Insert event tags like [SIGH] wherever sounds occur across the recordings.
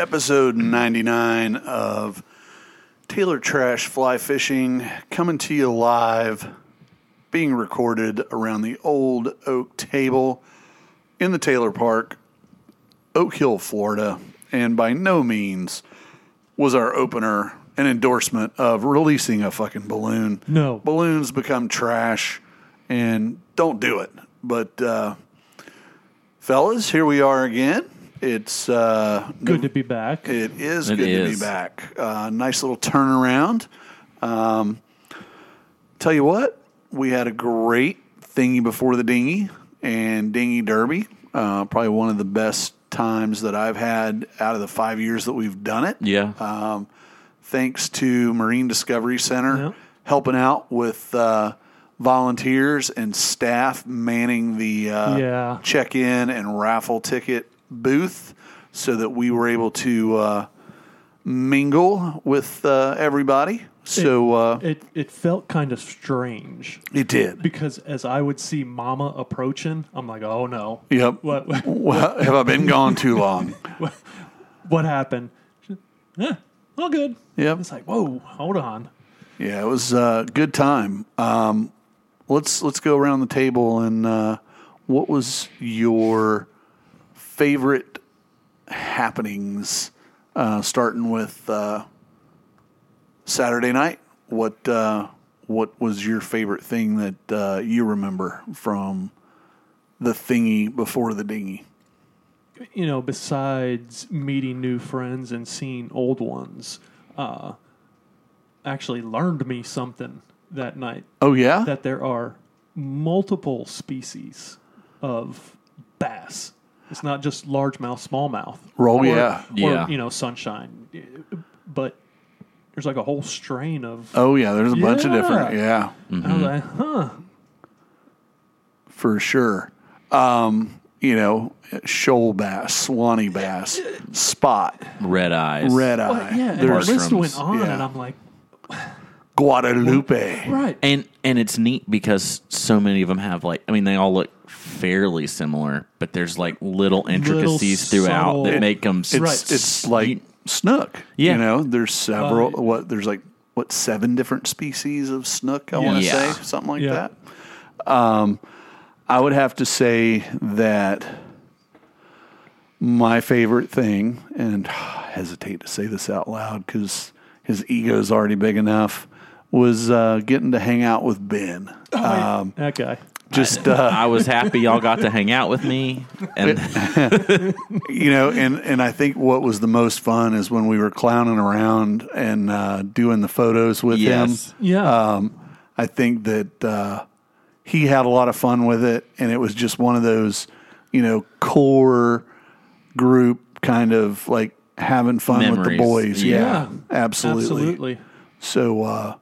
Episode 99 of Tailer Trash Fly Fishing coming to you live, being recorded around the old oak table in the Taylor Park, Oak Hill, Florida. And by no means was our opener an endorsement of releasing a fucking balloon. No. Balloons become trash and don't do it. But, uh, fellas, here we are again. It's uh, Good to be back. it is It good to is. be back. Uh, nice little turnaround. Um, tell you what, we had a great thingy before the dinghy and dinghy derby. Uh, probably one of the best times that I've had out of the five years that we've done it. Yeah. Um, thanks to Marine Discovery Center Yeah. helping out with uh, volunteers and staff manning the uh, Yeah. check in and raffle ticket booth so that we were able to uh, mingle with uh, everybody. So uh, It it felt kind of strange it did. because as I would see Mama approaching, I'm like, oh no, Yep. what what, [LAUGHS] Well, have I been gone too long? [LAUGHS] what happened? Yeah, all good. Yep. It's like, whoa, hold on. Yeah, it was a good time. Um, let's let's go around the table and uh, what was your favorite happenings? Uh, starting with uh, Saturday night. What uh, what was your favorite thing that uh, you remember from the thingy before the dinghy? You know, besides meeting new friends and seeing old ones, uh, actually learned me something that night Oh yeah, that there are multiple species of bass. It's not just largemouth, smallmouth. Oh, or, yeah. Or, Yeah. you know, sunshine. But there's like a whole strain of. oh yeah. There's a bunch of different. Yeah. Yeah. I was like, huh. for sure. Um, you know, shoal bass, Suwannee bass, spot, Red eyes. red eye, Well, yeah, and the list went on, Yeah. and I'm like, Guadalupe. right. And and it's neat because so many of them have like I mean they all look fairly similar, but there's like little intricacies throughout subtle- that make them. It's Right. it's like snook. Yeah. You know, there's several. Right. What there's like what seven different species of snook? I want to Yeah. say something like Yeah. that. Um, I would have to say that my favorite thing, and I [SIGHS] hesitate to say this out loud because his ego is already big enough, was uh, getting to hang out with Ben. Um, that guy. Just uh, I was happy y'all got to hang out with me, and [LAUGHS] you know, and and I think what was the most fun is when we were clowning around and uh, doing the photos with yes, him. Yeah. Um, I think that uh, he had a lot of fun with it, and it was just one of those, you know, core group kind of like having fun with the boys. Yeah, Yeah. absolutely. Absolutely. So uh,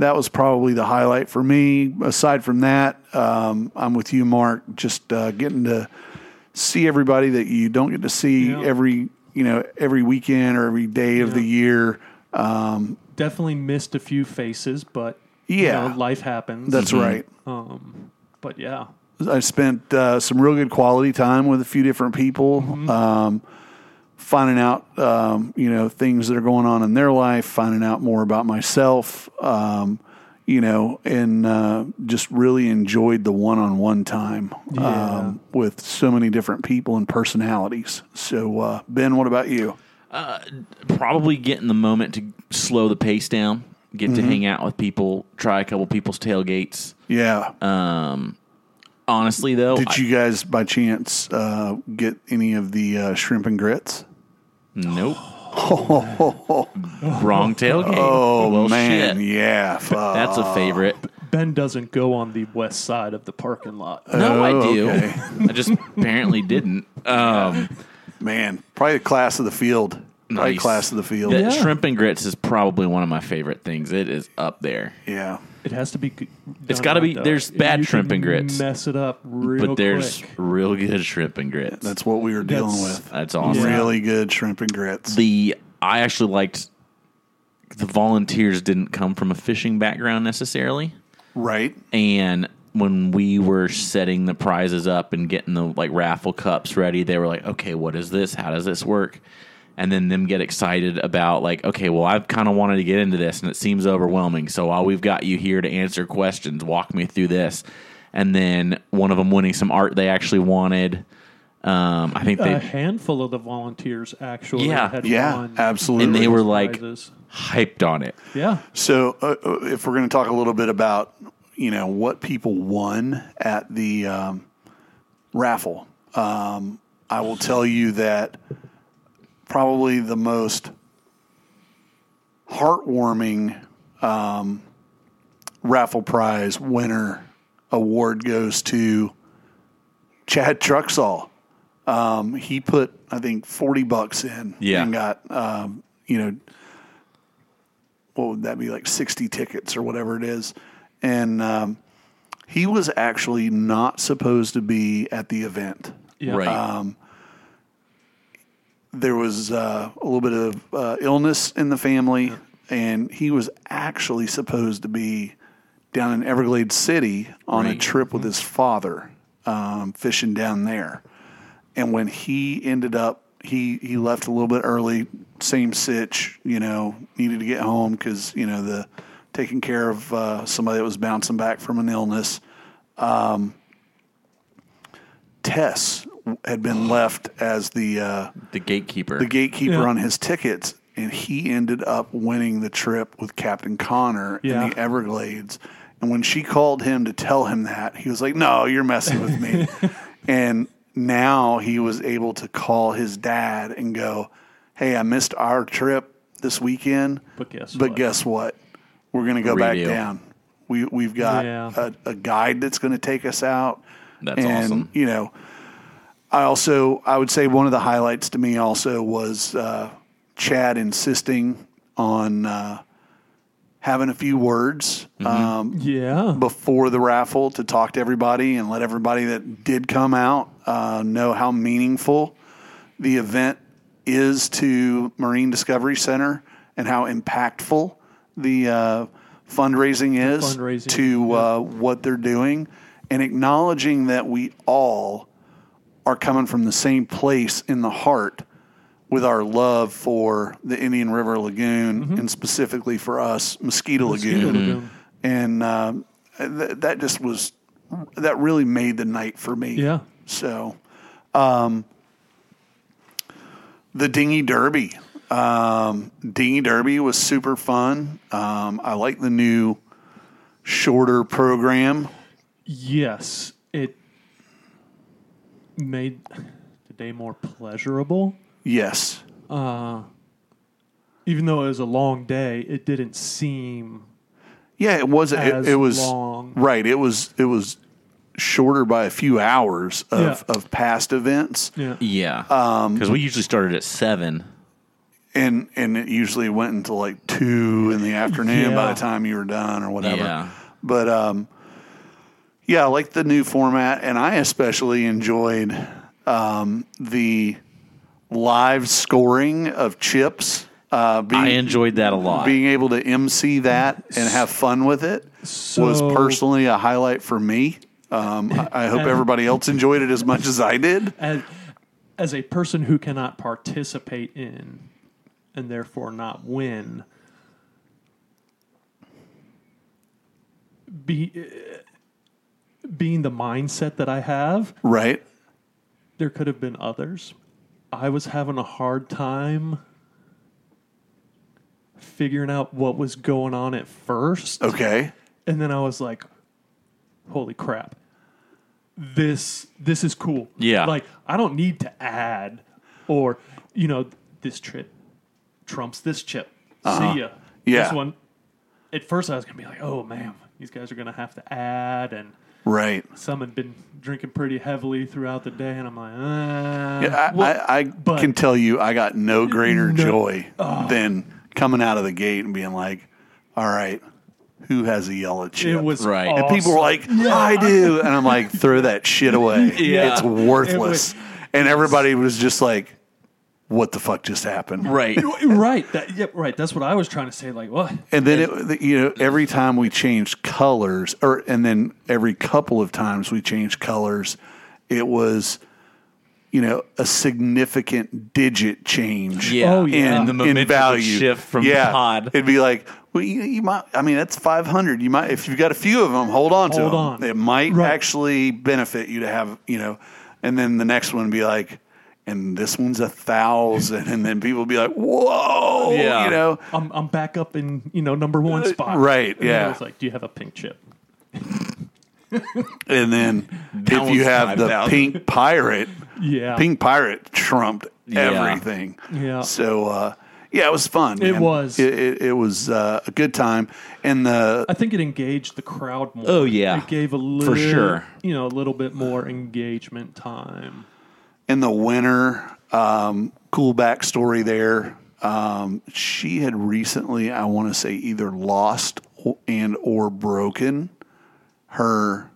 that was probably the highlight for me. Aside from that, um, I'm with you, Mark. Just uh, getting to see everybody that you don't get to see Yeah. every you know every weekend or every day of the year. Definitely missed a few faces, but you Yeah. know, life happens. That's right. but yeah. I spent uh, some real good quality time with a few different people, um, finding out um, you know things that are going on in their life, finding out more about myself, um, you know, and uh, just really enjoyed the one-on-one time Yeah. um, with so many different people and personalities. So, uh, Ben, what about you? probably getting the moment to slow the pace down, get to hang out with people, try a couple people's tailgates. Yeah. Um, honestly, though, Did I- you guys, by chance, uh, get any of the uh, shrimp and grits? Nope. [LAUGHS] Wrong tailgate. Oh well, man, shit. yeah. fuck. [LAUGHS] That's a favorite. Ben doesn't go on the west side of the parking lot. No, I Oh, do. okay. [LAUGHS] I just apparently didn't. Um, man, probably the class of the field. Probably Nice. class of the field. the Yeah. shrimp and grits is probably one of my favorite things. It is up there. yeah. It has to be. g- It's done gotta right, be- though. there's bad You shrimp can and grits. Mess it up real but there's quick. real good shrimp and grits. That's what we were dealing That's- with. That's awesome. Yeah. Really good shrimp and grits. The I actually liked the volunteers didn't come from a fishing background necessarily. right? and when we were setting the prizes up and getting the like raffle cups ready they were like okay what is this how does this work and then them get excited about like okay well i've kind of wanted to get into this and it seems overwhelming so while we've got you here to answer questions walk me through this and then one of them winning some art they actually wanted um, i think a handful of the volunteers actually Yeah. had Yeah, won absolutely. and they were like prizes. hyped on it yeah, So, uh, uh, if we're going to talk a little bit about, you know, what people won at the um, raffle, um, I will tell you that probably the most heartwarming um, raffle prize winner award goes to Chad Truxall. Um, he put, I think, forty bucks in, Yeah. and got, um, you know, what would that be like 60 tickets or whatever it is and um, he was actually not supposed to be at the event yeah. right there was uh, a little bit of uh, illness in the family and he was actually supposed to be down in everglades city on a trip with his father um, fishing down there. And when he ended up he he left a little bit early same sitch you know needed to get home because you know the taking care of uh, somebody that was bouncing back from an illness. Um, tess had been left as the uh, the gatekeeper the gatekeeper Yeah. on his tickets and he ended up winning the trip with captain connor Yeah. in the everglades and when she called him to tell him that he was like no you're messing with me [LAUGHS] and now he was able to call his dad and go hey i missed our trip this weekend But guess but what? guess what we're going to go back down we, we've got Yeah. a, a guide that's going to take us out That's and, awesome. you know I also I would say one of the highlights to me also was uh, Chad insisting on uh, having a few words Mm-hmm. um, yeah. before the raffle to talk to everybody and let everybody that did come out uh, know how meaningful the event is to Marine Discovery Center and how impactful the uh, fundraising is fundraising, to yeah. uh, what they're doing and acknowledging that we all are coming from the same place in the heart with our love for the Indian River Lagoon and specifically for us, Mosquito, Mosquito Lagoon. Lagoon. And um, th- that just was, that really made the night for me. Yeah. So, um, the Dinghy Derby. Um, Dinghy Derby was super fun. Um, I like the new shorter program. Yes, it made the day more pleasurable. Yes. Uh, even though it was a long day, it didn't seem Yeah, it was. It, As it was long. right. It was. It was shorter by a few hours of, Yeah. of past events, yeah. yeah Um, because we usually started at seven and and it usually went until like two in the afternoon by the time you were done or whatever. Yeah. But um, yeah, I like the new format, and I especially enjoyed um, the live scoring of chips. Uh, being, I enjoyed that a lot. being able to MC that and have fun with it was personally a highlight for me. Um, I, I hope everybody else enjoyed it as much as I did. As, as a person who cannot participate in and therefore not win, be, uh, being the mindset that I have, Right? there could have been others. I was having a hard time figuring out what was going on at first. Okay. And then I was like, holy crap. This this is cool. Yeah. Like I don't need to add or you know, this trip trumps this chip. See ya. Uh-huh. Yeah. This one. At first, I was gonna be like, "Oh man, these guys are gonna have to add," and Right. some had been drinking pretty heavily throughout the day, and I'm like, uh, Yeah, I, well, I, I but- can tell you, I got no greater No. joy than coming out of the gate and being like, "All right, who has a yellow chip?" it was Right. and people were like, "I do," and I'm like, "Throw that shit away. [LAUGHS] Yeah. It's worthless." and everybody was just like, "What the fuck just happened?" Right. [LAUGHS] right. That, yep, right. That's what I was trying to say. Like, what? And then it, you know, every time we changed colors, or and then every couple of times we changed colors, it was, you know, a significant digit change. Yeah. Oh, yeah. in, And the in value shift from yeah. pod. It'd be like, well, you, you might. I mean, that's five hundred. You might, if you've got a few of them, hold on to Hold them. on. It might Right. actually benefit you to have, you know. And then the next one would be like, and this one's a thousand, and then people be like, whoa, Yeah. you know. I'm I'm back up in you know number one spot. Uh, right, And yeah. I was like, do you have a pink chip? [LAUGHS] And then That if you one's have the 5,000. pink pirate, Yeah. pink pirate trumped Yeah. everything. Yeah. So uh, yeah, it was fun. It man. was. It, it, it was uh, a good time, and the I think it engaged the crowd more. Oh, yeah. it gave a little, for sure. you know, a little bit more engagement time. In the winter. Um, cool backstory there. Um, she had recently, I want to say, either lost and or broken her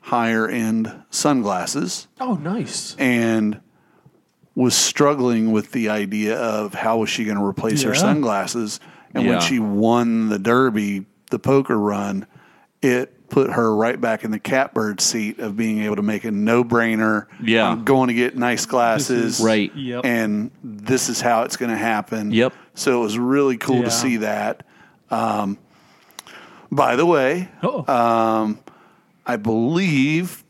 higher end sunglasses. Oh, nice. and was struggling with the idea of how was she going to replace her sunglasses. And Yeah. when she won the Derby, the poker run, it put her right back in the catbird seat of being able to make a no brainer. Yeah. I'm going to get nice glasses. Right. Yep. And this is how it's going to happen. Yep. So it was really cool Yeah. to see that. Um, by the way, oh, I believe.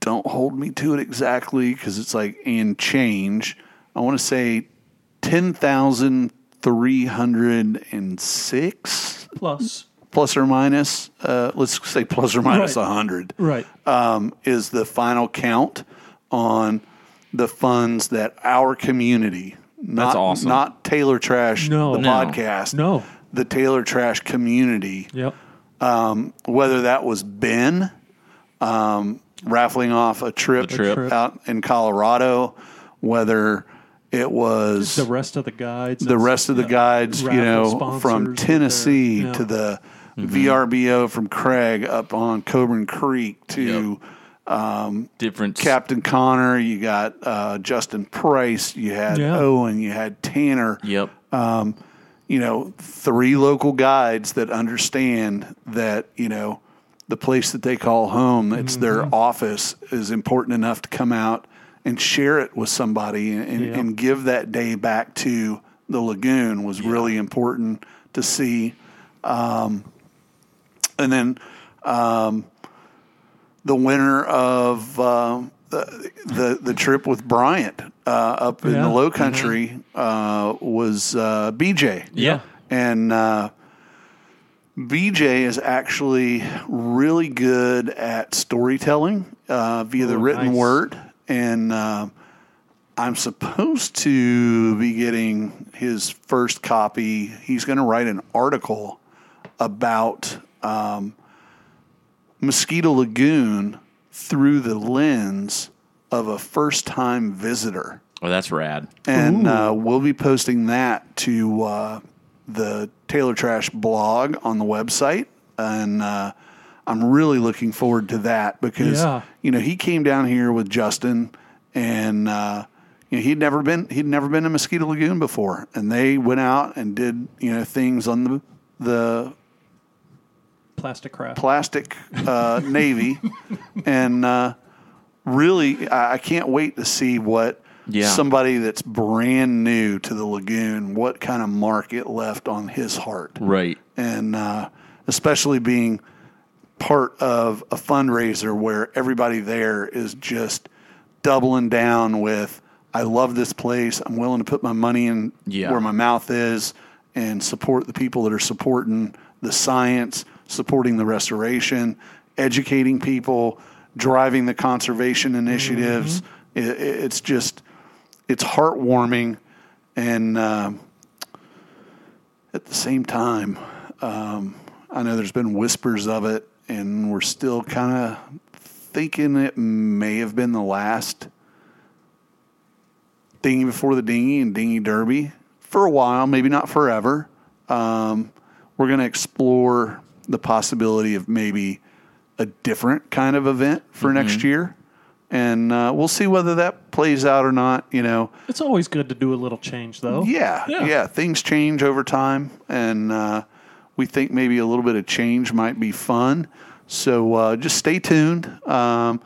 Don't hold me to it exactly because it's like and change. I want to say ten thousand three hundred and six plus. Plus or minus. Uh, let's say plus or minus a Right. hundred. Right. Um, is the final count on the funds that our community, not That's awesome. not Tailer Trash, No. the No. podcast, No. the Tailer Trash community Yep. whether that was Ben um, raffling off a trip, A trip. trip. out in Colorado, whether it was The rest of the guides. the rest of the guides, you know, from Tennessee yeah. to the Mm-hmm. VRBO from Craig up on Coburn Creek to Different. Captain Connor. You got uh, Justin Price. You had Yeah. Owen. You had Tanner Yep. you know, three local guides that understand that, you know, the place that they call home, it's their office, is important enough to come out and share it with somebody and, Yeah. and give that day back to the lagoon was really important to see. Um, and then um, the winner of uh, the, the the trip with Bryant uh, up in Yeah. the Low Country uh, was uh, BJ. Yeah. And uh, BJ is actually really good at storytelling uh, via the Oh, written nice. word. And uh, I'm supposed to be getting his first copy. He's going to write an article about um, Mosquito Lagoon through the lens of a first time visitor Oh, that's rad. and uh, we'll be posting that to uh, the Tailer Trash blog on the website, and uh, I'm really looking forward to that because Yeah. you know he came down here with Justin, and uh, you know he'd never been he'd never been to Mosquito Lagoon before, and they went out and did you know things on the the plastic craft. plastic uh, [LAUGHS] navy, and uh, really, I, I can't wait to see what Yeah. somebody that's brand new to the lagoon, what kind of mark it left on his heart, Right. and uh, especially being part of a fundraiser where everybody there is just doubling down with I love this place. I'm willing to put my money in Yeah. where my mouth is and support the people that are supporting the science, supporting the restoration, educating people, driving the conservation initiatives. It, it's just it's heartwarming And um at the same time, um, I know there's been whispers of it, and we're still kind of thinking it may have been the last dinghy before the dinghy and dinghy derby for a while, maybe not forever. Um, we're going to explore the possibility of maybe a different kind of event for next year. And uh, we'll see whether that plays out or not. You know, It's always good to do a little change, though. yeah, Yeah. yeah, Things change over time, and uh, we think maybe a little bit of change might be fun. So uh, just stay tuned. Um,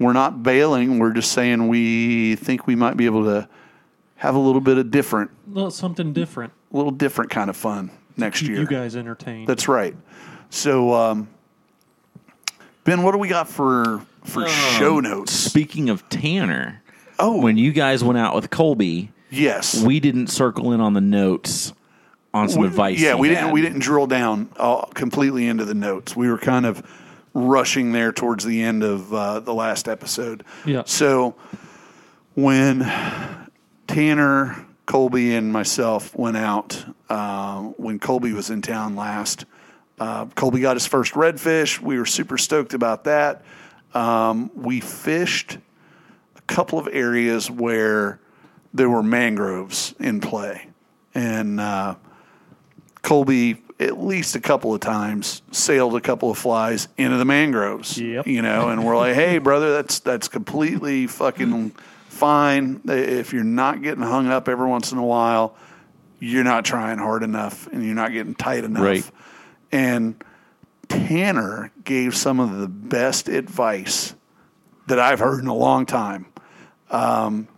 we're not bailing. We're just saying we think we might be able to have a little bit of different, Well, something different. a little different kind of fun next year. you guys entertain. That's right. So, um, Ben, what do we got for for show notes? Speaking of Tanner, Oh, when you guys went out with Colby, yes, we didn't circle in on the notes on some We- advice. Yeah, we had. didn't we didn't drill down uh, completely into the notes. We were kind of rushing there towards the end of uh, the last episode. Yeah. So when Tanner, Colby, and myself went out, uh, when Colby was in town last, uh, Colby got his first redfish. We were super stoked about that. Um, we fished a couple of areas where there were mangroves in play, and uh, Colby at least a couple of times sailed a couple of flies into the mangroves. Yep. You know, and we're like, hey, brother, that's that's completely fucking fine. If you're not getting hung up every once in a while, you're not trying hard enough and you're not getting tight enough. Right. And Tanner gave some of the best advice that I've heard in a long time um,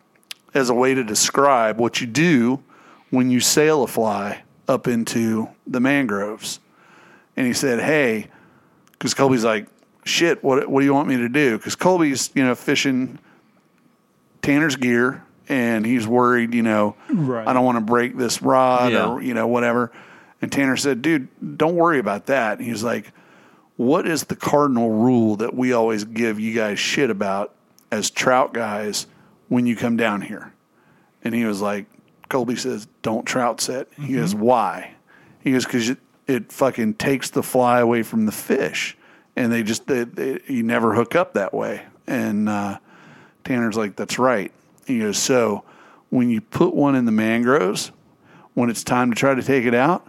as a way to describe what you do when you sail a fly up into the mangroves. And he said, Hey, because Colby's like, shit, what, what do you want me to do? Because Colby's, you know, fishing Tanner's gear and he's worried, you know, Right. I don't want to break this rod Yeah. or, you know, whatever. And Tanner said, dude, don't worry about that. And he's like, what is the cardinal rule that we always give you guys shit about as trout guys when you come down here? And he was like, Colby says, don't trout set. He goes, why? He goes, because it, it fucking takes the fly away from the fish. And they just, they, they, you never hook up that way. And uh, Tanner's like, that's right. He goes, so when you put one in the mangroves, when it's time to try to take it out,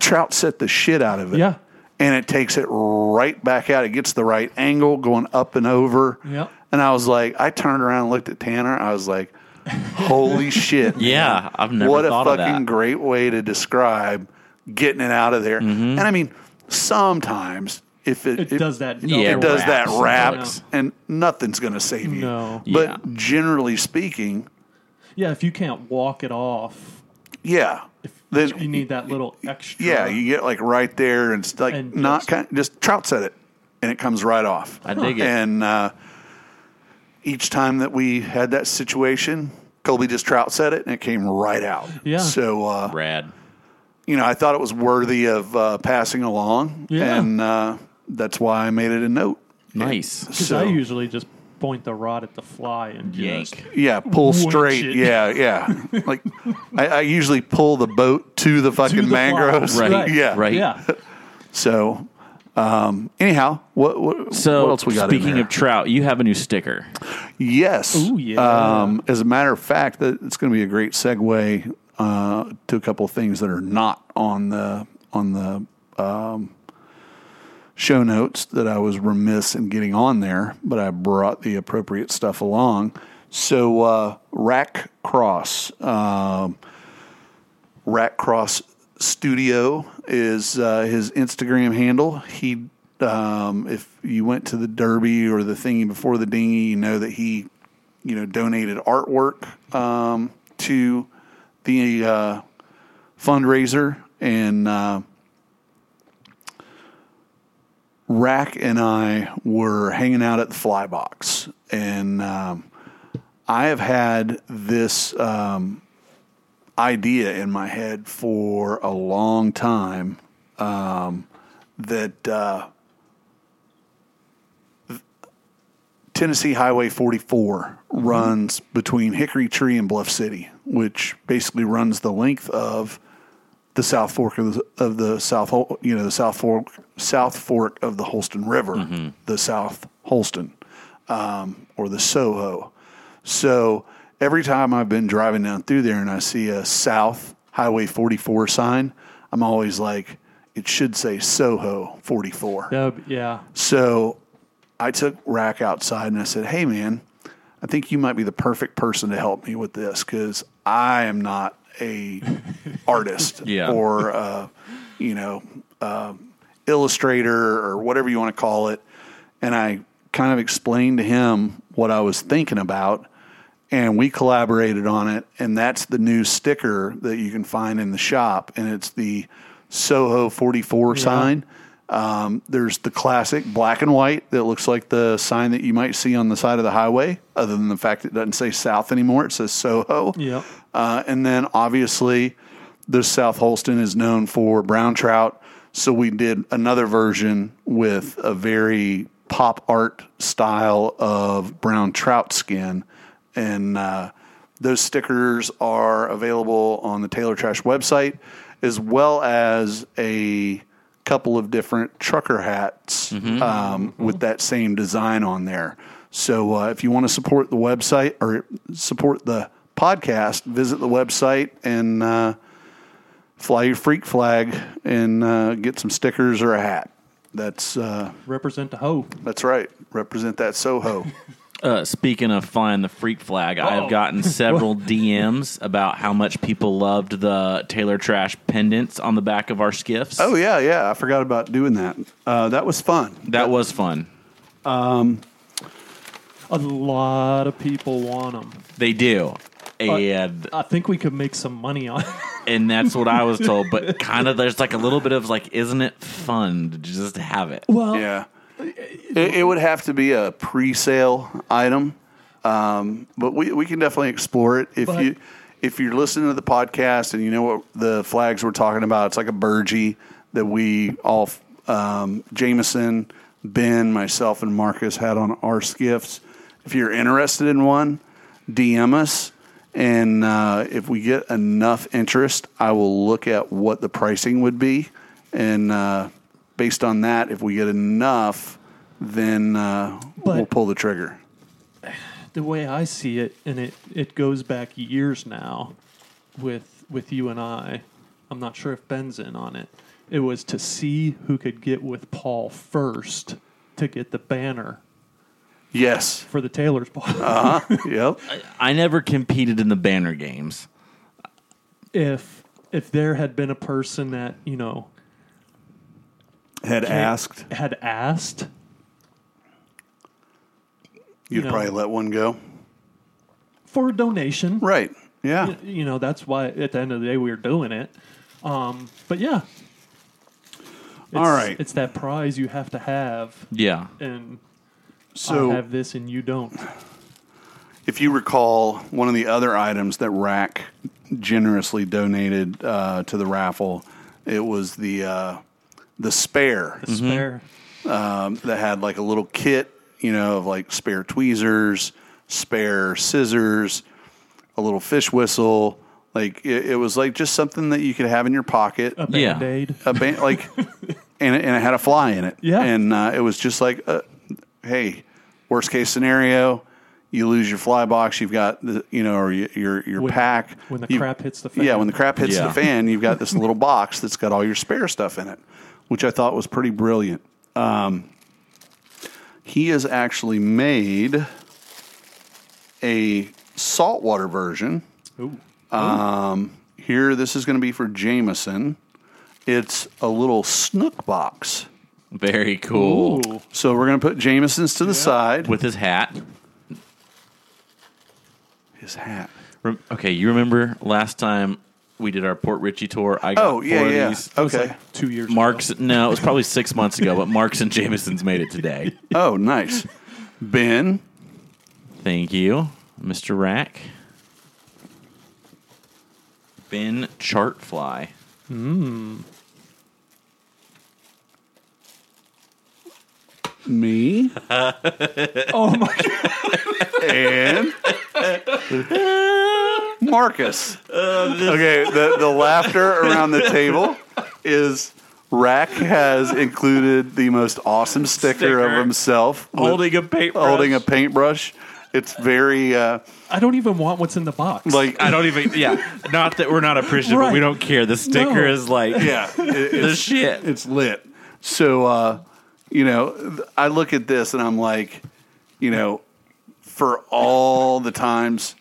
trout set the shit out of it. Yeah. And it takes it right back out. It gets the right angle going up and over. Yep. And I was like, I turned around and looked at Tanner. I was like, holy [LAUGHS] shit. Yeah, man. I've never What a fucking great way to describe getting it out of there. Mm-hmm. And I mean, sometimes if it, It does that Yeah, it does that wraps. wraps, and nothing's going to save you. No. But Yeah. generally speaking, Yeah, if you can't walk it off, yeah. Then you need that little extra. Yeah, you get like right there, and it's like And not just- kind just trout set it, and it comes right off. I dig it. And uh, each time that we had that situation, Colby just trout set it, and it came right out. Yeah. So uh, Rad. you know, I thought it was worthy of uh, passing along, Yeah. and uh, that's why I made it a note. Nice. Because So- I usually just point the rod at the fly and Yank. just Yeah, pull straight. it. Yeah, yeah. [LAUGHS] like I, I usually pull the boat to the fucking the mangroves. Right. Yeah. Right. yeah. So, um, anyhow, what what, So what else we got? in speaking there? of trout, you have a new sticker. Yes. Ooh, yeah. Um, as a matter of fact, that it's going to be a great segue uh, to a couple of things that are not on the on the um, show notes that I was remiss in getting on there, but I brought the appropriate stuff along. So, uh, Rack Cross, um, Rack Cross Studio is uh, his Instagram handle. He, um, if you went to the Derby or the thingy before the dinghy, you know that he, you know, donated artwork um, to the uh, fundraiser, and uh, Rack and I were hanging out at the Fly Box, and um, I have had this um, idea in my head for a long time um, that uh, Tennessee Highway 44 runs between Hickory Tree and Bluff City, which basically runs the length of the South Fork of the, of the South, you know, the South Fork, South Fork of the Holston River, the South Holston, um, or the Soho. So every time I've been driving down through there and I see a South Highway 44 sign, I'm always like, it should say Soho 44. That yeah. So I took Rack outside and I said, "Hey, man, I think you might be the perfect person to help me with this because I am not a [LAUGHS] artist Yeah. or uh, you know uh, illustrator or whatever you want to call it." And I kind of explained to him what I was thinking about, and we collaborated on it. And that's the new sticker that you can find in the shop, and it's the Soho 44 sign. Um, there's the classic black and white that looks like the sign that you might see on the side of the highway, other than the fact it doesn't say South anymore. It says Soho. Yep. Uh, and then obviously, the South Holston is known for brown trout. So we did another version with a very pop art style of brown trout skin. And uh, those stickers are available on the Tailer Trash website, as well as a couple of different trucker hats um, with that same design on there. So uh, if you want to support the website or support the podcast, visit the website and uh, fly your freak flag and uh, get some stickers or a hat. That's uh, Represent the hoe. that's right. Represent that Soho. [LAUGHS] Uh, speaking of flying the freak flag, I Oh. have gotten [LAUGHS] several DMs about how much people loved the Tailer Trash pendants on the back of our skiffs. oh yeah, yeah. I forgot about doing that. Uh, that was fun. that was fun. A lot of people want them. They do, and I think we could make some money on it. [LAUGHS] and that's what I was told. But [LAUGHS] kind of, there's like a little bit of like, isn't it fun to just have it? well, Yeah. It, it would have to be a pre-sale item, um, but we, we can definitely explore it. If But- you if you're listening to the podcast and you know what the flags we're talking about, it's like a burgee that we all um, Jameson, Ben, myself, and Marcus had on our skiffs. If you're interested in one, DM us, and uh, if we get enough interest, I will look at what the pricing would be, and uh, based on that, if we get enough, then uh, we'll pull the trigger. the way I see it, and it, it goes back years now with with you and I. I'm not sure if Ben's in on it. It was to see who could get with Paul first to get the banner Yes. for the Taylor's ball. Uh-huh. Yep. [LAUGHS] I never competed in the banner games. if if there had been a person that you know Had asked, had asked, you'd know. probably let one go. for a donation, Right. Yeah. you know that's why at the end of the day we were doing it. Um, but yeah, It's, All right. it's that prize you have to have, Yeah, and So I have this and you don't. if you recall, one of the other items that Rack generously donated uh, to the raffle, it was the uh, the spare The spare. um, that had like a little kit, you know, of like spare tweezers, spare scissors, a little fish whistle. Like it, it was like just something that you could have in your pocket. A band aid. a band like and it, and it had a fly in it. [LAUGHS] Yeah. and uh, it was just like, uh, hey, worst case scenario, you lose your fly box. You've got the you know or your your, your When- pack when the You- crap hits the fan. Yeah, when the crap hits Yeah. the fan, you've got this little box that's got all your spare stuff in it, which I thought was pretty brilliant. Um, he has actually made a saltwater version. Ooh. Here, this is going to be for Jameson. It's a little snook box. Very cool. Ooh. So we're going to put Jameson's to the side. With his hat. his hat. Rem- Okay, you remember last time we did our Port Richey tour? I got Oh yeah, four of yeah. these. Okay. Two years. Mark's ago. no, it was probably six months ago, but Mark's and Jameson's made it today. [LAUGHS] Oh, nice. Ben, Thank you, Mr. Rack. Ben Chartfly. Hmm. Me, [LAUGHS] Oh my god! and Marcus. okay, the, the laughter around the table is Rack has included the most awesome sticker, Sticker. of himself with- Holding a paintbrush. holding a paintbrush. It's very uh, I don't even want what's in the box. like I don't even. Yeah, not that we're not appreciative, but we Right. don't care. The sticker No. is like yeah, it- the it's, shit. it's lit. So uh, you know, I look at this and I'm like, you know, for all the times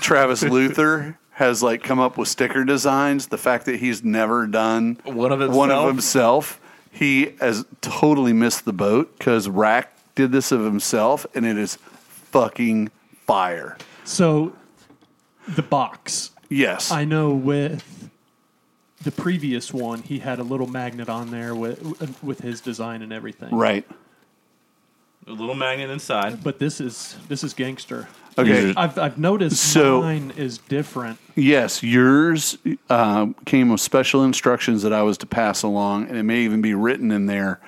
Travis Luther has like come up with sticker designs, the fact that he's never done One of one of himself? himself, he has totally missed the boat because Rack did this of himself, and it is fucking fire. so, the box. Yes, I know with the previous one, he had a little magnet on there with with his design and everything. right. A little magnet inside. But this is this is gangster. Okay. I've I've noticed So- mine is different. Yes, yours um, came with special instructions that I was to pass along, and it may even be written in there.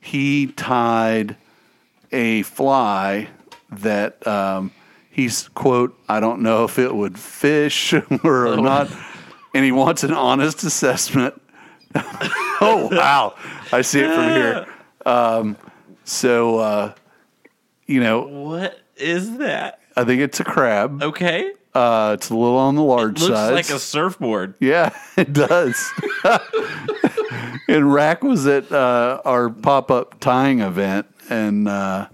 He tied a fly that um, he's quote, I don't know if it would fish [LAUGHS] or not, and he wants an honest assessment. [LAUGHS] oh wow, I see it from here. Um, so uh, you know, What is that? I think it's a crab. Okay, Uh, it's a little on the large looks side. Looks like a surfboard. Yeah, [LAUGHS] it does. [LAUGHS] and Rack was at uh, our pop up tying event, and uh,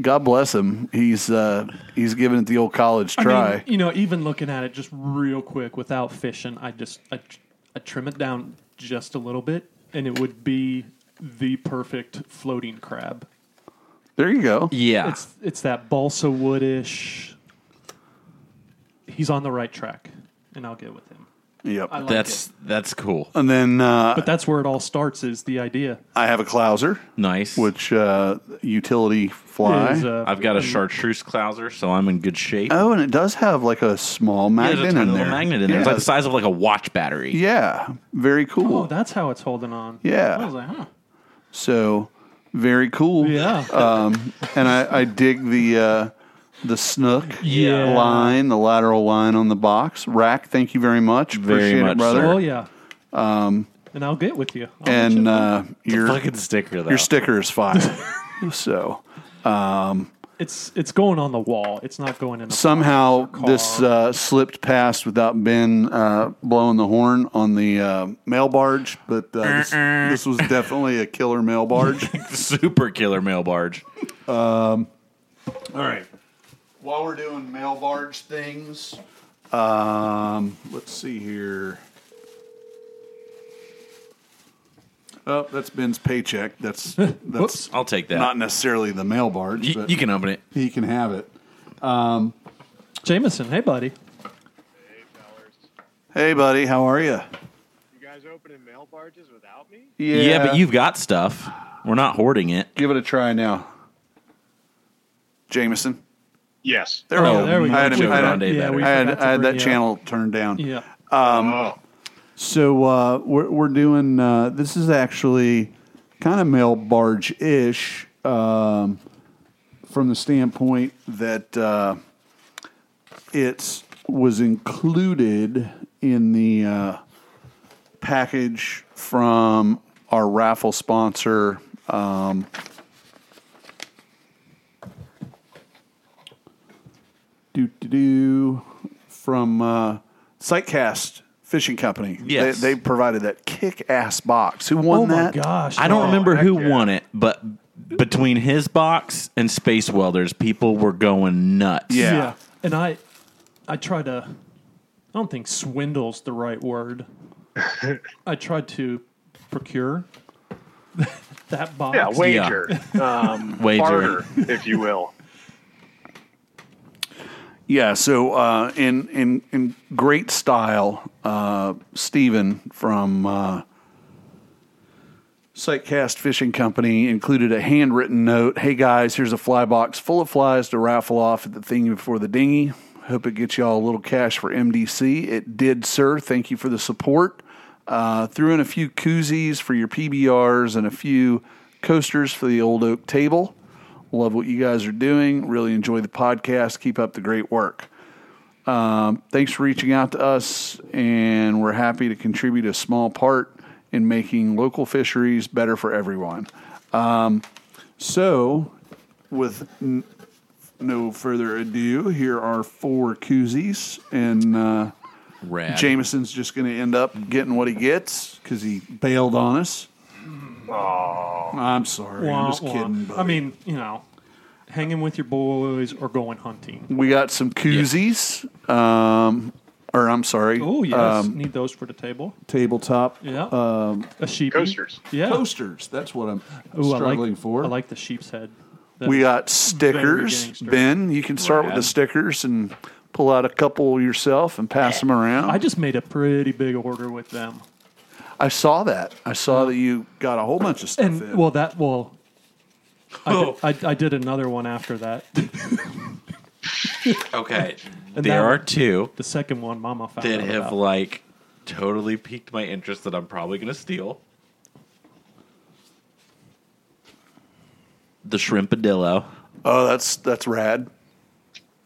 God bless him. He's uh, he's giving it the old college I try. mean, you know, even looking at it just real quick without fishing, I just I, I trim it down just a little bit, and it would be the perfect floating crab. there you go. Yeah, It's it's that balsa woodish. He's on the right track, and I'll get with him. Yep. Like that's it. that's cool. and then uh, But that's where it all starts. Is the idea? I have a Clouser, Nice. which uh, utility fly. Is, uh, I've got a chartreuse clouser, so I'm in good shape. oh, and it does have like a small magnet there's a tiny in little there. magnet in there. It's like the size of like a watch battery. yeah, very cool. oh, that's how it's holding on. Yeah. I was like, huh. so very cool. Yeah. um, and I, I dig the uh, the snook Yeah. line, the lateral line on the box rack. Thank you very much, Very appreciate much it, brother. oh yeah. Um, and I'll get with you. I'll And you uh, your Fucking sticker though. your sticker is fine. [LAUGHS] so it's it's going on the wall. It's not going in. A somehow box or this uh, slipped past without Ben uh, blowing the horn on the uh, mail barge, but uh, this, this was definitely a killer mail barge. [LAUGHS] super killer mail barge. All right. While we're doing mail barge things, um, let's see here. Oh, that's Ben's paycheck. That's [LAUGHS] that's Whoops. I'll take that. not necessarily the mail barge, Y- but you can open it. he can have it. Jameson, hey buddy. Hey, fellers. Hey, buddy, how are you? You guys opening mail barges without me? Yeah. but you've got stuff. We're not hoarding it. give it a try now, Jameson. Yes. There we Oh, go. there we go. I had, him- I had, yeah, I had, I had that you channel turned down. Yeah. oh. So uh, we're we're doing uh, this is actually kind of mail barge ish um, from the standpoint that uh, it was included in the uh, package from our raffle sponsor. Um, do do do from uh, Sightcast Fishing Company. Yes. they, they provided that kick ass box. Who won Oh my that? gosh. I don't Oh, remember who yeah. won it, but between his box and Space Welders, people were going nuts. Yeah. And I I try to I don't think swindle's the right word. [LAUGHS] I tried to procure [LAUGHS] that box. Yeah, wager. Um, Wager. Barter, if you will. Yeah, so uh, in in in great style, uh, Stephen from uh, Sightcast Fishing Company included a handwritten note. Hey guys, here's a fly box full of flies to raffle off at the thingy before the dinghy. Hope it gets y'all a little cash for MDC. It did, sir. Thank you for the support. Uh, threw in a few koozies for your PBRs and a few coasters for the Old Oak Table. Love what you guys are doing. Really enjoy the podcast. Keep up the great work. Um, thanks for reaching out to us, and we're happy to contribute a small part in making local fisheries better for everyone. Um, so, with n- no further ado, here are four koozies, and uh, Jameson's just going to end up getting what he gets because he bailed on us. I'm sorry. I'm just wah. kidding. I buddy. mean, you know, hanging with your boys or going hunting. we got some koozies. Um, or I'm sorry. Oh yes, um, need those for the table. tabletop Yeah, um, a sheep Coasters. Yeah. coasters. That's what I'm Ooh, I struggling like, for. I like the sheep's head. That we got stickers. Ben, you can start with the stickers and pull out a couple yourself and pass them around. I just made a pretty big order with them, I saw that. I saw that you got a whole bunch of stuff and in. well, that well, I, Oh. did, I, I did another one after that. [LAUGHS] Okay. [LAUGHS] And there that are two the second one, Mama found that out have about. like totally piqued my interest that I'm probably going to steal. The Shrimpadillo oh, that's that's rad.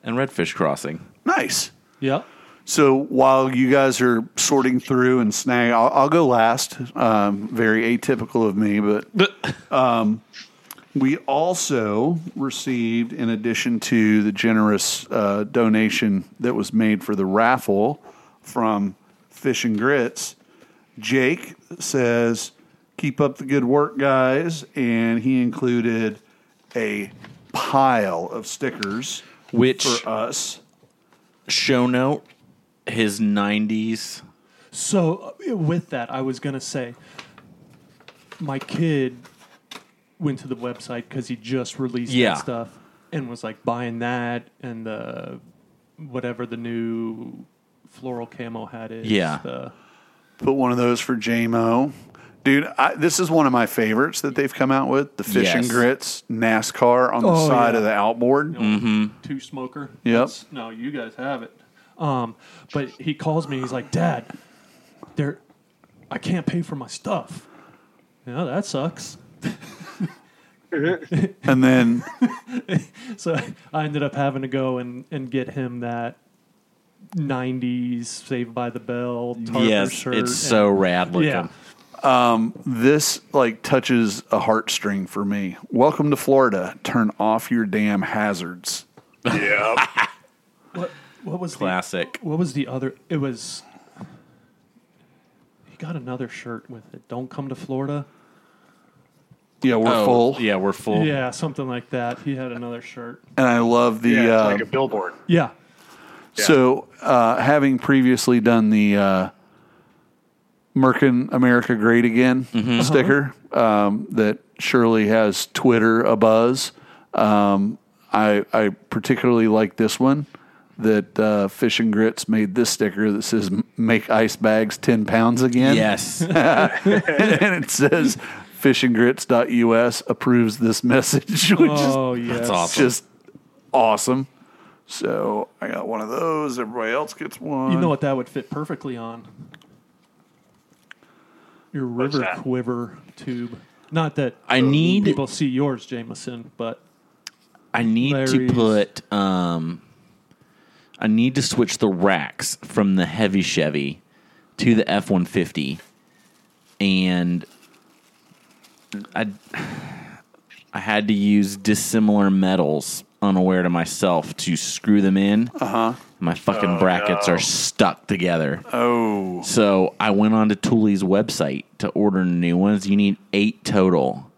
and Redfish Crossing. Nice. Yep. So while you guys are sorting through and snag, I'll, I'll go last. Um, very atypical of me, but [LAUGHS] um, we also received, in addition to the generous uh, donation that was made for the raffle from Fish and Grits, Jake says, "Keep up the good work, guys," and he included a pile of stickers Which for us. show note his 90s So uh, with that, I was gonna say, my kid went to the website because he just released Yeah. that stuff and was like buying that and the whatever the new floral camo hat is. Yeah. The, Put one of those for JMO. Dude, I, this is one of my favorites that they've come out with. The Fish and Grits NASCAR on the Oh, side yeah. of the outboard. mm-hmm two smoker. Yep. That's- No, you guys have it. Um, but he calls me. He's like, Dad, there, I can't pay for my stuff. Yeah, that sucks. [LAUGHS] And then, [LAUGHS] So I ended up having to go and, and get him that '90s Saved by the Bell Tarver yes shirt. it's and- so rad looking yeah. this like touches a heartstring for me. Welcome to Florida. Turn off your damn hazards. [LAUGHS] Yeah. What what was classic The, what was the other? It was. He got another shirt with it. Don't come to Florida. Yeah, we're Oh, full. yeah we're full Yeah, something like that. He had another shirt. And I love the. yeah it's uh, like a billboard. Yeah. So, uh, having previously done the uh, Merkin America Great Again sticker um, that surely has Twitter a buzz, um, I, I particularly like this one that uh, Fish and Grits made this sticker that says "Make ice bags ten pounds again." yes [LAUGHS] and it says fishandgrits.us approves this message, [LAUGHS] which Oh is yeah. That's awesome. just awesome. So I got one of those. Everybody else gets one. You know what that would fit perfectly on? Your river quiver tube. Not that I need- people see yours, Jameson, but I need Larry's. to put um I need to switch the racks from the heavy Chevy to the F one fifty and I I had to use dissimilar metals unaware to myself to screw them in. Uh-huh. My fucking brackets no. are stuck together. oh, So I went on to Thule's website to order new ones. You need eight total.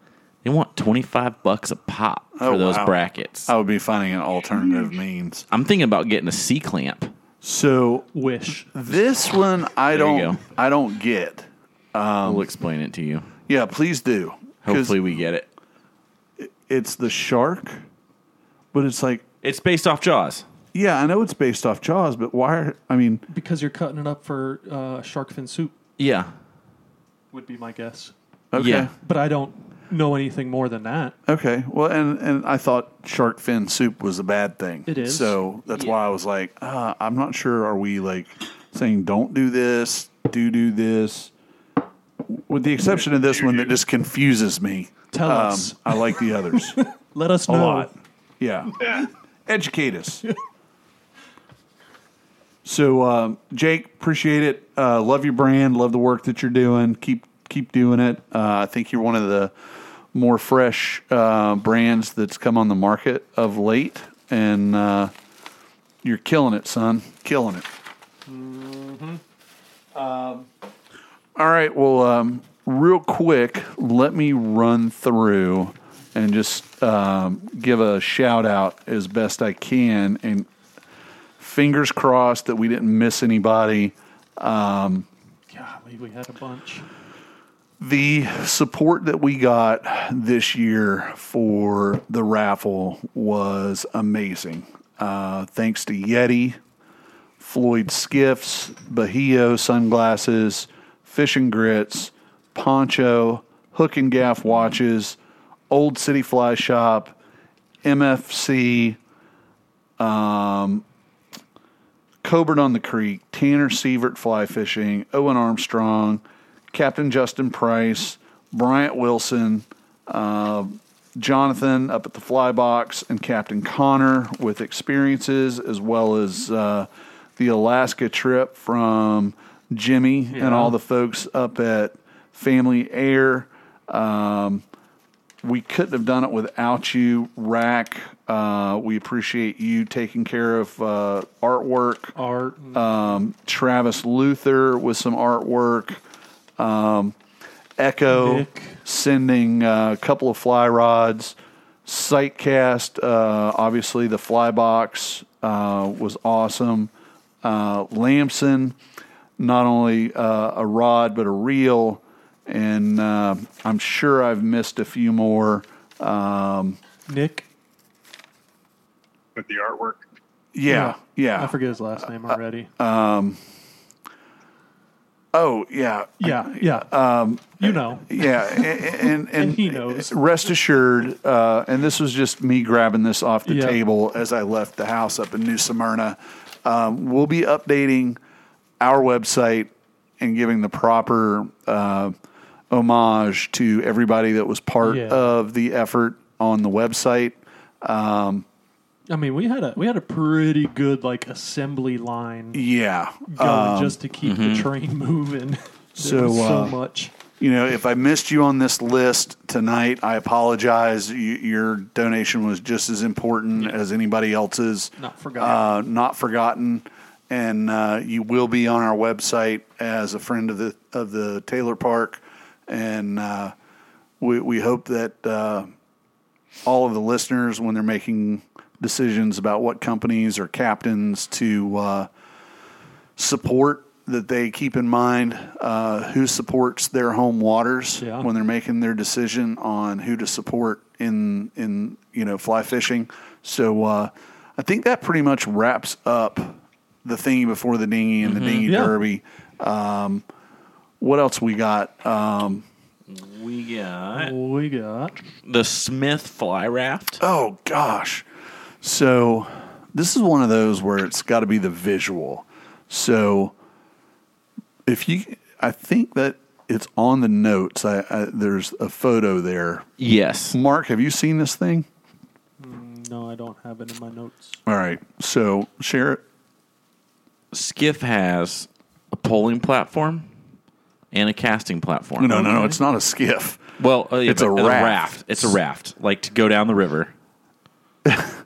They want twenty five bucks a pop for Oh, those wow. brackets. I would be finding an alternative means. I'm thinking about getting a C clamp. So wish. this one I There don't. I don't get. we'll explain it to you. Yeah, please do. Hopefully, we get it. it's the shark, but it's like It's based off Jaws. yeah, I know it's based off Jaws, but why? Are, I mean, Because you're cutting it up for uh, shark fin soup, Yeah. would be my guess. okay, Yeah. But I don't know anything more than that. okay. Well, and and I thought shark fin soup was a bad thing. It is. So that's why I was like, uh, I'm not sure. Are we like saying don't do this, do do this? With the exception of this one that just confuses me. Tell Um, us. I like the others [LAUGHS] Let us know. A lot. Yeah. Yeah. [LAUGHS] Educate us. So, um, Jake, appreciate it. Uh, love your brand. Love the work that you're doing. Keep keep doing it. Uh, I think you're one of the more fresh uh, brands that's come on the market of late, and uh, you're killing it, son. Killing it. Um, all right. Well, um, real quick, let me run through and just um, give a shout out as best I can. And fingers crossed that we didn't miss anybody. Golly, we had a bunch. The support that we got this year for the raffle was amazing. Uh, thanks to Yeti, Floyd Skiffs, Bajio Sunglasses, Fish and Grits, Poncho, Hook and Gaff Watches, Old City Fly Shop, MFC, um, Coburn on the Creek, Tanner Sievert Fly Fishing, Owen Armstrong, Captain Justin Price, Bryant Wilson, uh, Jonathan up at the fly box, and Captain Connor with experiences, as well as uh, the Alaska trip from Jimmy and all the folks up at Family Air. Um, we couldn't have done it without you, Rack. Uh, we appreciate you taking care of uh, artwork. Art. Um, Travis Luther with some artwork. Um, Echo Nick. sending uh, a couple of fly rods. Sightcast, uh, obviously the fly box uh, was awesome. Uh, Lamson, not only uh, a rod but a reel, and uh, I'm sure I've missed a few more. Um, Nick. With the artwork. yeah, yeah. I forget his last name already. Oh, yeah, yeah, yeah. Um, you know. Yeah, and and, [LAUGHS] and, And he knows. Rest assured, uh, and this was just me grabbing this off the table as I left the house up in New Smyrna. Um, we'll be updating our website and giving the proper uh, homage to everybody that was part Yeah. of the effort on the website. I mean, we had a we had a pretty good like assembly line Yeah, going just to keep the train moving. [LAUGHS] There So, was so uh, much. You know, if I missed you on this list tonight, I apologize. You, your donation was just as important as anybody else's. Not forgotten. Uh, not forgotten, and uh, you will be on our website as a friend of the of the Tailer Park, and uh, we we hope that uh, all of the listeners, when they're making decisions about what companies or captains to uh, support that they keep in mind uh, who supports their home waters Yeah. when they're making their decision on who to support in in you know fly fishing. So uh, I think that pretty much wraps up the thingy before the dinghy and the dinghy Yeah. derby. Um, what else we got? Um, We got we got the Smith Fly Raft. Oh gosh. So this is one of those where it's got to be the visual. So if you, I think that it's on the notes. I, I there's a photo there. Yes. Mark, have you seen this thing? no, I don't have it in my notes. All right. So share it. Skiff has a polling platform and a casting platform. No, no, no. It's not a skiff. Well, uh, yeah, It's a but raft. It's a raft, like to go down the river. [LAUGHS]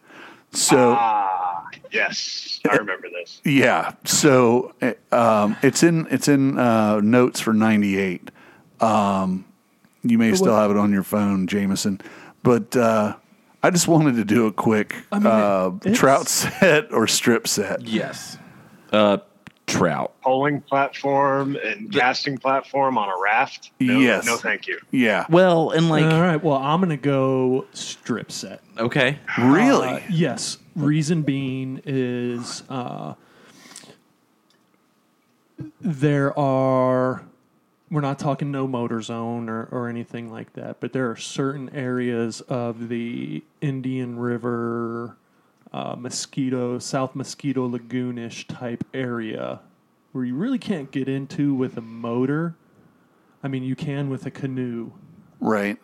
So Ah, yes. I remember this. Yeah. So um, it's in it's in uh, notes for '98. Um, you may still have it on your phone, Jameson. But uh, I just wanted to do a quick mean, uh, trout set or strip set. Yes. Uh, trout. Polling platform and casting platform on a raft. No, Yes. No, thank you. Yeah. Well, and like, All right. Well, I'm gonna go strip set. okay, Really? Uh, yes. Reason being is uh, there are. We're not talking no motor zone or, or anything like that, but there are certain areas of the Indian River, uh, Mosquito, South Mosquito Lagoonish type area where you really can't get into with a motor. I mean, you can with a canoe, right.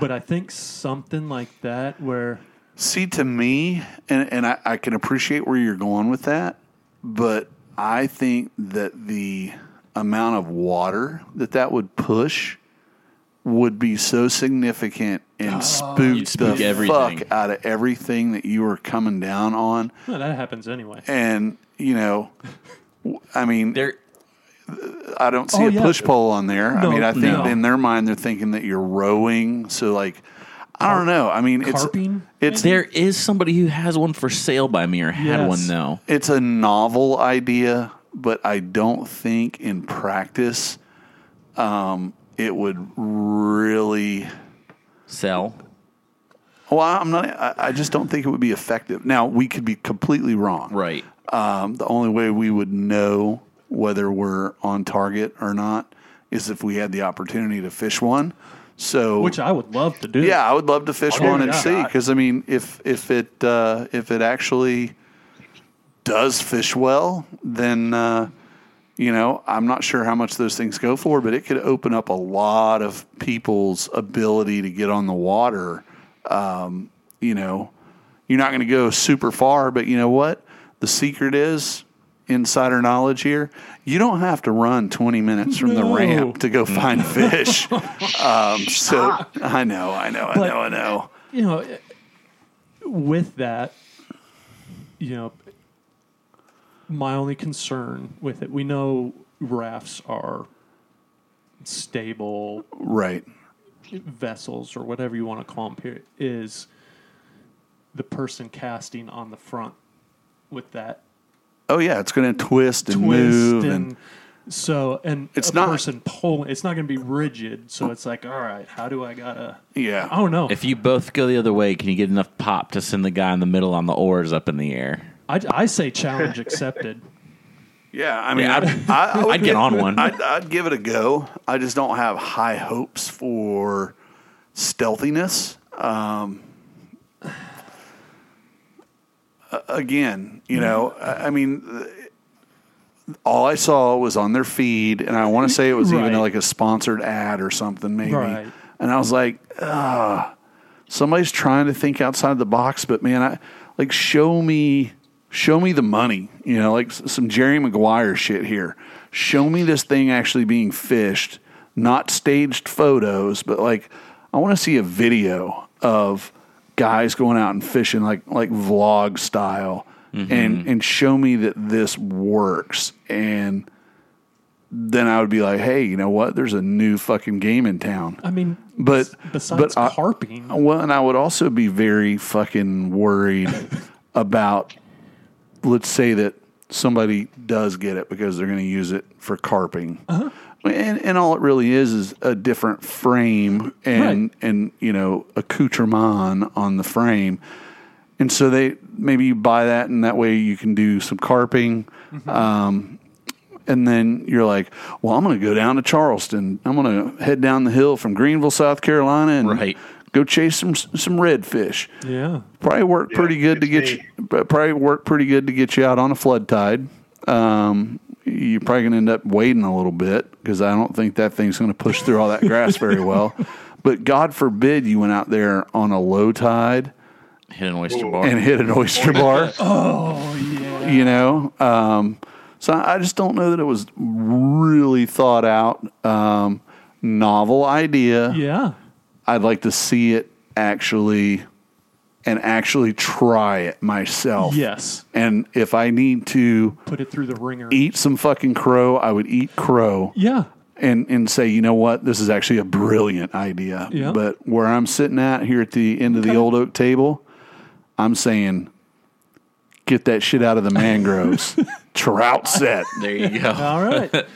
But I think something like that where See, to me, and, and I, I can appreciate where you're going with that, but I think that the amount of water that that would push would be so significant and spook You'd the everything. fuck out of everything that you were coming down on. well, that happens anyway. And, you know, I mean, There, I don't see Oh, a yeah. push pole on there. I mean, I think no. in their mind they're thinking that you're rowing. So, like, I don't know. I mean, it's Carping, it's there is somebody who has one for sale by me or had Yes. one though. it's a novel idea, but I don't think in practice um, it would really. Sell. Well, I'm not. I, I just don't think it would be effective. Now we could be completely wrong. Right. Um, the only way we would know whether we're on target or not is if we had the opportunity to fish one. So, which I would love to do. yeah, I would love to fish Oh, one and yeah. see because I mean, if if it uh, if it actually does fish well, then uh, you know I'm not sure how much those things go for, but it could open up a lot of people's ability to get on the water. Um, you know, you're not going to go super far, but you know what? The secret is insider knowledge here. You don't have to run 20 minutes from the ramp to go find fish. [LAUGHS] um, so I know, I know, I But- know, I know. you know, with that, you know, my only concern with it, we know rafts are stable Right. vessels or whatever you want to call them here, is the person casting on the front with that Oh yeah, it's going to twist and twist move and, and, so and It's a not- person pulling it's not going to be rigid so it's like all right how do i gotta yeah. Oh, i don't know If you both go the other way, can you get enough pop to send the guy in the middle on the oars up in the air? I, I say challenge accepted [LAUGHS] Yeah, I mean, Yeah, I'd, I'd- I, I [LAUGHS] would get on one. I'd, I'd give it a go. I just don't have high hopes for stealthiness. Um, again, you know, I I mean, all I saw was on their feed, and I want to say it was even like a sponsored ad or something, maybe. Right. And I was like, ah, somebody's trying to think outside the box, but man, I like show me, show me the money. You know, like some Jerry Maguire shit here. Show me this thing actually being fished, not staged photos, but like I want to see a video of guys going out and fishing like like vlog style, mm-hmm. and and show me that this works and. Then I would be like, "Hey, you know what? There's a new fucking game in town." i mean But- besides but I- carping Well, and I would also be very fucking worried [LAUGHS] about, let's say that somebody does get it because they're going to use it for carping. Uh-huh. And, and all it really is is a different frame and, Right. and, you know, accoutrement on the frame. And so they maybe you buy that, and that way you can do some carping. Mm-hmm. Um, and then you're like, well, I'm going to go down to Charleston. I'm going to head down the hill from Greenville, South Carolina, and Right. Go chase some some redfish. yeah Probably work pretty good to get me. you. Probably work pretty good to get you out on a flood tide. Um, you're probably going to end up wading a little bit because I don't think that thing's going to push through all that grass very [LAUGHS] well. But God forbid you went out there on a low tide Hit an oyster bar. and hit an oyster bar. [LAUGHS] oh yeah you know um, so i I just don't know that it was really thought out um, novel idea yeah i'd like to see it actually and actually try it myself yes and if i need to put it through the ringer eat some fucking crow i would eat crow yeah and and say, you know what, this is actually a brilliant idea. Yeah. But where I'm sitting at here at the end of the Okay. old oak table, I'm saying, get that shit out of the mangroves. [LAUGHS] Trout set. there you go. all right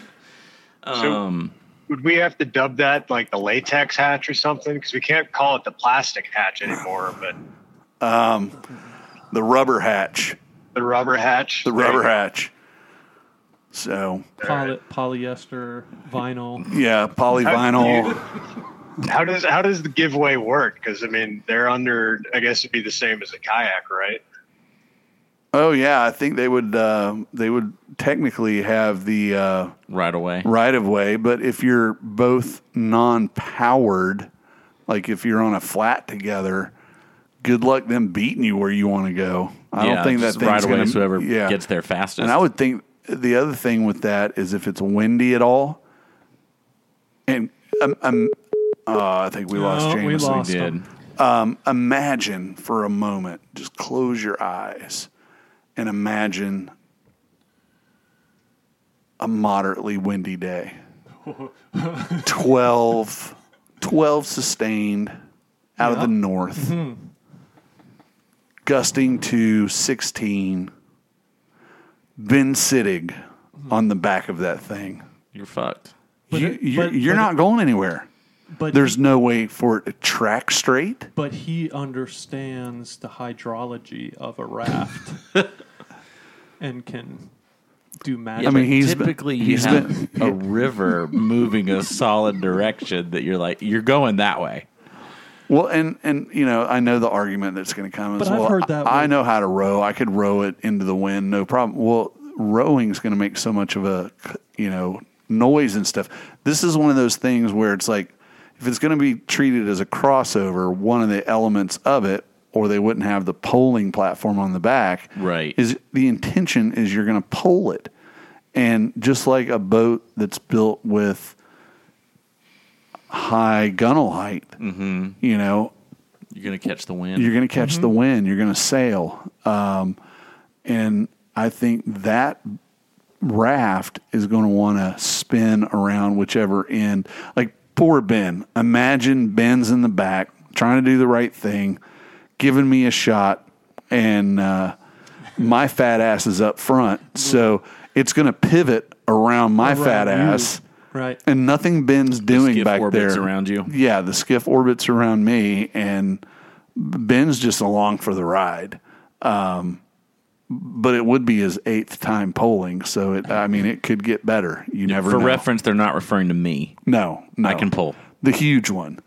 [LAUGHS] Um, Would we have to dub that like the latex hatch or something? Because we can't call it the plastic hatch anymore, but um, The rubber hatch. the rubber hatch. The rubber hatch. So Poly- polyester vinyl yeah, polyvinyl. How does how does the giveaway work? Because I mean, they're under. I guess it'd be the same as a kayak, right? Oh yeah, I think they would uh, they would technically have the uh, right away. right of way, but if you're both non powered, Like if you're on a flat together, good luck them beating you where you want to go. I yeah, don't think that just thing's right away. gonna, is whoever yeah. gets there fastest. And I would think the other thing with that is if it's windy at all, and um, um, uh, I think we lost James. we Jameson. lost did. him. Um, imagine for a moment, just close your eyes and imagine a moderately windy day. [LAUGHS] 12, 12 sustained out of the north, mm-hmm. gusting to 16. Ben Sittig mm-hmm. on the back of that thing. You're fucked. But you, it- you're but- you're but not going anywhere. But There's no way for it to track straight. but he understands the hydrology of a raft [LAUGHS] and can do magic. I mean, he's been- typically he's you have a river moving a solid direction that you're like you're going that way. Well, and and you know, I know the argument that's going to come But as I've well. heard that I, I know how to row. I could row it into the wind, no problem. Well, rowing is going to make so much of a you know noise and stuff. This is one of those things where it's like if it's going to be treated as a crossover, one of the elements of it, or they wouldn't have the polling platform on the back. Right. Is the intention is you're going to pole it, and just like a boat that's built with high gunnel height, Mm-hmm. you know, You're gonna catch the wind. you're going to catch the wind. You're going to sail. Um, and I think that raft is going to want to spin around whichever end. Like poor Ben. Imagine Ben's in the back trying to do the right thing, giving me a shot, and uh, my fat ass is up front. So it's going to pivot around my Around fat you. ass. right. And nothing Ben's doing skiff back orbits there around you. Yeah, the skiff orbits around me, and Ben's just along for the ride. Um, but it would be his eighth time polling, so it. I mean, it could get better. You never For know. reference, they're not referring to me. no, no, I can pull. the huge one.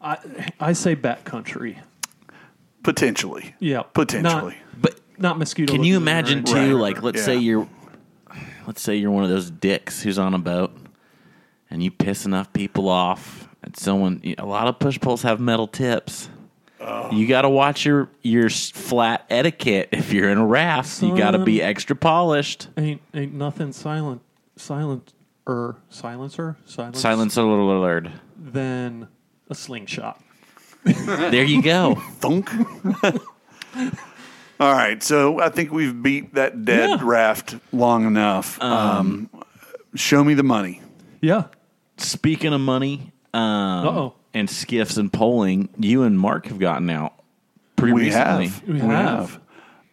I I say backcountry. Potentially, Yeah, potentially. But Not, not mosquito. can you imagine anything. too? Right. Like, let's Yeah. say you're, let's say you're one of those dicks who's on a boat, and you piss enough people off, and someone. A lot of push poles have metal tips. Oh. You got to watch your your flat etiquette if you're in a raft. You got to be extra polished. Ain't ain't nothing silent silent er silencer silence Silence alert. than a slingshot. There you go. [LAUGHS] Thunk. All right, so I think we've beat that dead Yeah. raft long enough. Um, show me the money. Yeah. Speaking of money, um, Uh-oh. and skiffs and polling, you and Mark have gotten out pretty We recently. have. We have.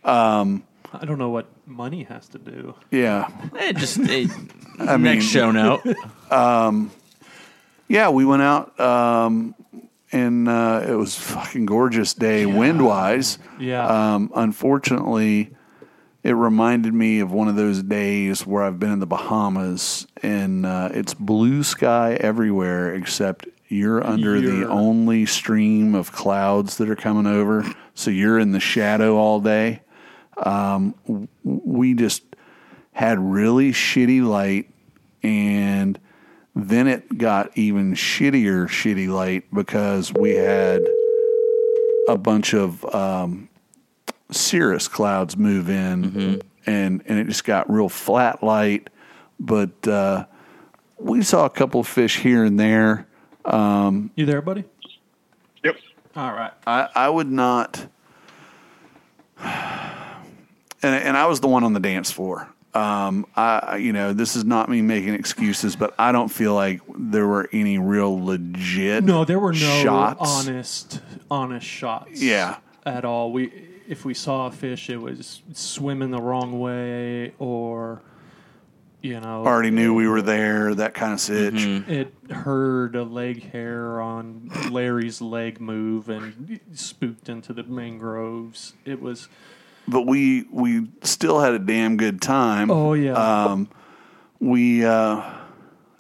I don't know what money has to do. Yeah. Eh, just eh, [LAUGHS] I mean, next show note. [LAUGHS] Yeah, we went out, um, and uh, it was a fucking gorgeous day, wind wise. Yeah. Um, unfortunately, it reminded me of one of those days where I've been in the Bahamas, and uh, it's blue sky everywhere except you're under the You're- only stream of clouds that are coming over. So you're in the shadow all day. Um, w- we just had really shitty light and then it got even shittier shitty light because we had a bunch of um, cirrus clouds move in and and it just got real flat light but uh, we saw a couple of fish here and there You there, buddy? Yep. All right. I, I would not [SIGHS] and, and I was the one on the dance floor. Um, I, you know, this is not me making excuses, but I don't feel like there were any real legit. No, there were no shots. honest honest shots. Yeah. At all. We if we saw a fish it was swimming the wrong way or you know Already knew we were there. That kind of sitch. it heard a leg hair on Larry's leg move and spooked into the mangroves. It was But we we still had a damn good time. oh yeah. Um, we uh,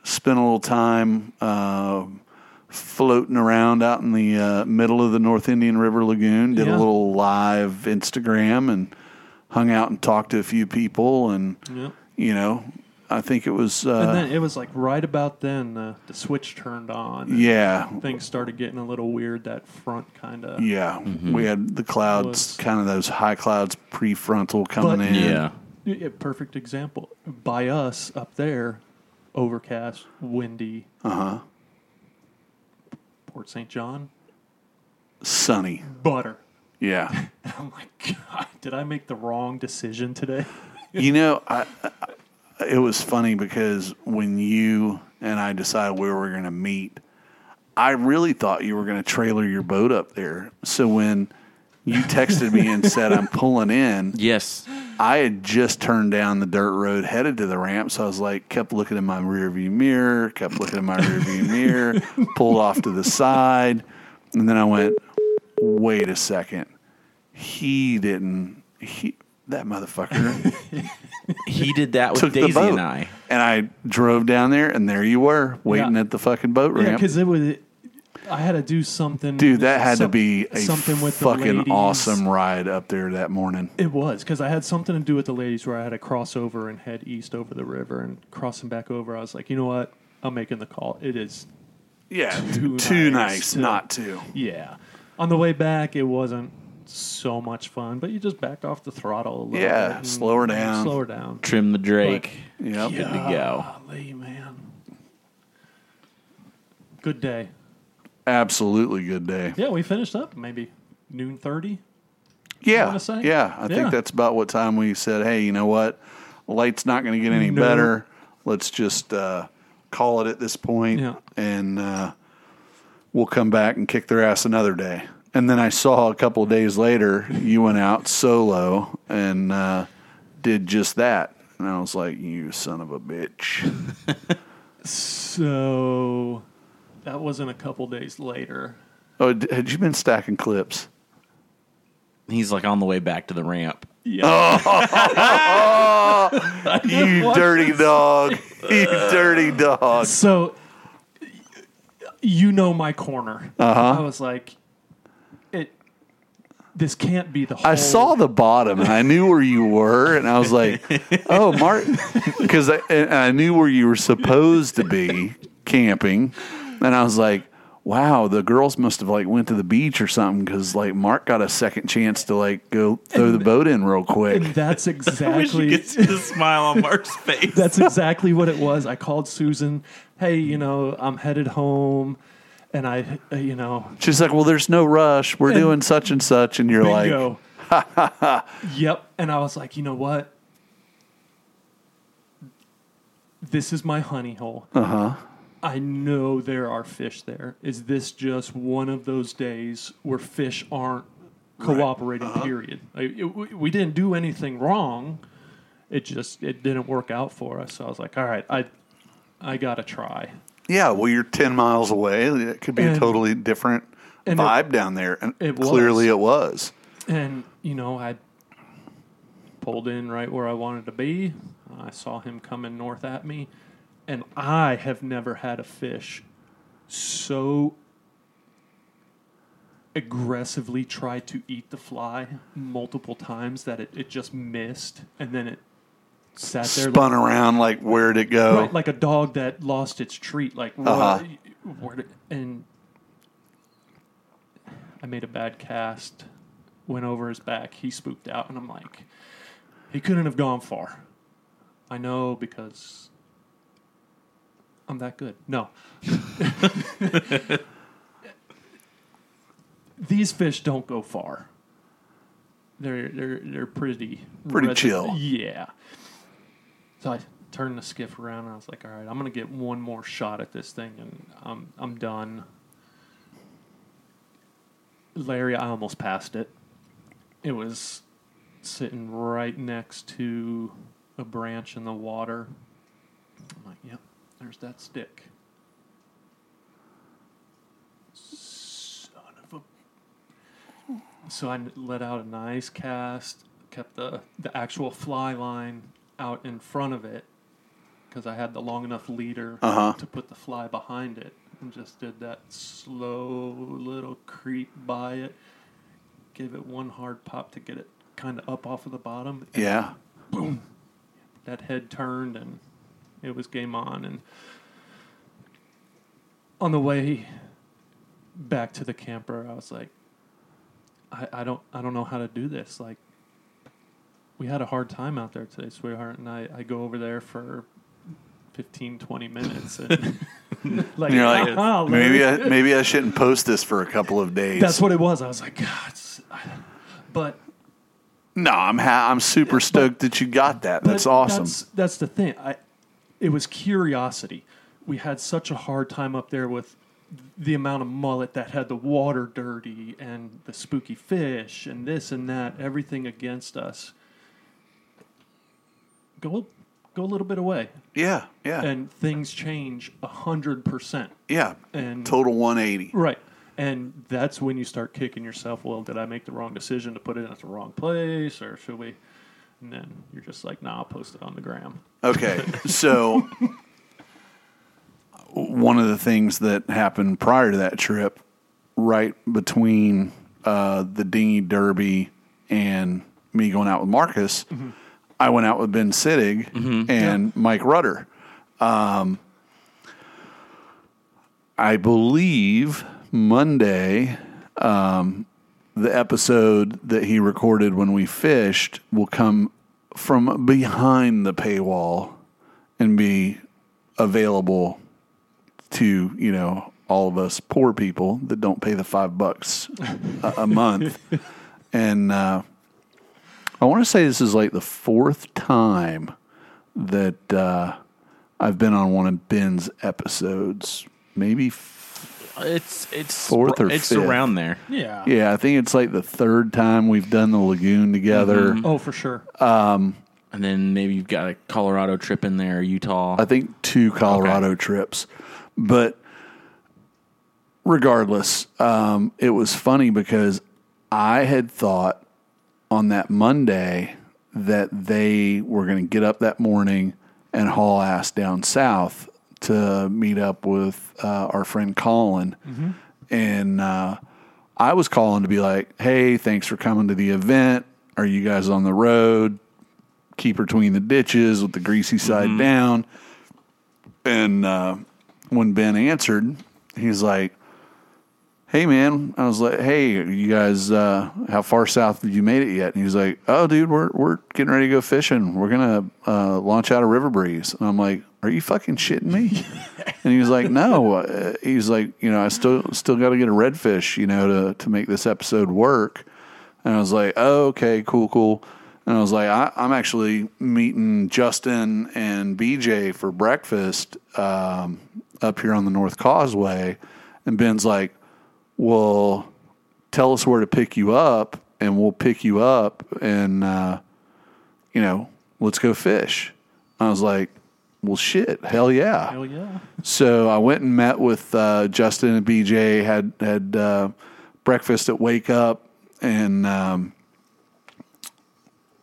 spent a little time uh, floating around out in the uh, middle of the North Indian River Lagoon. Did a little live Instagram and hung out and talked to a few people. And Yep. you know, I think it was. and Uh, then it was like right about then the, the switch turned on. and yeah, Things started getting a little weird. That front kind of. yeah. We had the clouds, Was- kind of those high clouds prefrontal coming But- in. Yeah. Yeah, perfect example. By us up there, overcast, windy. Uh huh. Port St. John, Sunny. butter. Yeah. [LAUGHS] I'm like, God, did I make the wrong decision today? you know, I, I, it was funny because when you and I decided where we were going to meet, I really thought you were going to trailer your boat up there. So when you texted me and said I'm pulling in, Yes. I had just turned down the dirt road headed to the ramp, so I was like, kept looking in my rearview mirror, kept looking in my rearview [LAUGHS] mirror, pulled off to the side, and then I went, wait a second, he didn't. He that motherfucker [LAUGHS] He did that with took Daisy boat, and I. and I drove down there, and there you were waiting Yeah. at the fucking boat ramp. Yeah, ramp. because it was. I had to do something. Dude, that had to some- be a something with the fucking ladies. awesome ride up there that morning. It was because I had something to do with the ladies where I had to cross over and head east over the river and crossing back over. I was like, you know what? I'm making the call. It is, Yeah, Too too, nice nice to- not to. yeah. On the way back, it wasn't so much fun, but you just backed off the throttle a little Yeah, bit and slow her down. Slow her down. Trim the Drake. Yep. Good to go. Golly, man. Good day. Absolutely good day. Yeah, we finished up maybe noon 30. Yeah, wanna say? yeah. I Yeah. think that's about what time we said. Hey, you know what? Light's not going to get any No. better. Let's just uh, call it at this point, Yeah. and uh, we'll come back and kick their ass another day. And then I saw a couple of days later you went out solo and uh, did just that, and I was like, "You son of a bitch!" So that wasn't a couple days later. oh, d- had you been stacking clips? He's like on the way back to the ramp. Yeah. [LAUGHS] [LAUGHS] You dirty dog! You dirty dog! So you know my corner. Uh-huh. I was like, it. This can't be the whole. I saw the bottom and I knew where you were, and I was like, [LAUGHS] "Oh, Mark," because I, and I knew where you were supposed to be camping, and I was like, "Wow, the girls must have like went to the beach or something," because like Mark got a second chance to like go throw the boat in real And quick. that's [LAUGHS] I wish you exactly. see the smile on Mark's [LAUGHS] face. That's exactly what it was. I called Susan. Hey, you know, I'm headed home, and I, uh, you know, She's like, "Well, there's no rush. We're doing such and such," and you're like, bingo. [LAUGHS] yep. And I was like, you know what? This is my honey hole. "Uh huh." I know there are fish there. Is this just one of those days where fish aren't cooperating? Period. Like, it, we, we didn't do anything wrong. It just it didn't work out for us. So I was like, all right, I I gotta try. Yeah, well, you're ten miles away. It could be a totally different and it- vibe down there, and it was. clearly it was. And you know, I pulled in right where I wanted to be. I saw him coming north at me, and I have never had a fish so aggressively try to eat the fly multiple times that it, it just missed, and then it sat there Spun around like, where'd it go? Right, like a dog that lost its treat. Like, Uh-huh. what, where did- and I made a bad cast, went over his back. He spooked out, and I'm like, he couldn't have gone far. I know because I'm that good. No. [LAUGHS] These fish don't go far. They're they're they're pretty Pretty chill. Yeah. So I turned the skiff around and I was like, all right, I'm gonna get one more shot at this thing and I'm I'm done. Larry, I almost passed it. It was sitting right next to a branch in the water. I'm like, yep, there's that stick. Son of a. So I let out a nice cast, kept the, the actual fly line out in front of it because I had the long enough leader Uh-huh. to put the fly behind it and just did that slow little creep by it. Gave it one hard pop to get it kind of up off of the bottom. and yeah. that head turned and It was game on, and on the way back to the camper, I was like, I, I don't I don't know how to do this. Like, we had a hard time out there today, sweetheart, and I, I go over there for 15, 20 minutes, and [LAUGHS] like, And you're like, "Ah, maybe I, maybe I shouldn't post this for a couple of days. That's what it was. I was like, God, but no, I'm ha- I'm super stoked that you got that. That's awesome. That's, that's the thing. I, it was curiosity. We had such a hard time up there with the amount of mullet that had the water dirty and the spooky fish and this and that, everything against us. Go, go a little bit away, yeah, yeah, and things change a hundred percent. yeah. And Total 180. Right. And that's when you start kicking yourself. Well, did I make the wrong decision to put it in at the wrong place, or should we? And then you're just like, nah, I'll post it on the gram. Okay, so [LAUGHS] one of the things that happened prior to that trip, right between uh, the dinghy derby and me going out with Marcus, I went out with Ben Sittig and Mike Rudder. Um, I believe Monday, um, the episode that he recorded when we fished will come from behind the paywall and be available to you know all of us poor people that don't pay the five bucks a, a month. [LAUGHS] And uh, i want to say this is like the fourth time that uh, i've been on one of ben's episodes maybe f- It's it's Fourth or it's fifth. around there. Yeah. yeah i think it's like the third time we've done the lagoon together Oh, for sure. And then maybe you've got a Colorado trip in there, Utah. I think two Colorado trips. But regardless, um, it was funny because I had thought on that Monday that they were going to get up that morning and haul ass down south to meet up with uh, our friend Colin. And uh, I was calling to be like, hey, thanks for coming to the event. Are you guys on the road? Keep between the ditches with the greasy side down. And uh, when Ben answered, he's like, "Hey, man." I was like, "Hey, you guys, uh, how far south have you made it yet?" And he's like, "Oh, dude, we're we're getting ready to go fishing. We're gonna uh, launch out of River Breeze." And I'm like, "Are you fucking shitting me?" [LAUGHS] and he was like, "No." Uh, he's like, "You know, I still still got to get a redfish, you know, to to make this episode work." And I was like, "Oh, okay, cool, cool." And I was like, I, "I'm actually meeting Justin and BJ for breakfast um, up here on the North Causeway." And Ben's like, "Well, tell us where to pick you up, and we'll pick you up, and uh, you know, let's go fish." I was like, "Well, shit, hell yeah!" Hell yeah. So I went and met with uh, Justin and BJ. had had uh, breakfast at Wake Up, and um,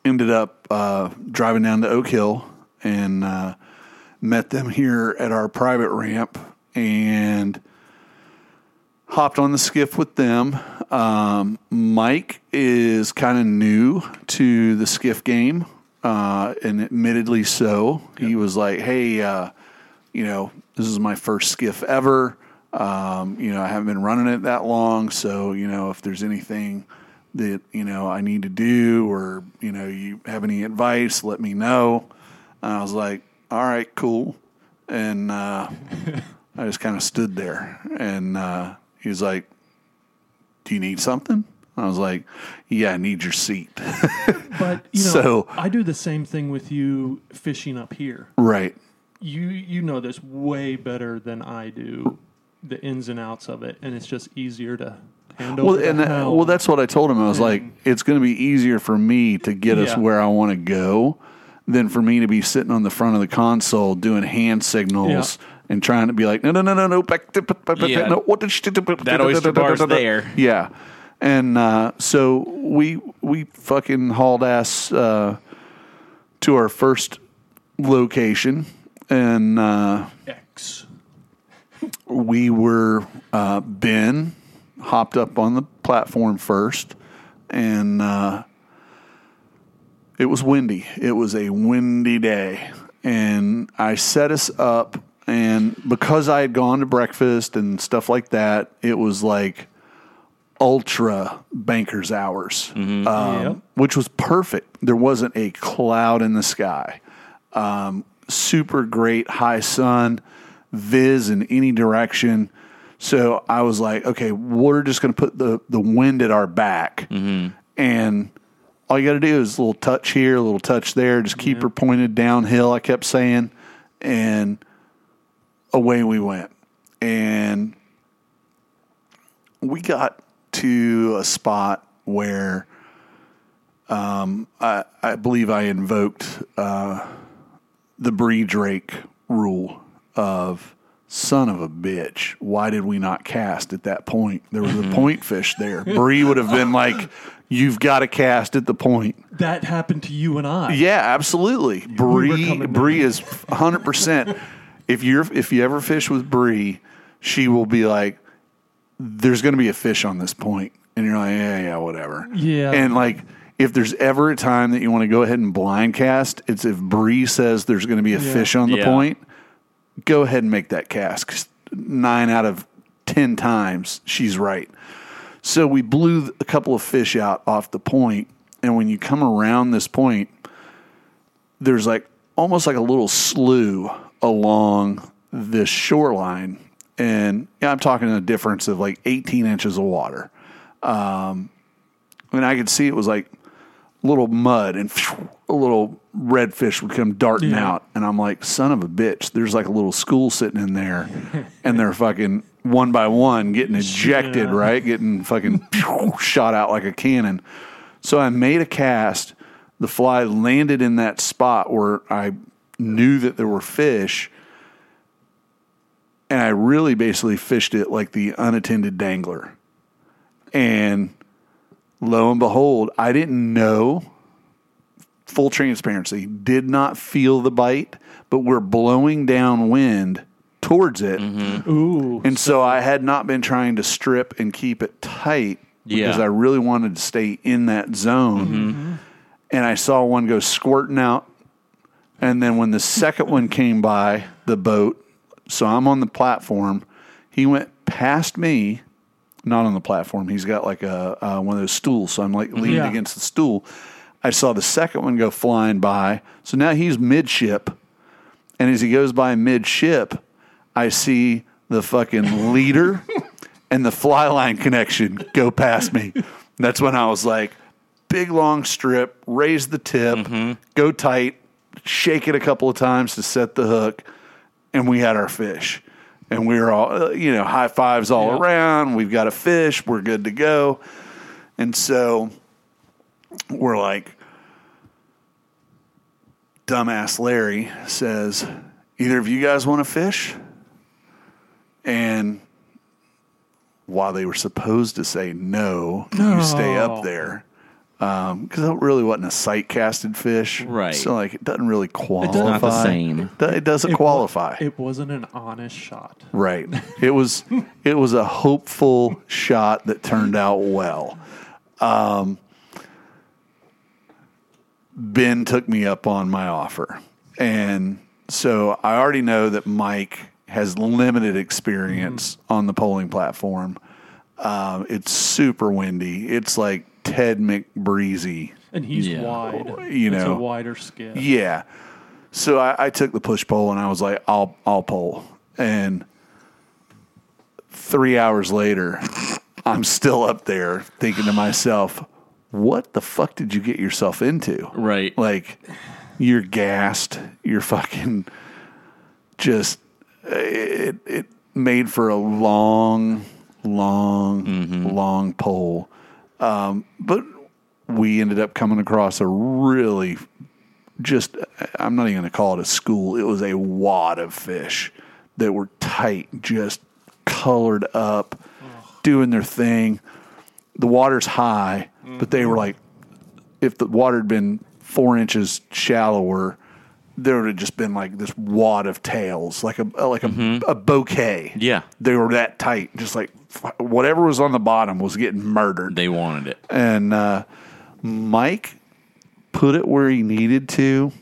ended up uh, driving down to Oak Hill and uh, met them here at our private ramp and hopped on the skiff with them. Um, Mike is kind of new to the skiff game, uh, and admittedly so. He was like, "Hey, uh, you know, this is my first skiff ever. Um, you know, I haven't been running it that long, so you know, if there's anything that you know I need to do, or you know, you have any advice, let me know." And I was like, "All right, cool," and uh, [LAUGHS] I just kind of stood there, and uh, he was like, "Do you need something?" I was like, "Yeah, I need your seat." [LAUGHS] But you know, So- I do the same thing with you fishing up here. right. You you know this way better than I do, the ins and outs of it, and it's just easier to hand over. Well, and uh, that, well, that's what I told him. I was like, it's going to be easier for me to get us where I want to go than for me to be sitting on the front of the console doing hand signals and trying to be like, no, no, no, no, no, back, back, back, back, Yeah. no, what did she do? That oyster bar's there. Yeah, and uh, so we we fucking hauled ass uh, to our first location, and uh, X. we were uh, Ben hopped up on the platform first, and uh, it was windy. It was a windy day, and I set us up. And because I had gone to breakfast and stuff like that, it was like ultra bankers hours, um, Yep. which was perfect. There wasn't a cloud in the sky. Um, super great high sun, viz in any direction. So I was like, okay, we're just going to put the, the wind at our back. And all you got to do is a little touch here, a little touch there. Just keep her pointed downhill, I kept saying. And away we went. And we got to a spot where um, I, I believe I invoked uh, the Bree Drake rule of son of a bitch. Why did we not cast at that point? There was a point fish there. Bree would have been [LAUGHS] like, "You've got to cast at the point." That happened to you and I. Yeah, absolutely. Bree coming Bree is hundred percent. [LAUGHS] If you're if you ever fish with Bree, she will be like, "There's going to be a fish on this point," and you're like, "Yeah, yeah, whatever." Yeah. And like, if there's ever a time that you want to go ahead and blind cast, it's if Bree says there's going to be a Yeah. fish on the Yeah. point. Go ahead and make that cast. 'cause Nine out of ten times, she's right. So we blew a couple of fish out off the point, and when you come around this point, there's like almost like a little slough along this shoreline, and yeah, I'm talking a difference of like 18 inches of water. Um, and I could see it was like little mud and a little redfish would come darting Yeah. out, and I'm like, son of a bitch! There's like a little school sitting in there, [LAUGHS] and they're fucking one by one getting ejected, Yeah. right? Getting fucking [LAUGHS] shot out like a cannon. So I made a cast. The fly landed in that spot where I knew that there were fish. And I really basically fished it like the unattended dangler. And lo and behold, I didn't know, full transparency, did not feel the bite, but we're blowing downwind towards it. Mm-hmm. Ooh. And so I had not been trying to strip and keep it tight because I really wanted to stay in that zone. Mm-hmm. And I saw one go squirting out. And then when the second one came by the boat, so I'm on the platform, he went past me, not on the platform. He's got like a uh, one of those stools, so I'm like leaning Yeah. against the stool. I saw the second one go flying by. So now he's midship. And as he goes by midship, I see the fucking leader [LAUGHS] and the fly line connection go past me. That's when I was like, big long strip, raise the tip, go tight, shake it a couple of times to set the hook, and we had our fish. And we were all, uh, you know, high fives all Yeah. around. We've got a fish. We're good to go. And so we're like, dumbass Larry says, either of you guys want to fish? And while they were supposed to say no, you stay up there. Because it really wasn't a sight casted fish. Right. So, like, it doesn't really qualify. not the same. It doesn't It wa- qualify. It wasn't an honest shot. Right. [LAUGHS] It was it was a hopeful shot that turned out well. Um, ben took me up on my offer. And so I already know that Mike has limited experience on the poling platform. Um, it's super windy. It's like Ted McBreezy. And he's Yeah. wide. You It's know. a wider skiff. Yeah. So I, I took the push pole and I was like, I'll I'll pull. And three hours later, I'm still up there thinking to myself, what the fuck did you get yourself into? Right. Like you're gassed. You're fucking just it it made for a long, long, mm-hmm. long pole. Um, but we ended up coming across a really just I'm not even going to call it a school. It was a wad of fish that were tight, just colored up, doing their thing. The water's high, but they were like, if the water had been four inches shallower, there would have just been like this wad of tails, like a like a, a bouquet. Yeah. they were that tight, just like whatever was on the bottom was getting murdered They wanted it. and uh, Mike put it where he needed to,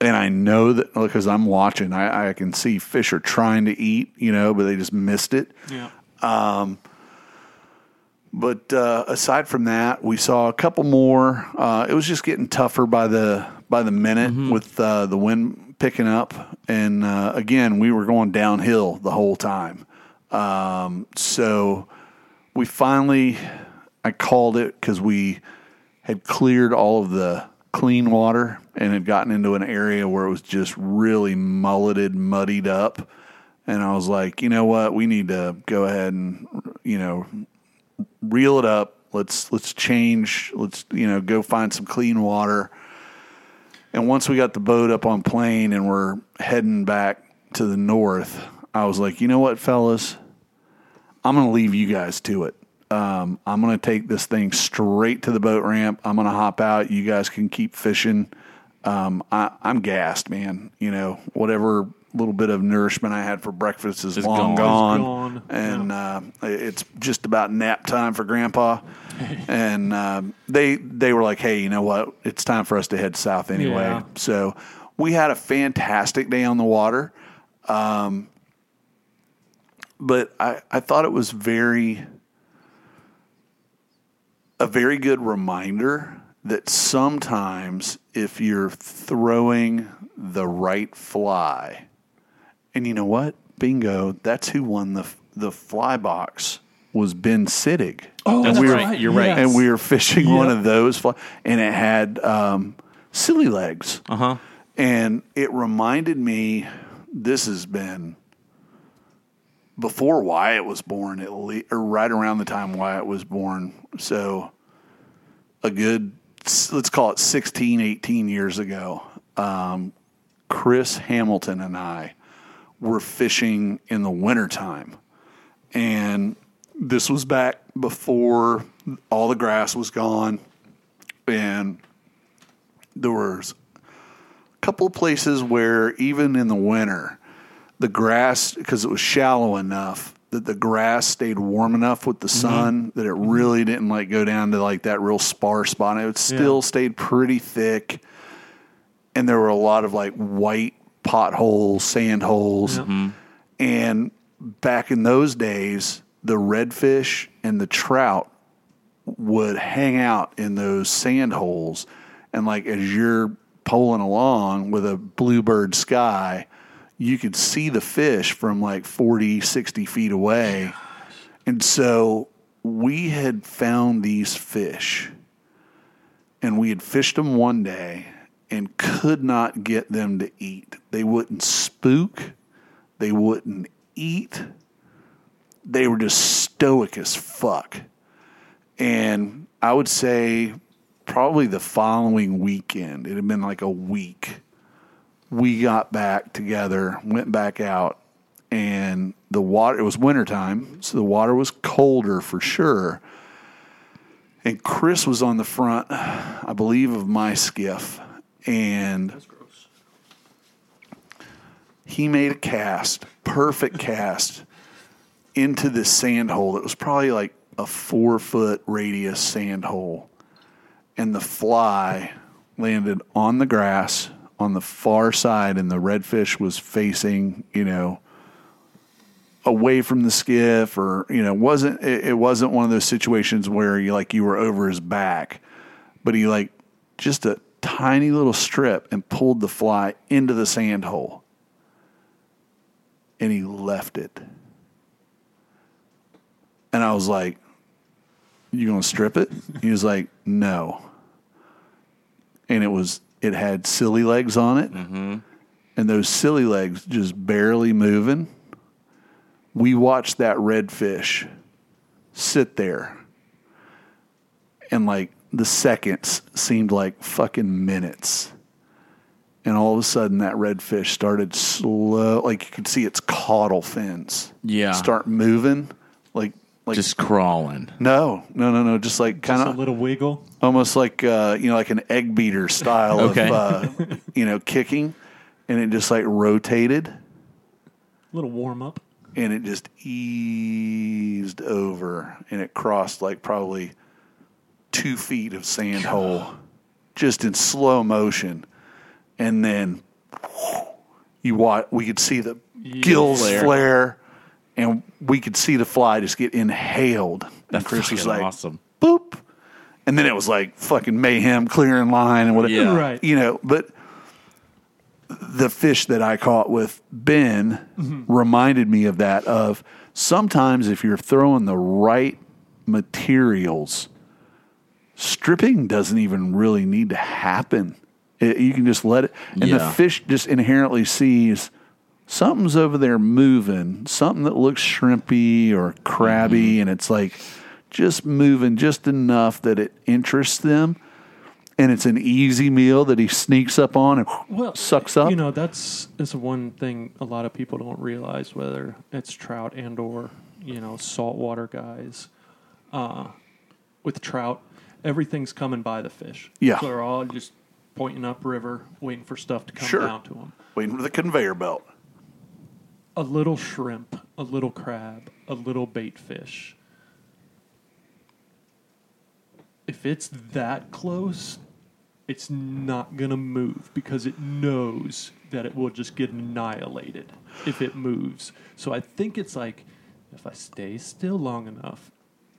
and I know that because I'm watching, I, I can see fish are trying to eat, you know, but they just missed it. Yeah. Um, But uh, aside from that, we saw a couple more. Uh, it was just getting tougher by the by the minute with uh, the wind picking up, and uh, again, we were going downhill the whole time. Um, so we finally, I called it because we had cleared all of the clean water and had gotten into an area where it was just really mulleted, muddied up. And I was like, you know what? We need to go ahead and, you know, reel it up. Let's let's change. Let's you know go find some clean water. And once we got the boat up on plane and we're heading back to the north, I was like, you know what, fellas, I'm going to leave you guys to it. Um, I'm going to take this thing straight to the boat ramp. I'm going to hop out. You guys can keep fishing. Um, I, I'm gassed, man. You know, whatever little bit of nourishment I had for breakfast is It's long gone. gone, gone. and uh, it's just about nap time for Grandpa. [LAUGHS] and um, they they were like, "Hey, you know what? It's time for us to head south anyway." Yeah. So we had a fantastic day on the water, um, but I I thought it was very a very good reminder that sometimes if you're throwing the right fly, and you know what, bingo, that's who won the the fly box was Ben Sittig. Oh, That's we were, right. You're right. And we were fishing one of those, fly, and it had um, silly legs. Uh huh. And it reminded me, this has been before Wyatt was born, at or right around the time Wyatt was born. So a good, let's call it 16, 18 years ago, um, Chris Hamilton and I were fishing in the wintertime. And this was back before all the grass was gone. And there was a couple places where even in the winter, the grass, because it was shallow enough that the grass stayed warm enough with the mm-hmm. sun that it mm-hmm. really didn't like go down to like that real sparse spot. It still Yeah. stayed pretty thick. And there were a lot of like white potholes, sand holes. Mm-hmm. And back in those days, the redfish and the trout would hang out in those sand holes. And like as you're poling along with a bluebird sky, you could see the fish from like 40, 60 feet away. Oh and so we had found these fish and we had fished them one day and could not get them to eat. They wouldn't spook, they wouldn't eat. They were just stoic as fuck. And I would say probably the following weekend, it had been like a week, we got back together, went back out, and the water, it was wintertime, so the water was colder for sure. And Chris was on the front, I believe, of my skiff. And he made a cast, perfect cast, into this sand hole that was probably like a four foot radius sand hole. And the fly landed on the grass on the far side, and the redfish was facing, you know, away from the skiff or you know wasn't it, it wasn't one of those situations where you like you were over his back but he like just a tiny little strip and pulled the fly into the sand hole and he left it. And i was like you gonna strip it? He was like no. And it was it had silly legs on it. Mm-hmm. And those silly legs just barely moving. We watched that redfish sit there. And like the seconds seemed like fucking minutes. And all of a sudden that redfish started slow like you could see its caudal fins Yeah. start moving like like Just crawling. no no no no just like kind of a little wiggle. almost like uh, you know like an egg beater style Okay. of uh, [LAUGHS] you know kicking and it just like rotated a little warm up. and it just eased over and it crossed like probably two feet of sand hole just in slow motion and then you watch, we could see the gills Flare. flare. And we could see the fly just get inhaled. That's and Chris was fucking like, awesome. boop. And then it was like fucking mayhem, clearing line and whatever. Yeah. Right. You know, but the fish that I caught with Ben Mm-hmm. reminded me of that of sometimes if you're throwing the right materials, stripping doesn't even really need to happen. It- you can just let it and the fish just inherently sees something's over there moving, something that looks shrimpy or crabby, Mm-hmm. and it's like just moving just enough that it interests them. And it's an easy meal that he sneaks up on and well, sucks up. You know, that's that's one thing a lot of people don't realize, whether it's trout and or you know saltwater guys. Uh, with trout, everything's coming by the fish. Yeah. so they're all just pointing upriver, waiting for stuff to come Sure. down to them. waiting for the conveyor belt. A little shrimp, a little crab, a little bait fish. If it's that close, it's not going to move because it knows that it will just get annihilated if it moves. So I think it's like if I stay still long enough,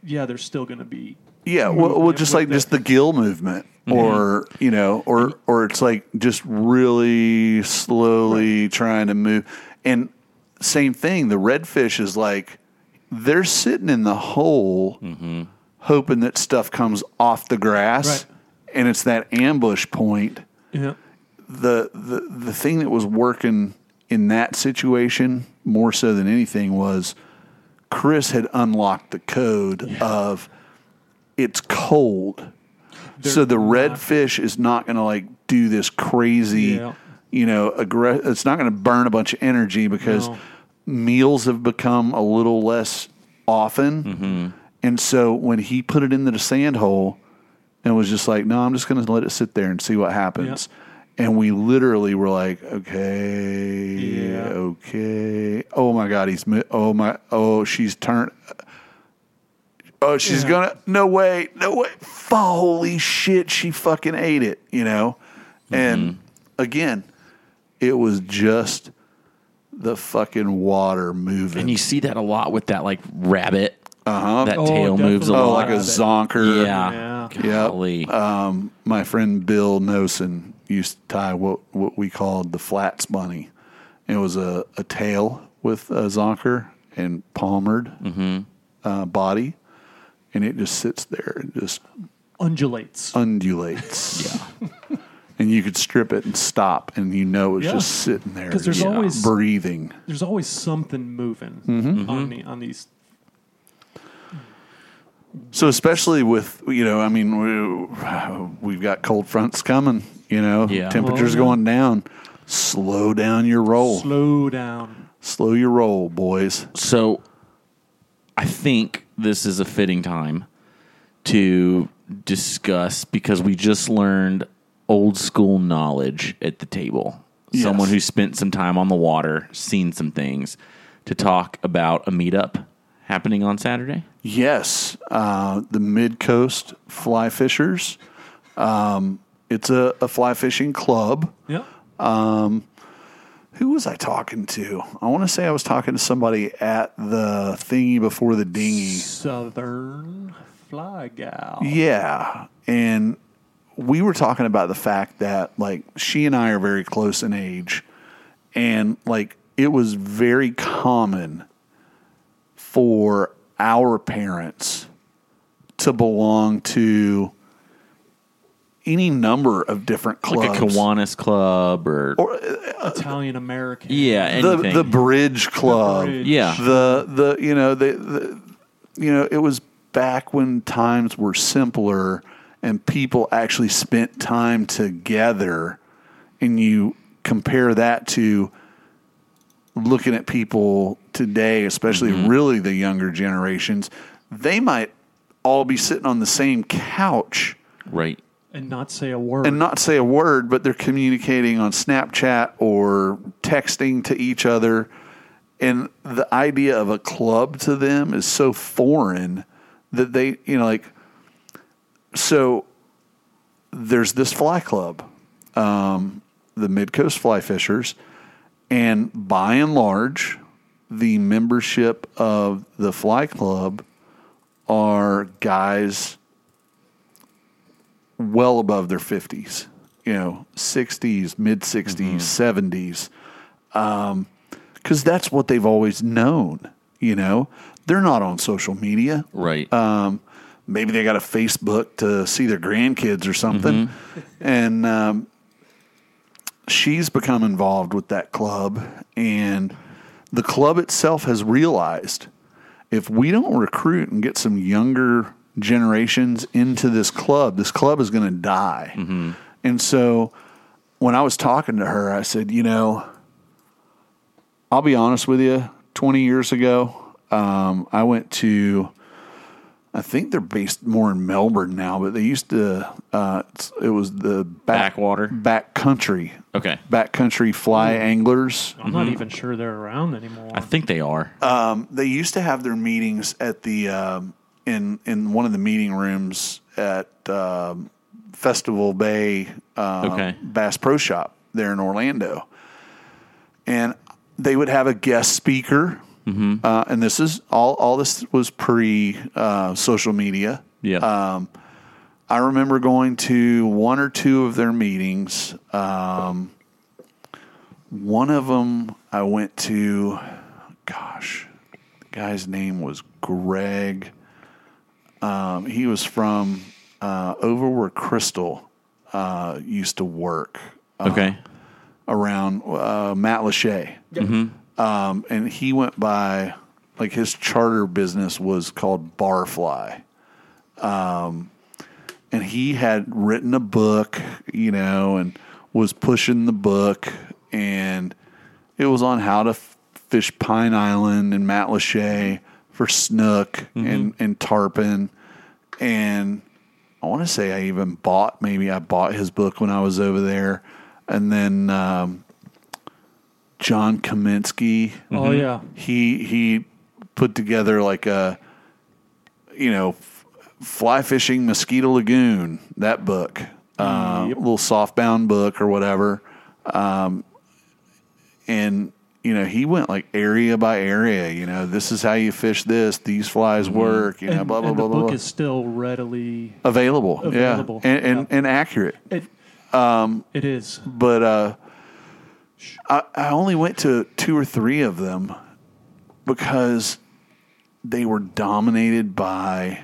yeah, there's still going to be Yeah, well, well just like the- just the gill movement, mm-hmm. or you know, or or it's like just really slowly trying to move. And same thing, the redfish is like they're sitting in the hole, mm-hmm. hoping that stuff comes off the grass, Right. and it's that ambush point. yeah. the the the thing that was working in that situation more so than anything was Chris had unlocked the code of it's cold. so the not- redfish is not going to like do this crazy, Yeah. you know, aggre- it's not going to burn a bunch of energy because No. Meals have become a little less often. Mm-hmm. And so when he put it into the sand hole and was just like, no, I'm just going to let it sit there and see what happens. And we literally were like, okay, Yeah. okay. Oh my God, he's, oh my, oh, she's turned. Oh, she's Yeah. gonna. No way, no way. Holy shit, she fucking ate it, you know? And again, it was just the fucking water moving. And you see that a lot with that like rabbit. uh-huh. That Oh, tail moves a definitely. oh, lot. like a zonker. yeah. Yeah. Yep. Golly. Um, my friend Bill Nosen used to tie what, what we called the flats bunny. It was a, a tail with a zonker and palmered uh, body, and it just sits there and just Undulates. undulates. [LAUGHS] yeah. And you could strip it and stop, and you know it's Yeah. just sitting there. 'Cause there's just always- breathing. There's always something moving Mm-hmm. on the on these. So especially with you know, I mean, we, we've got cold fronts coming. You know, Yeah. temperatures Oh, yeah. going down. Slow down your roll. Slow down. Slow your roll, boys. So I think this is a fitting time to discuss because we just learned old school knowledge at the table. Yes. Someone who spent some time on the water, seen some things, to talk about a meetup happening on Saturday. Yes, uh, the Mid Coast Fly Fishers. Um, it's a, a fly fishing club. Yeah. Who was I talking to? I want to say I was talking to somebody at the thingy before the dinghy. Southern fly gal. Yeah. And we were talking about the fact that like she and I are very close in age and like it was very common for our parents to belong to any number of different clubs. Like a Kiwanis club or, or Italian American. yeah, the anything. the bridge club. bridge. yeah. the the you know the, the you know it was back when times were simpler and people actually spent time together and you compare that to looking at people today especially mm-hmm. really the younger generations they might all be sitting on the same couch right. And not say a word. and not say a word, but they're communicating on Snapchat or texting to each other. And the idea of a club to them is so foreign that they, you know, like, so there's this fly club, um, the Mid Coast Fly Fishers, And by and large, the membership of the Fly Club are guys well above their 50s, you know, 60s, mid 60s, 70s. Because that's what they've always known, you know. They're not on social media. Right. Um, maybe they got a Facebook to see their grandkids or something. And um, she's become involved with that club. And the club itself has realized if we don't recruit and get some younger generations into this club, this club is going to die. And so when I was talking to her, I said, you know, I'll be honest with you, 20 years ago, um, I went to, I think they're based more in Melbourne now, but they used to, uh, it was the back, Backwater? back country, okay. backcountry fly anglers. I'm not even sure they're around anymore. I think they are. They used to have their meetings at the, um, in, in one of the meeting rooms at, um, Festival Bay, uh, Okay. Bass Pro Shop there in Orlando. And they would have a guest speaker. Uh, and this is all, all this was pre uh, social media. yeah. I remember going to one or two of their meetings. Um, one of them I went to, gosh, the guy's name was Greg. Um, he was from uh, over where Crystal uh, used to work okay. around uh, Matlacha. Um, and he went by, like his charter business was called Barfly. Um, and he had written a book, you know, and was pushing the book. And it was on how to f- fish Pine Island and Matlacha for snook and, and tarpon. And I want to say I even bought, maybe I bought his book when I was over there. And then um, John Kumiski, oh yeah, he he put together like a you know f- fly fishing mosquito lagoon that book. Uh, little softbound book or whatever. Um, and you know he went like area by area you know this is how you fish this these flies work you know and, blah blah and blah the blah, book blah. is still readily. available, Available, yeah and and, yeah. and accurate. It, it is. but uh, I, I only went to two or three of them because they were dominated by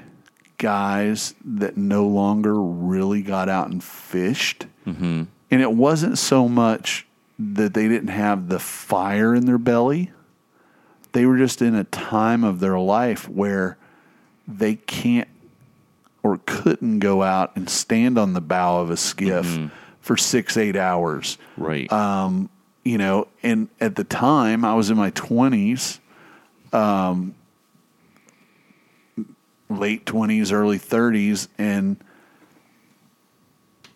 guys that no longer really got out and fished. Mm-hmm. And it wasn't so much that they didn't have the fire in their belly, they were just in a time of their life where they can't or couldn't go out and stand on the bow of a skiff for six, eight hours Right. You know, and at the time I was in my twenties, um, late twenties, early thirties, and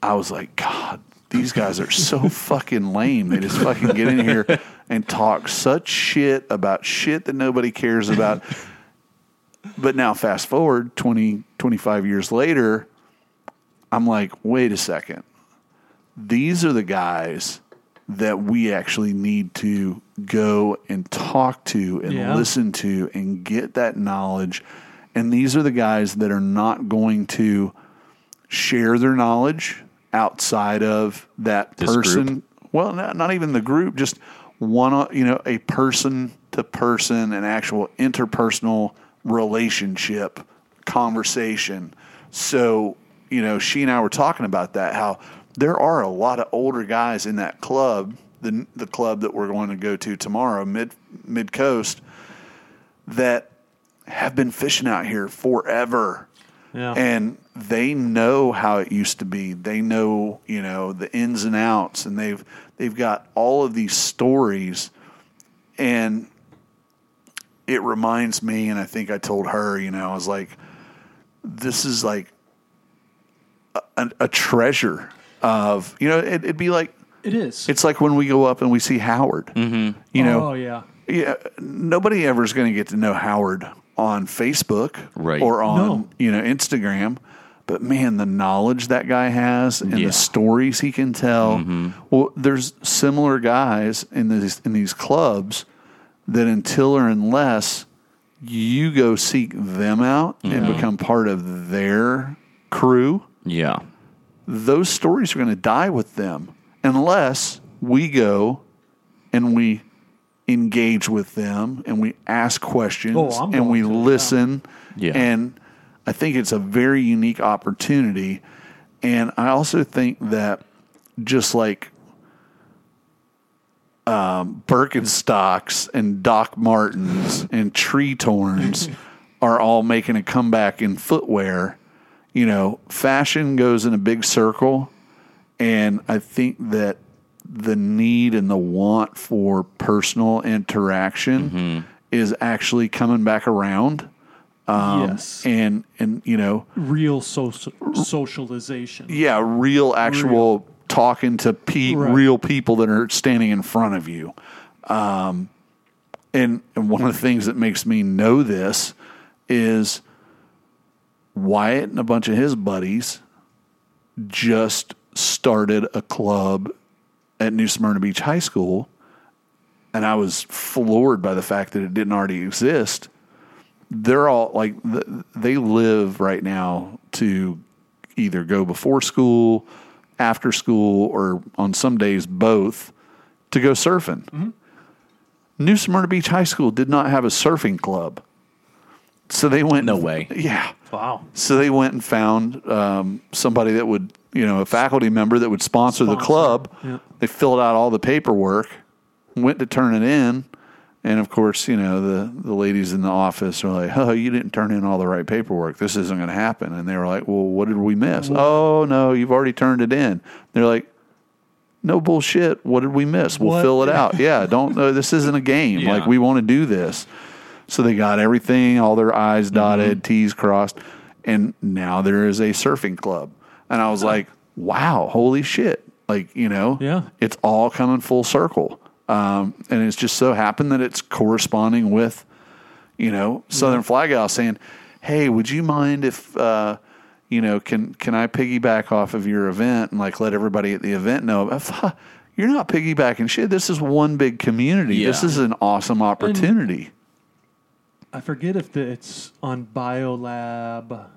I was like, God, these guys are so [LAUGHS] fucking lame. They just fucking get in here and talk such shit about shit that nobody cares about. But now, fast forward 20, 25 years later, I'm like, wait a second. These are the guys that we actually need to go and talk to and Yeah. listen to and get that knowledge. And these are the guys that are not going to share their knowledge outside of that This person. group? Well, not, not even the group, just one, you know, a person to person, an actual interpersonal relationship conversation. So, you know, she and I were talking about that, how there are a lot of older guys in that club, the, the club that we're going to go to tomorrow, mid mid coast, that have been fishing out here forever Yeah. and they know how it used to be. They know, you know, the ins and outs, and they've they've got all of these stories, and it reminds me. And I think I told her, you know, I was like, this is like a, a, a treasure of, you know, it, it'd be like it is. it's like when we go up and we see Howard. Mm-hmm. You know, oh yeah. yeah, nobody ever is going to get to know Howard on Facebook Right. or on No. you know Instagram, but man, the knowledge that guy has and Yeah. the stories he can tell. Well, there's similar guys in these in these clubs that until or unless you go seek them out and become part of their crew, Yeah. Those stories are going to die with them unless we go and we engage with them and we ask questions Oh, and we going to, yeah. listen. Yeah. And I think it's a very unique opportunity. And I also think that just like um, Birkenstocks and Doc Martens and Tretorns [LAUGHS] are all making a comeback in footwear. You know, fashion goes in a big circle, and I think that the need and the want for personal interaction is actually coming back around. Um, yes. And and you know, Real social socialization. yeah, real actual talking to pe- Right. real people that are standing in front of you. Um, and, and one of the things that makes me know this is Wyatt and a bunch of his buddies just started a club at New Smyrna Beach High School. And I was floored by the fact that it didn't already exist. They're all like, they live right now to either go before school, after school, or on some days both to go surfing. Mm-hmm. New Smyrna Beach High School did not have a surfing club. So they went. No way. Yeah. Wow. So they went and found um, somebody that would, you know, a faculty member that would sponsor, the club. yeah. They filled out all the paperwork, went to turn it in, and of course, you know, the the ladies in the office are like, "Oh, you didn't turn in all the right paperwork. This isn't going to happen." And they were like, "Well, what did we miss?" "Oh, no, you've already turned it in." They're like, "No bullshit. What did we miss? We'll What? fill it out." yeah, don't. Uh, this isn't a game. [LAUGHS] Yeah. Like we want to do this. So they got everything, all their I's Mm-hmm. dotted, T's crossed, and now there is a surfing club. And I was like, wow, holy shit. Like, you know, Yeah. it's all coming full circle. Um, and it's just so happened that it's corresponding with, you know, Southern Fly Gal saying, hey, would you mind if, uh, you know, can can I piggyback off of your event and like let everybody at the event know? You're not piggybacking shit. This is one big community. This Yeah. is an awesome opportunity. I forget if the, it's on BioLab.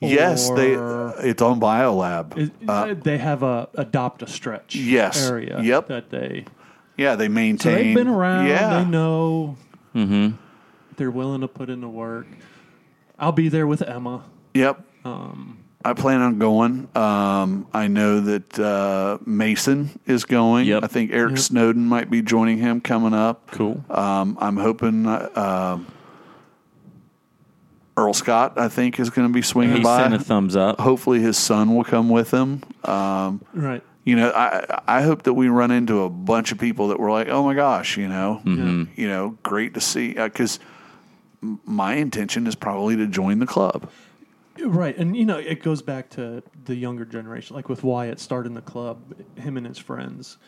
Yes, they. It's on BioLab. Is- they have a adopt a stretch Uh, Yes. area Yep. that they yeah, they so maintain. they've been around Yeah, they know they're willing to put in the work I'll be there with Emma Yep. Um, I plan on going. Um, I know that uh, Mason is going. Yep. I think Eric Snowden might be joining him coming up. Cool. Um, I'm hoping uh, Earl Scott, I think, is going to be swinging He by. sent a thumbs up. Hopefully, his son will come with him. Um, right you know, I I hope that we run into a bunch of people that were like, oh my gosh, you know, you know, great to see because my intention is probably to join the club. right and you know it goes back to the younger generation like with Wyatt starting the club him and his friends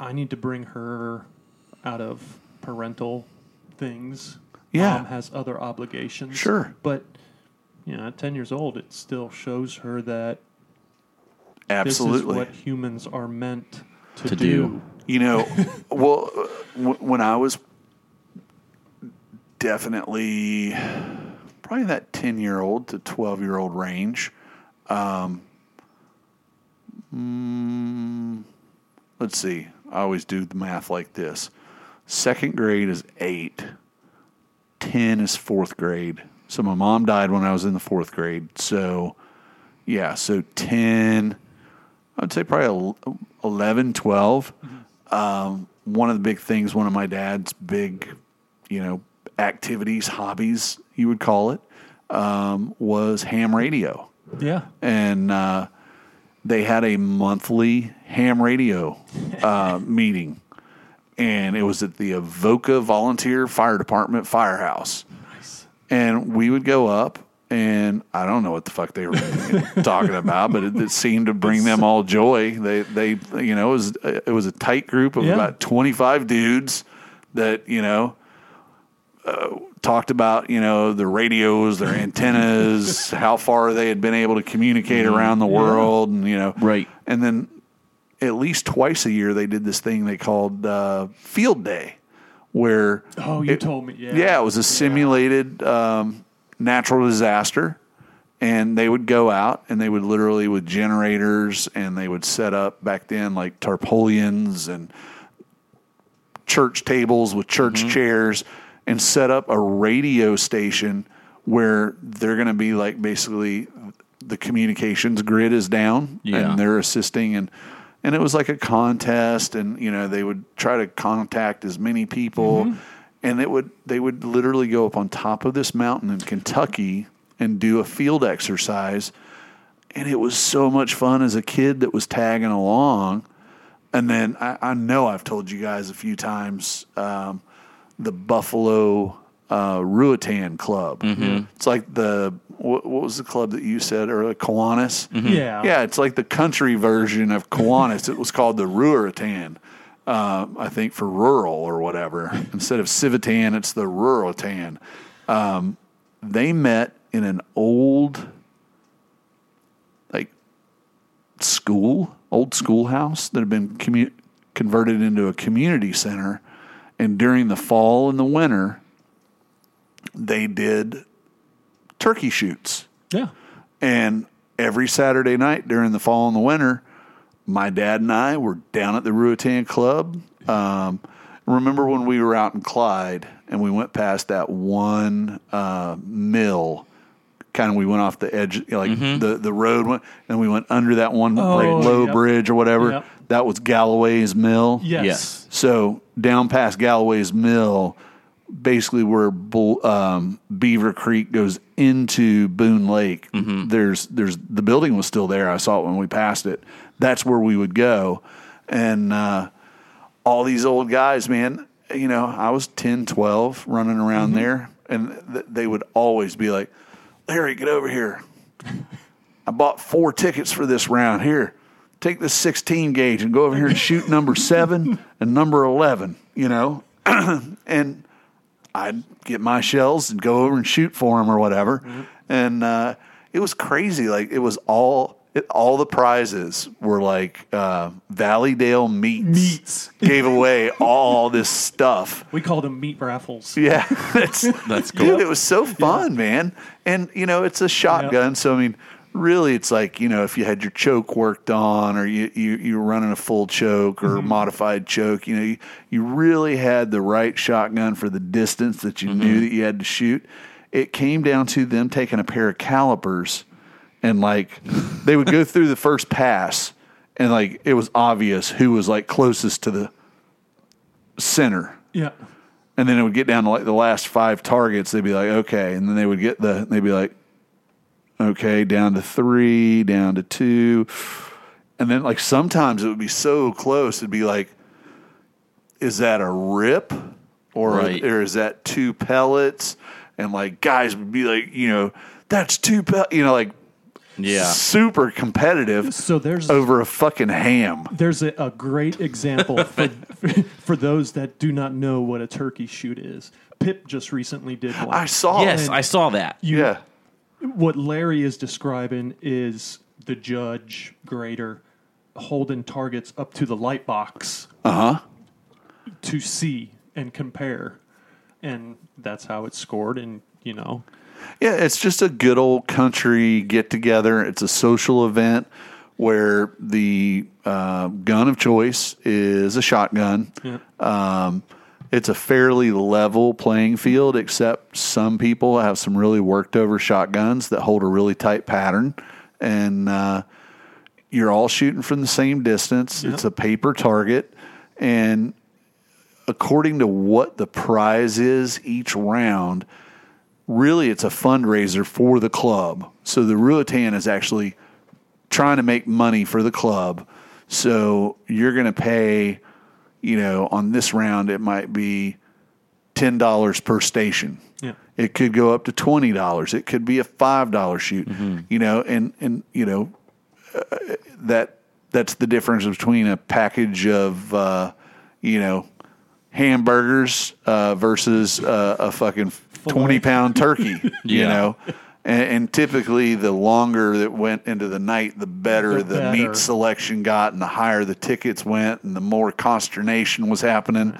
I need to bring her out of parental things Yeah. Mom has other obligations Sure. but you know at 10 years old it still shows her that Absolutely. This is what humans are meant to, To do. do. You know, [LAUGHS] well, uh, w- when I was definitely probably that 10 year old to 12 year old range, um, mm, let's see, I always do the math like this second grade is eight, 10 is fourth grade. So my mom died when I was in the fourth grade. So, yeah, so 10. I'd say probably el- 11, 12. Um, one of the big things, one of my dad's big, you know, activities, hobbies, you would call it, um, was ham radio. Yeah. And uh, they had a monthly ham radio uh, meeting. And it was at the Avoca Volunteer Fire Department firehouse Nice. and we would go up and I don't know what the fuck they were talking about, but it, it seemed to bring them all joy. They, they, you know, it was it was a tight group of Yeah. about twenty five dudes that you know uh, talked about you know the radios, their [LAUGHS] antennas, how far they had been able to communicate around the world, and you know, Right. And then at least twice a year they did this thing they called uh, Field Day, where Oh, you it- told me. Yeah. yeah, it was a simulated um, natural disaster. And they would go out and they would literally with generators and they would set up back then like tarpaulins and church tables with church chairs and set up a radio station where they're going to be like basically the communications grid is down Yeah. and they're assisting and and it was like a contest and you know they would try to contact as many people and it would they would literally go up on top of this mountain in Kentucky and do a field exercise. And it was so much fun as a kid that was tagging along. And then I, I know I've told you guys a few times um, the Buffalo uh, Ruritan Club. It's like the what, what was the club that you said or Kiwanis? Yeah. Yeah, it's like the country version of Kiwanis. it was called the Ruritan. Uh, I think for rural or whatever. Instead of Civitan, it's the Ruritan. Um, they met in an old, like, school, old schoolhouse that had been commu- converted into a community center. And during the fall and the winter, they did turkey shoots. Yeah. And every Saturday night during the fall and the winter, my dad and I were down at the Ruritan Club. Um, remember when we were out in Clyde and we went past that one uh, mill? Kind of, we went off the edge, you know, like the, the road went, and we went under that one Oh, like, low yep. bridge or whatever. Yep. That was Galloway's Mill. Yes. Yes. So down past Galloway's Mill, basically where um, Beaver Creek goes into Boone Lake. There's there's the building was still there. I saw it when we passed it. That's where we would go, and uh, all these old guys, man. You know, I was 10, 12 running around there, and th- they would always be like, "Larry, get over here." I bought four tickets for this round. Here, take this 16 gauge and go over here and shoot number seven [LAUGHS] and number 11, you know? [CLEARS THROAT] and I'd get my shells and go over and shoot for them or whatever. And uh, it was crazy. Like, it was all. It, all the prizes were like uh, Valleydale Meats, Meats. gave away all this stuff. [LAUGHS] We called them meat raffles. Yeah, that's [LAUGHS] That's cool. Dude, it was so fun, man. And you know, it's a shotgun, so I mean, really, it's like you know, if you had your choke worked on, or you you you were running a full choke or mm-hmm. modified choke, you know, you, you really had the right shotgun for the distance that you knew mm-hmm. that you had to shoot. It came down to them taking a pair of calipers and like they would go through the first pass and like it was obvious who was like closest to the center Yeah. and then it would get down to like the last five targets. They'd be like, okay, and then they would get the. They'd be like, okay, down to three, down to two, and then like sometimes it would be so close. It'd be like, is that a rip, or Right. or is that two pellets? And like guys would be like, you know, that's two pellets. You know, like Yeah. super competitive So there's over a fucking ham. there's a, a great example [LAUGHS] for, for those that do not know what a turkey shoot is. Pip just recently did one. I saw. Yes, it. I saw that. You- yeah. What Larry is describing is the judge grader holding targets up to the light box Uh huh. to see and compare, and that's how it's scored. And you know, Yeah, it's just a good old country get together. It's a social event where the uh, gun of choice is a shotgun. Yeah. Um, it's a fairly level playing field, except some people have some really worked over shotguns that hold a really tight pattern. And uh, you're all shooting from the same distance. It's a paper target. And according to what the prize is each round, really it's a fundraiser for the club. So the Ruritan is actually trying to make money for the club. So you're going to pay, you know, on this round it might be ten dollars per station. Yeah. It could go up to twenty dollars. It could be a five dollar shoot. You know, and and you know uh, that that's the difference between a package of uh, you know hamburgers uh, versus uh, a fucking twenty pound turkey. [LAUGHS] You know. And, and typically, the longer that went into the night, the better The the, better. meat selection got, and the higher the tickets went, and the more consternation was happening.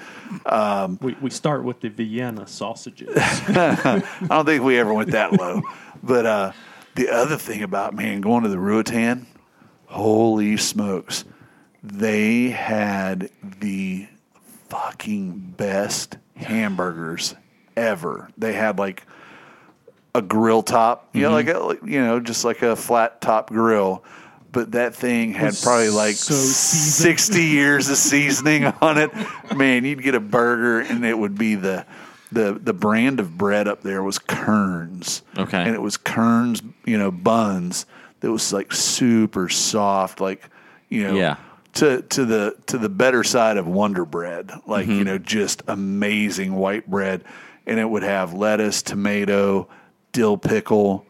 We, we start with the Vienna sausages. [LAUGHS] I don't think we ever went that low. But uh, the other thing about man going to the Ruritan, holy smokes, they had the fucking best hamburgers ever. They had like a grill top, you know, mm-hmm. like a, you know, just like a flat top grill. But that thing had probably like so 60 years of seasoning [LAUGHS] on it. Man, you'd get a burger and it would be the the the brand of bread up there was Kerns. Okay. And it was Kerns, you know, buns that was like super soft, like, you know, Yeah. to to the to the better side of Wonder Bread, like you mm-hmm. know, just amazing white bread, and it would have lettuce, tomato, dill pickle,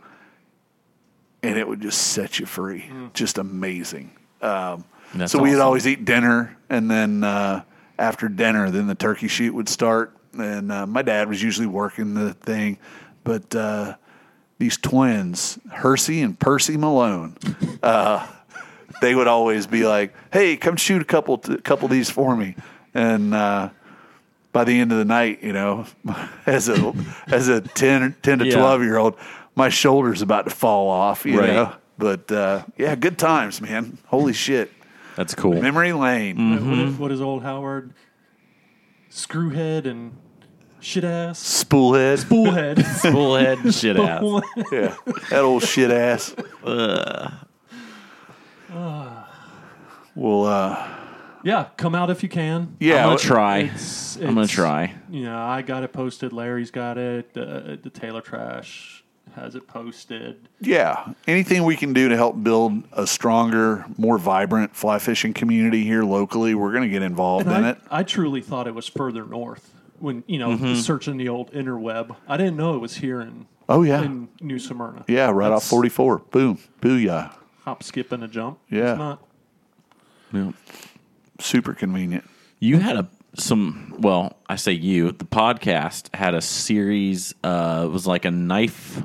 and it would just set you free. Just amazing. Um, That's so we'd awesome. always eat dinner, and then uh, after dinner, then the turkey shoot would start, and uh, my dad was usually working the thing, but. Uh, these twins, Hersey and Percy Malone, uh, they would always be like, "Hey, come shoot a couple, a couple of these for me." And uh, by the end of the night, you know, [LAUGHS] as a as a 10, 10 to Yeah. twelve year old, my shoulder's about to fall off. You Right. know, but uh, yeah, good times, man. Holy shit, That's cool. memory lane. Mm. what, is, what is old Howard? Screwhead and shit ass. Spoolhead, Bullhead. Bullhead [LAUGHS] shit ass. yeah, that old shit ass. [LAUGHS] well, uh, yeah, come out if you can. yeah, I'm gonna try. It's, I'm gonna try. You know, I got it posted. Larry's got it. The, the Tailer Trash has it posted. Yeah, anything we can do to help build a stronger, more vibrant fly fishing community here locally, we're going to get involved And in I, it. I truly thought it was further north when you know Mm-hmm. searching the old interweb. I didn't know it was here in Oh yeah, in New Smyrna. yeah, right off forty four. Boom, booyah. Hop, skip, and a jump. Yeah. It's not. Yeah. Super convenient. You had a some. Well, I say you. The podcast had a series. Uh, it was like a knife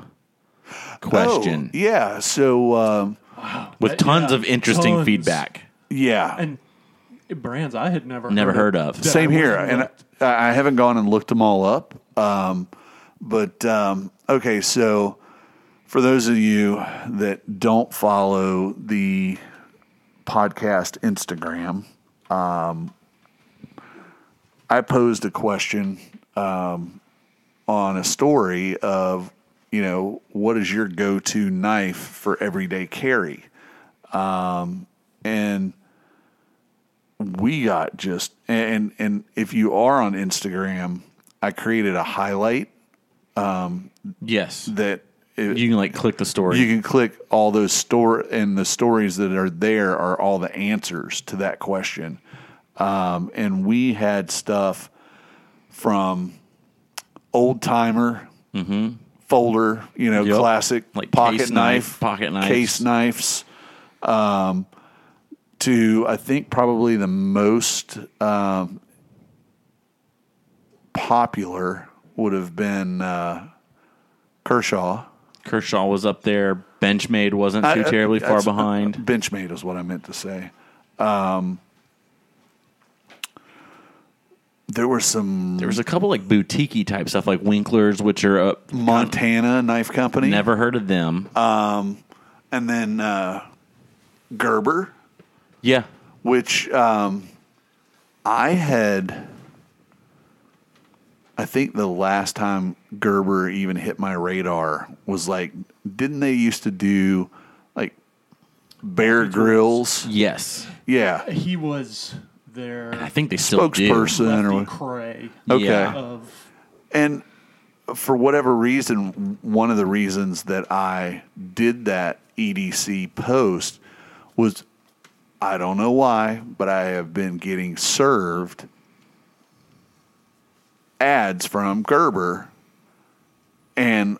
question Oh, yeah. So um, with tons yeah, of interesting tons. feedback. yeah, And brands I had never Never heard of. of. same I here, and looked. I, I haven't gone and looked them all up. Um, but um, okay, so for those of you that don't follow the podcast Instagram, um, I posed a question um, on a story of you know what is your go-to knife for everyday carry, um, and we got just and and if you are on Instagram, I created a highlight Yes, that it, you can like click the story. you can click all those store and the stories that are there are all the answers to that question. Um, and we had stuff from old timer folder, you know, Mm-hmm. Yep. classic Like pocket knife, knife, pocket knives. case knives, um, to I think probably the most um, popular would have been uh, Kershaw. Kershaw was up there. Benchmade wasn't too I- I- terribly far that's- behind. Benchmade is what I meant to say. Um, there were some There was a couple like boutique type stuff, like Winklers, which are uh, Montana Knife Company, never heard of them. and then uh, Gerber, yeah, which um, I had. I think the last time Gerber even hit my radar was like, didn't they used to do like Bear Grylls? yes, Yeah, he was their I think they still do. spokesperson or Lefty Kreh Okay. Yeah. of And for whatever reason, one of the reasons that I did that EDC post was I don't know why, but I have been getting served ads from Gerber and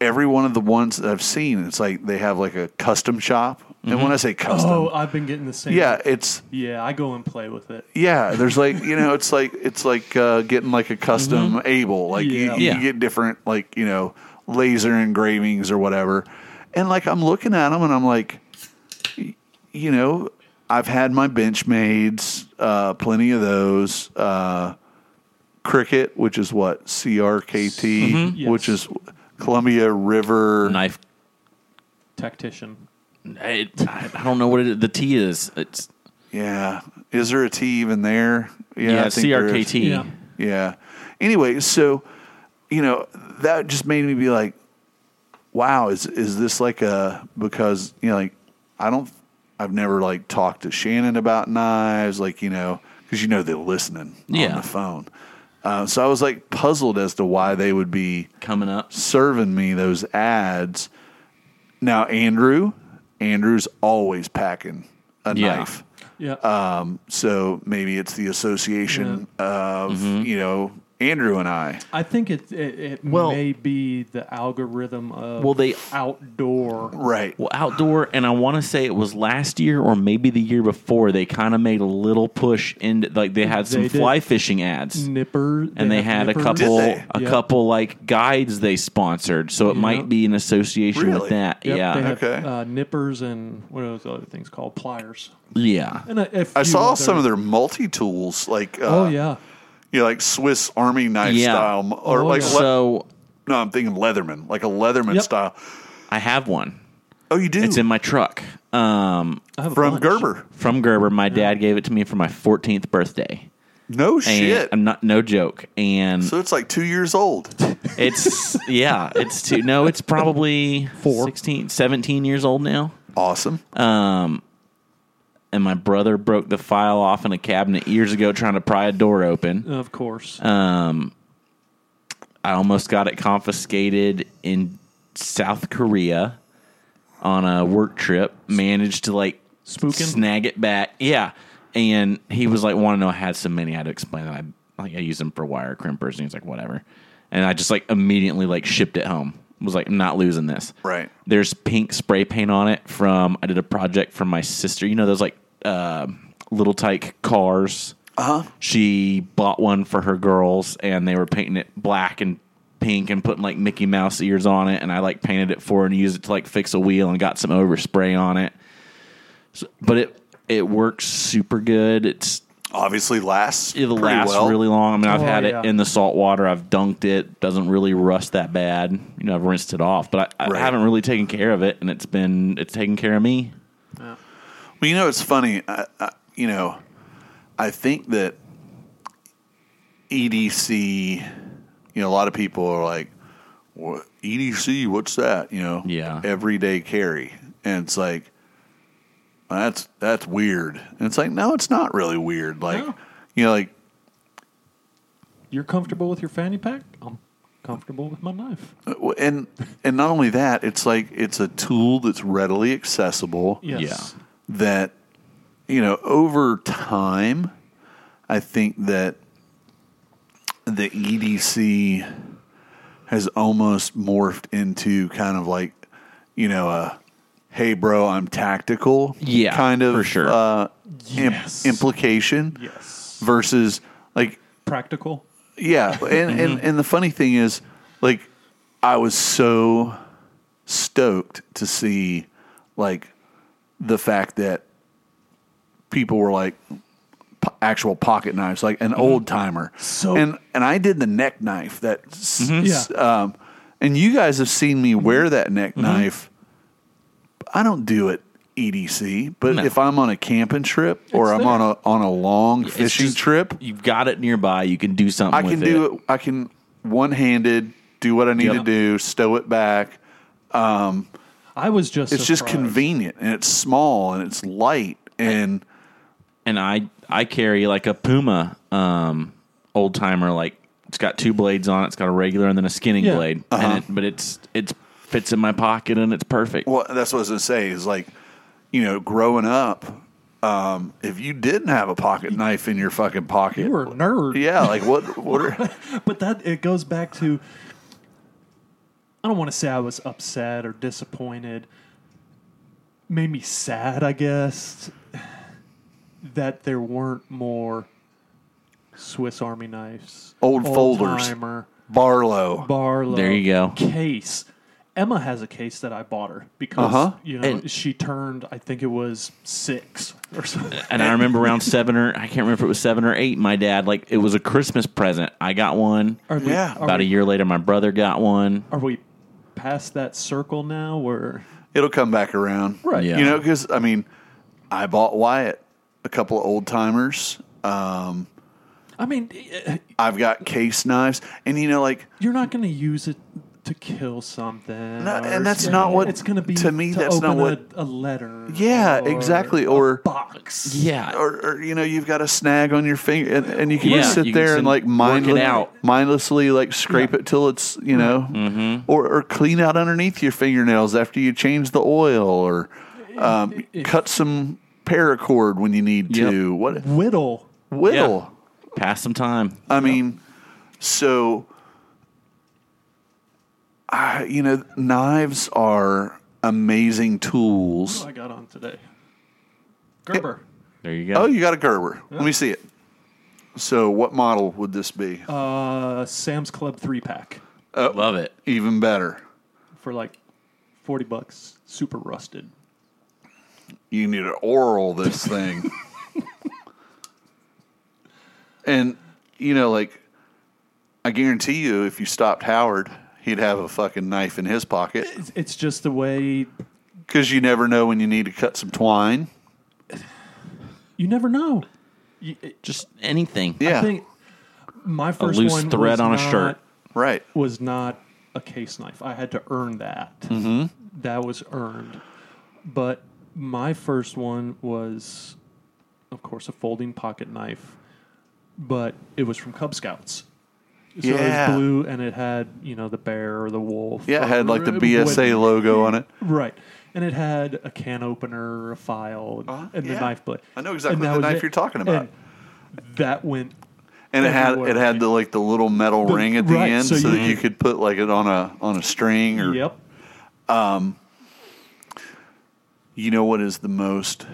every one of the ones that I've seen, it's like they have like a custom shop And when I say custom, Oh, I've been getting the same. yeah, it's Yeah, I go and play with it. yeah. There's like you know, it's [LAUGHS] like it's like uh, getting like a custom Able. Like you, Yeah. you Yeah. get different like you know laser engravings or whatever. And like I'm looking at them and I'm like, you know, I've had my Benchmades, uh, plenty of those. Uh, Cricket, which is what CRKT, mm-hmm. Yes. which is Columbia River. Knife. Tactician. It, I, I don't know what it is. The T is. It's Yeah, is there a T even there? yeah, I think there is. CRKT. Yeah. Yeah. Anyway, so you know that just made me be like, "Wow, is is this like a because you know like I don't I've never like talked to Shannon about knives like you know because you know they're listening on the phone." Uh, so I was like puzzled as to why they would be Coming up. serving me those ads. Now Andrew, Andrew's always packing a Yeah. knife. Yeah. Um, so maybe it's the association of you know Andrew and I. I think it it, it Well- may be the algorithm of Well, they- outdoor. Right. Well, outdoor, and I want to say it was last year or maybe the year before. They kind of made a little push into like they had some They fly fishing ads, Nipper, and they have had a couple Did a Yep. couple like guides they sponsored. So it Yeah. might be an association Really? with that. Yep, yeah, they have, Okay. uh, nippers and what are those other things called? Pliers. yeah. And a, a I saw some of their multi tools, like uh, Oh yeah, you know, like Swiss Army knife Yeah. style, or Oh, like yeah. le- So no, I'm thinking Leatherman, like a Leatherman Yep. style. I have one. Oh, you do It's in my truck. Um, I have a from bunch. Gerber. from Gerber. My dad gave it to me for my 14th birthday. No And shit. I'm not no joke. And so it's like two years old. [LAUGHS] it's yeah, it's two. No, it's probably Four. 16, 17 years old now. Awesome. Um, and my brother broke the file off in a cabinet years ago trying to pry a door open. Of course. Um, I almost got it confiscated in South Korea on a work trip. Managed to like Spooking? snag it back. Yeah, and he was like, "Want to know?" I had so many. I had to explain that I like I use them for wire crimpers, and he's like, "Whatever." And I just like immediately like shipped it home. Was like, "I'm not losing this." Right. There's pink spray paint on it from I did a project for my sister. You know those like uh, little tyke cars. Uh huh. She bought one for her girls, and they were painting it black and pink and putting like Mickey Mouse ears on it. And I like painted it for her and used it to like fix a wheel and got some overspray on it. So, but it it works super good. It's Obviously lasts. it'll last well. really long. I mean, I've Oh, had yeah. it in the salt water. I've dunked it. Doesn't really rust that bad. You know, I've rinsed it off, but I, I Right. haven't really taken care of it, and it's been it's taken care of me. Well, you know, it's funny. I, I, you know, I think that EDC. You know, a lot of people are like, "What EDC? What's that?" You know, Yeah. everyday carry, and it's like, that's that's weird. And it's like, no, it's not really weird. Like, No. you know, like You're comfortable with your fanny pack. I'm comfortable with my knife. Uh, and and not only that, it's like it's a tool that's readily accessible. Yes. Yeah. That you know over time i think that the edc has almost morphed into kind of like you know a hey bro i'm tactical Yeah, kind of for sure. uh, im- implication Yes. versus like Practical. yeah, and, Mm-hmm. and and the funny thing is, like, I was so stoked to see, like, the fact that people were like po- actual pocket knives, like an old timer. Mm-hmm. So- and and I did the neck knife that, s- Mm-hmm. s- um, and you guys have seen me wear that neck knife. I don't do it EDC, but No. if I'm on a camping trip or I'm on a on a long It's fishing just- trip, You've got it nearby. You can do something. I can with do it. I can one handed do what I need Yep. to do, stow it back. I was just. It's just convenient and it's small and it's light and and I I carry like a Puma um, old timer. Like it's got two blades on it. It's got a regular and then a skinning Yeah. blade. And it, but it's it's fits in my pocket and it's perfect. well, that's what I was gonna say is like, you know, growing up, um, if you didn't have a pocket knife in your fucking pocket, You were a nerd. yeah, like what? What? Are, [LAUGHS] But that it goes back to. I don't want to say I was upset or disappointed. made me sad, I guess, that there weren't more Swiss Army knives, Old folders. timer, Barlow. Barlow. There you go. Case. Emma has a case that I bought her because Uh-huh. you know And- she turned. I think it was six or something. And I remember around seven or I can't remember if it was seven or eight. My dad like it was a Christmas present. I got one. Are we, Yeah. are About a year later, my brother got one. Are we past that circle now? Where It'll come back around. Right. Yeah. You know, because, I mean, I bought Wyatt a couple of old timers. Um, I mean, eh, I've got case knives. And, you know, like, you're not going to use it to kill something. No, and that's s- not what- it's going to be. to me, that's not what- a, a letter. Yeah, or exactly, a or- box. Yeah. or, or you know, you've got a snag on your finger, and, and you can Yeah, just sit can there and like and work mindless, it out. mindlessly like scrape it till it's you know, Mm-hmm. or or clean out underneath your fingernails after you change the oil, or um, cut some paracord when you need Yep. to. What Whittle. whittle? Pass some time. I mean, so, I you know, knives are amazing tools. What I got on today. Gerber. There you go. Oh, you got a Gerber. Let me see it. So, what model would this be? Uh, Sam's Club three pack Love it. Even better. for like forty bucks. Super rusted. You need to oral this thing. [LAUGHS] and, you know, like, I guarantee you, if you stopped Howard, he'd have a fucking knife in his pocket It's, it's just the way because you never know when you need to cut some twine. you never know. You, it- Just anything. Yeah. I think my first loose one thread was on a not- shirt. Right. was not a case knife. I had to earn that. Mm-hmm. That was earned. But my first one was, of course, a folding pocket knife, but it was from Cub Scouts. So Yeah. it was blue and it had, you know, the bear or the wolf. Yeah, it had like the BSA with- logo on it. Right. And it had a can opener, a file, and, Uh-huh, and the knife blade. I know exactly the knife it. you're talking about. And that went And it had it had the like the little metal The- ring at the right, end, so so, that you- you could put like it on a on a string. Or Yep. Um you know what is the most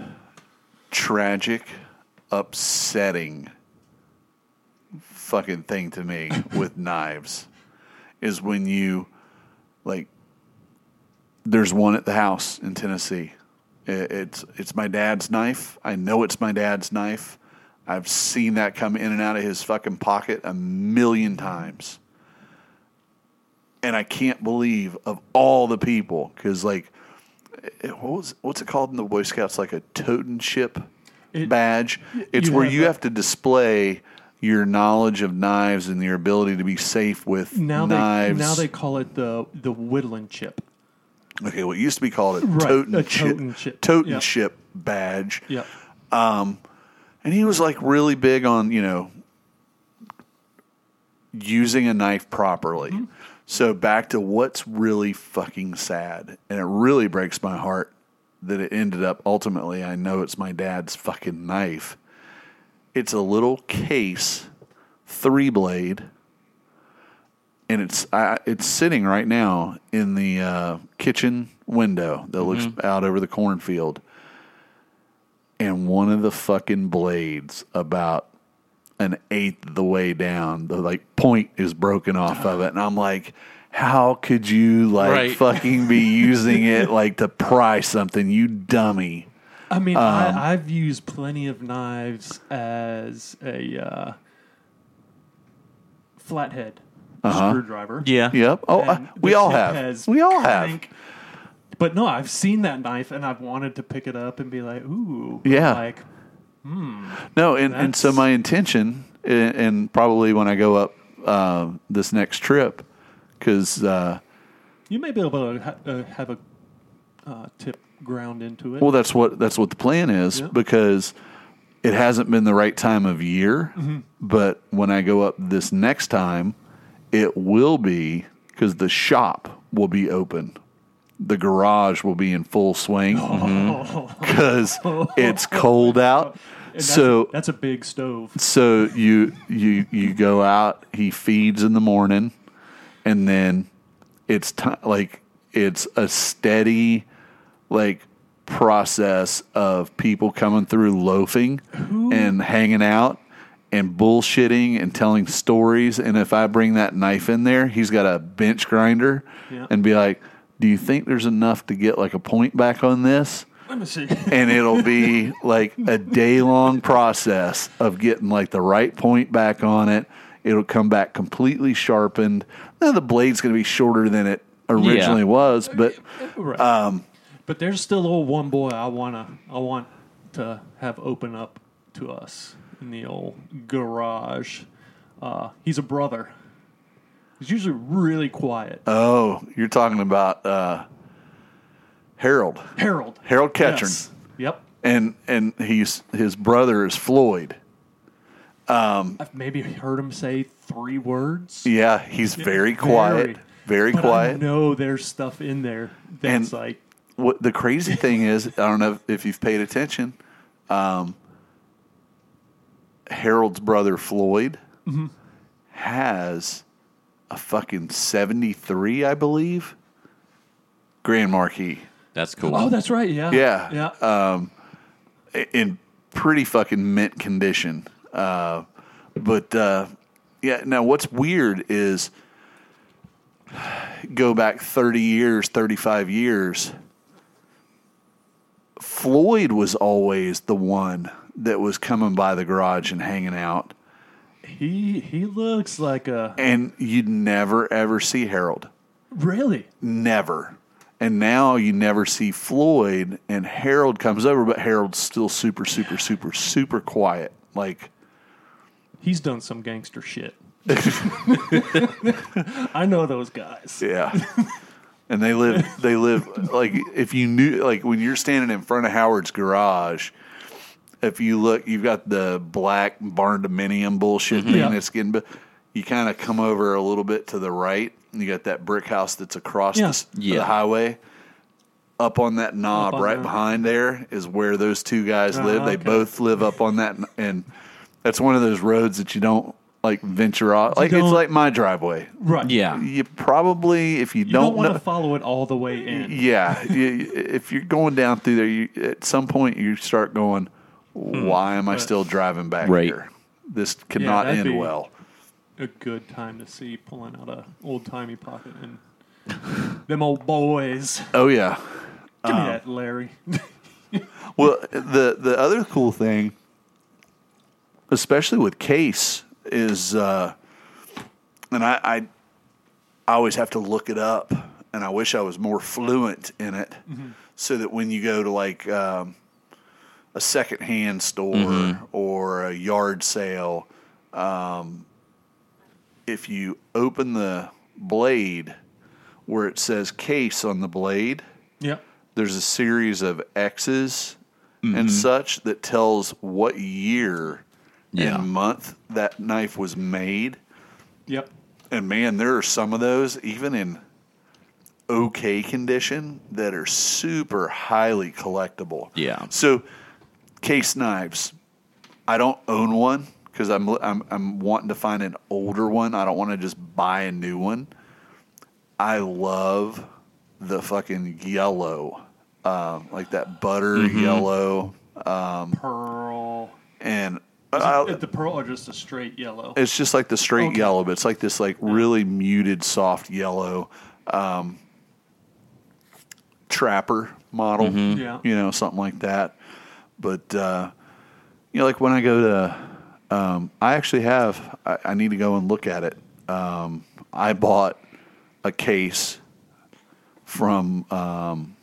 tragic, upsetting fucking thing to me [LAUGHS] with knives is when you like. There's one at the house in Tennessee. I- It's it's my dad's knife. I know it's my dad's knife. I've seen that come in and out of his fucking pocket a million times. And I can't believe of all the people because like it- what was what's it called in the Boy Scouts like a Totin' Chip It- badge? It's you where you a- have to display your knowledge of knives and your ability to be safe with Now knives. they now they call it the the whittling chip. okay, what used to be called a [LAUGHS] Right, toten a chip, Totin' Chip. toten Yep. ship badge. Yep. And he was like really big on, you know, using a knife properly. Mm-hmm. So back to what's really fucking sad. And it really breaks my heart that it ended up ultimately, I know it's my dad's fucking knife. It's a little case, three blade, and it's I, it's sitting right now in the uh, kitchen window that looks out over the cornfield and one of the fucking blades about an eighth the way down, the like point is broken off of it, and I'm like, how could you like Right. fucking be using it [LAUGHS] like to pry something, you dummy? I mean, Um, I, I've used plenty of knives as a uh, flathead screwdriver. Yeah. Yep. Oh, And uh, we all have. We all have. But no, I've seen that knife and I've wanted to pick it up and be like, ooh. Yeah. Like, No, and, and so my intention, and, and probably when I go up uh, this next trip, because uh, you may be able to ha- uh, have a uh, tip ground into it. well, that's what that's what the plan is Yeah. because it hasn't been the right time of year. Mm-hmm. But when I go up this next time, it will be because the shop will be open. The garage will be in full swing [LAUGHS] because it's cold out. [LAUGHS] That's, So that's a big stove. so you you you go out he feeds in the morning and then it's ti like it's a steady like process of people coming through loafing and hanging out and bullshitting and telling stories. And if I bring that knife in there, he's got a bench grinder Yeah. and be like, Do you think there's enough to get like a point back on this? Let me see. and it'll be [LAUGHS] like a day long process of getting like the right point back on it. It'll come back completely sharpened. Now the blade's going to be shorter than it originally Yeah. was, but Right. Um, but there's still old one boy I wanna I want to have open up to us in the old garage. Uh, he's a brother. He's usually really quiet. oh, you're talking about uh, Harold, Harold. Harold Ketchern, Yes. Yep. and and he's his brother is Floyd. Um, I've maybe heard him say three words. Yeah, he's very quiet, very, I quiet. know there's stuff in there that's And- like what the crazy thing is, I don't know if you've paid attention. Um, Harold's brother Floyd Mm-hmm. has a fucking seventy-three, I believe, Grand Marquis That's cool. Oh, that's right. Yeah. Yeah. Yeah. i- in pretty fucking mint condition. Uh, but uh, yeah, now what's weird is go back thirty years, thirty-five years. Floyd was always the one that was coming by the garage and hanging out, he he looks like a and you'd never ever see Harold. really. Never. And now you never see Floyd, and Harold comes over, but Harold's still super, super, super, super quiet. Like, He's done some gangster shit. [LAUGHS] [LAUGHS] I know those guys. yeah. And they live, [LAUGHS] they live, like, if you knew, like, when you're standing in front of Howard's garage, if you look, you've got the black barn dominium bullshit thing Yeah. that's getting, but you kind of come over a little bit to the right, and you got that brick house that's across Yeah. the s- the, highway. Up on that knob, on right there. behind there, is where those two guys Ah, live. They okay. both live up on that, n- and that's one of those roads that you don't like venture off. Like it's don't- like my driveway. Right. yeah. You probably, if you, You don't, don't, want know, to follow it all the way in. yeah, you, if you're going down through there, you, at some point you start going, "Why am I still driving back Right. here? This cannot that'd end be- well." A good time to see pulling out a old timey pocket and them old boys. Oh yeah. Give Um, me that, Larry. [LAUGHS] Well, the the other cool thing, especially with Case, is, uh, and I, I I always have to look it up, and I wish I was more fluent in it, so that when you go to like um, a secondhand store or a yard sale, um, if you open the blade where it says Case on the blade yep. there's a series of X's and such that tells what year Yeah. and month that knife was made. Yep. And man, there are some of those, even in okay condition, that are super highly collectible. Yeah. So, case knives. I don't own one because I'm, I'm I'm wanting to find an older one. I don't want to just buy a new one. I love the fucking yellow, um, like that butter yellow, Pearl. and it, the pearl or just a straight yellow? it's just like the straight Okay. yellow, but it's like this like really muted, soft yellow. Um, trapper model, Yeah. you know, something like that. But uh, you know, like when I go to, um, I actually have. I, I need to go and look at it. Um, I bought a case from um,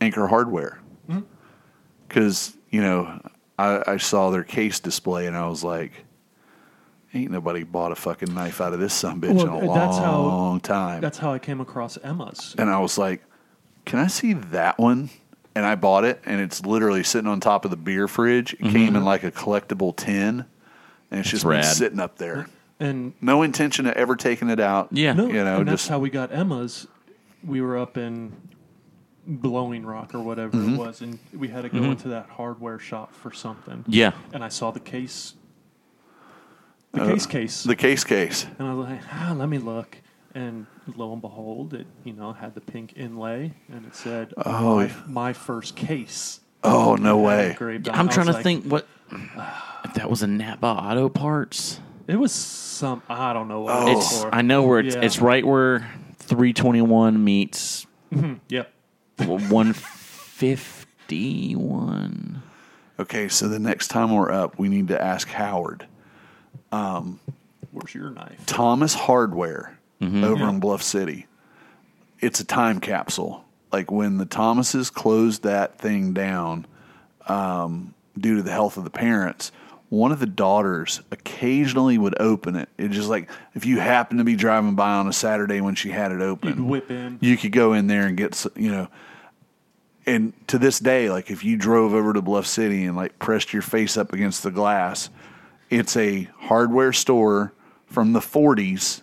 Anchor Hardware because you know I, I saw their case display and I was like, "Ain't nobody bought a fucking knife out of this son bitch Well, in a that's how- long time." That's how I came across Emma's. and I was like, "Can I see that one?" And I bought it, and it's literally sitting on top of the beer fridge. It came in mm-hmm. like a collectible tin, and it's just been sitting up there. And No intention of ever taking it out. Yeah. no, you know, and that's just how we got Emma's. We were up in Blowing Rock or whatever Mm-hmm. it was, and we had to go into that hardware shop for something. Yeah. And I saw the case, the case case, Uh, the case case. and I was like, ah, let me look. And lo and behold, it you know had the pink inlay, and it said, Oh, my, my first case." Oh no way! engraved on it. I'm trying to like, think what if that was a Napa Auto Parts. It was some I don't know what Oh. it was It's. I know where it's Yeah. it's right where 321 meets Yep. 151. Okay, so the next time we're up, we need to ask Howard. Where's your knife? Thomas Hardware Mm-hmm. over Yeah. in Bluff City. It's a time capsule. Like when the Thomases closed that thing down um, due to the health of the parents, one of the daughters occasionally would open it. It just like if you happen to be driving by on a Saturday when she had it open, You'd whip in. you could go in there and get you know and to this day like if you drove over to bluff city and like pressed your face up against the glass it's a hardware store from the 40s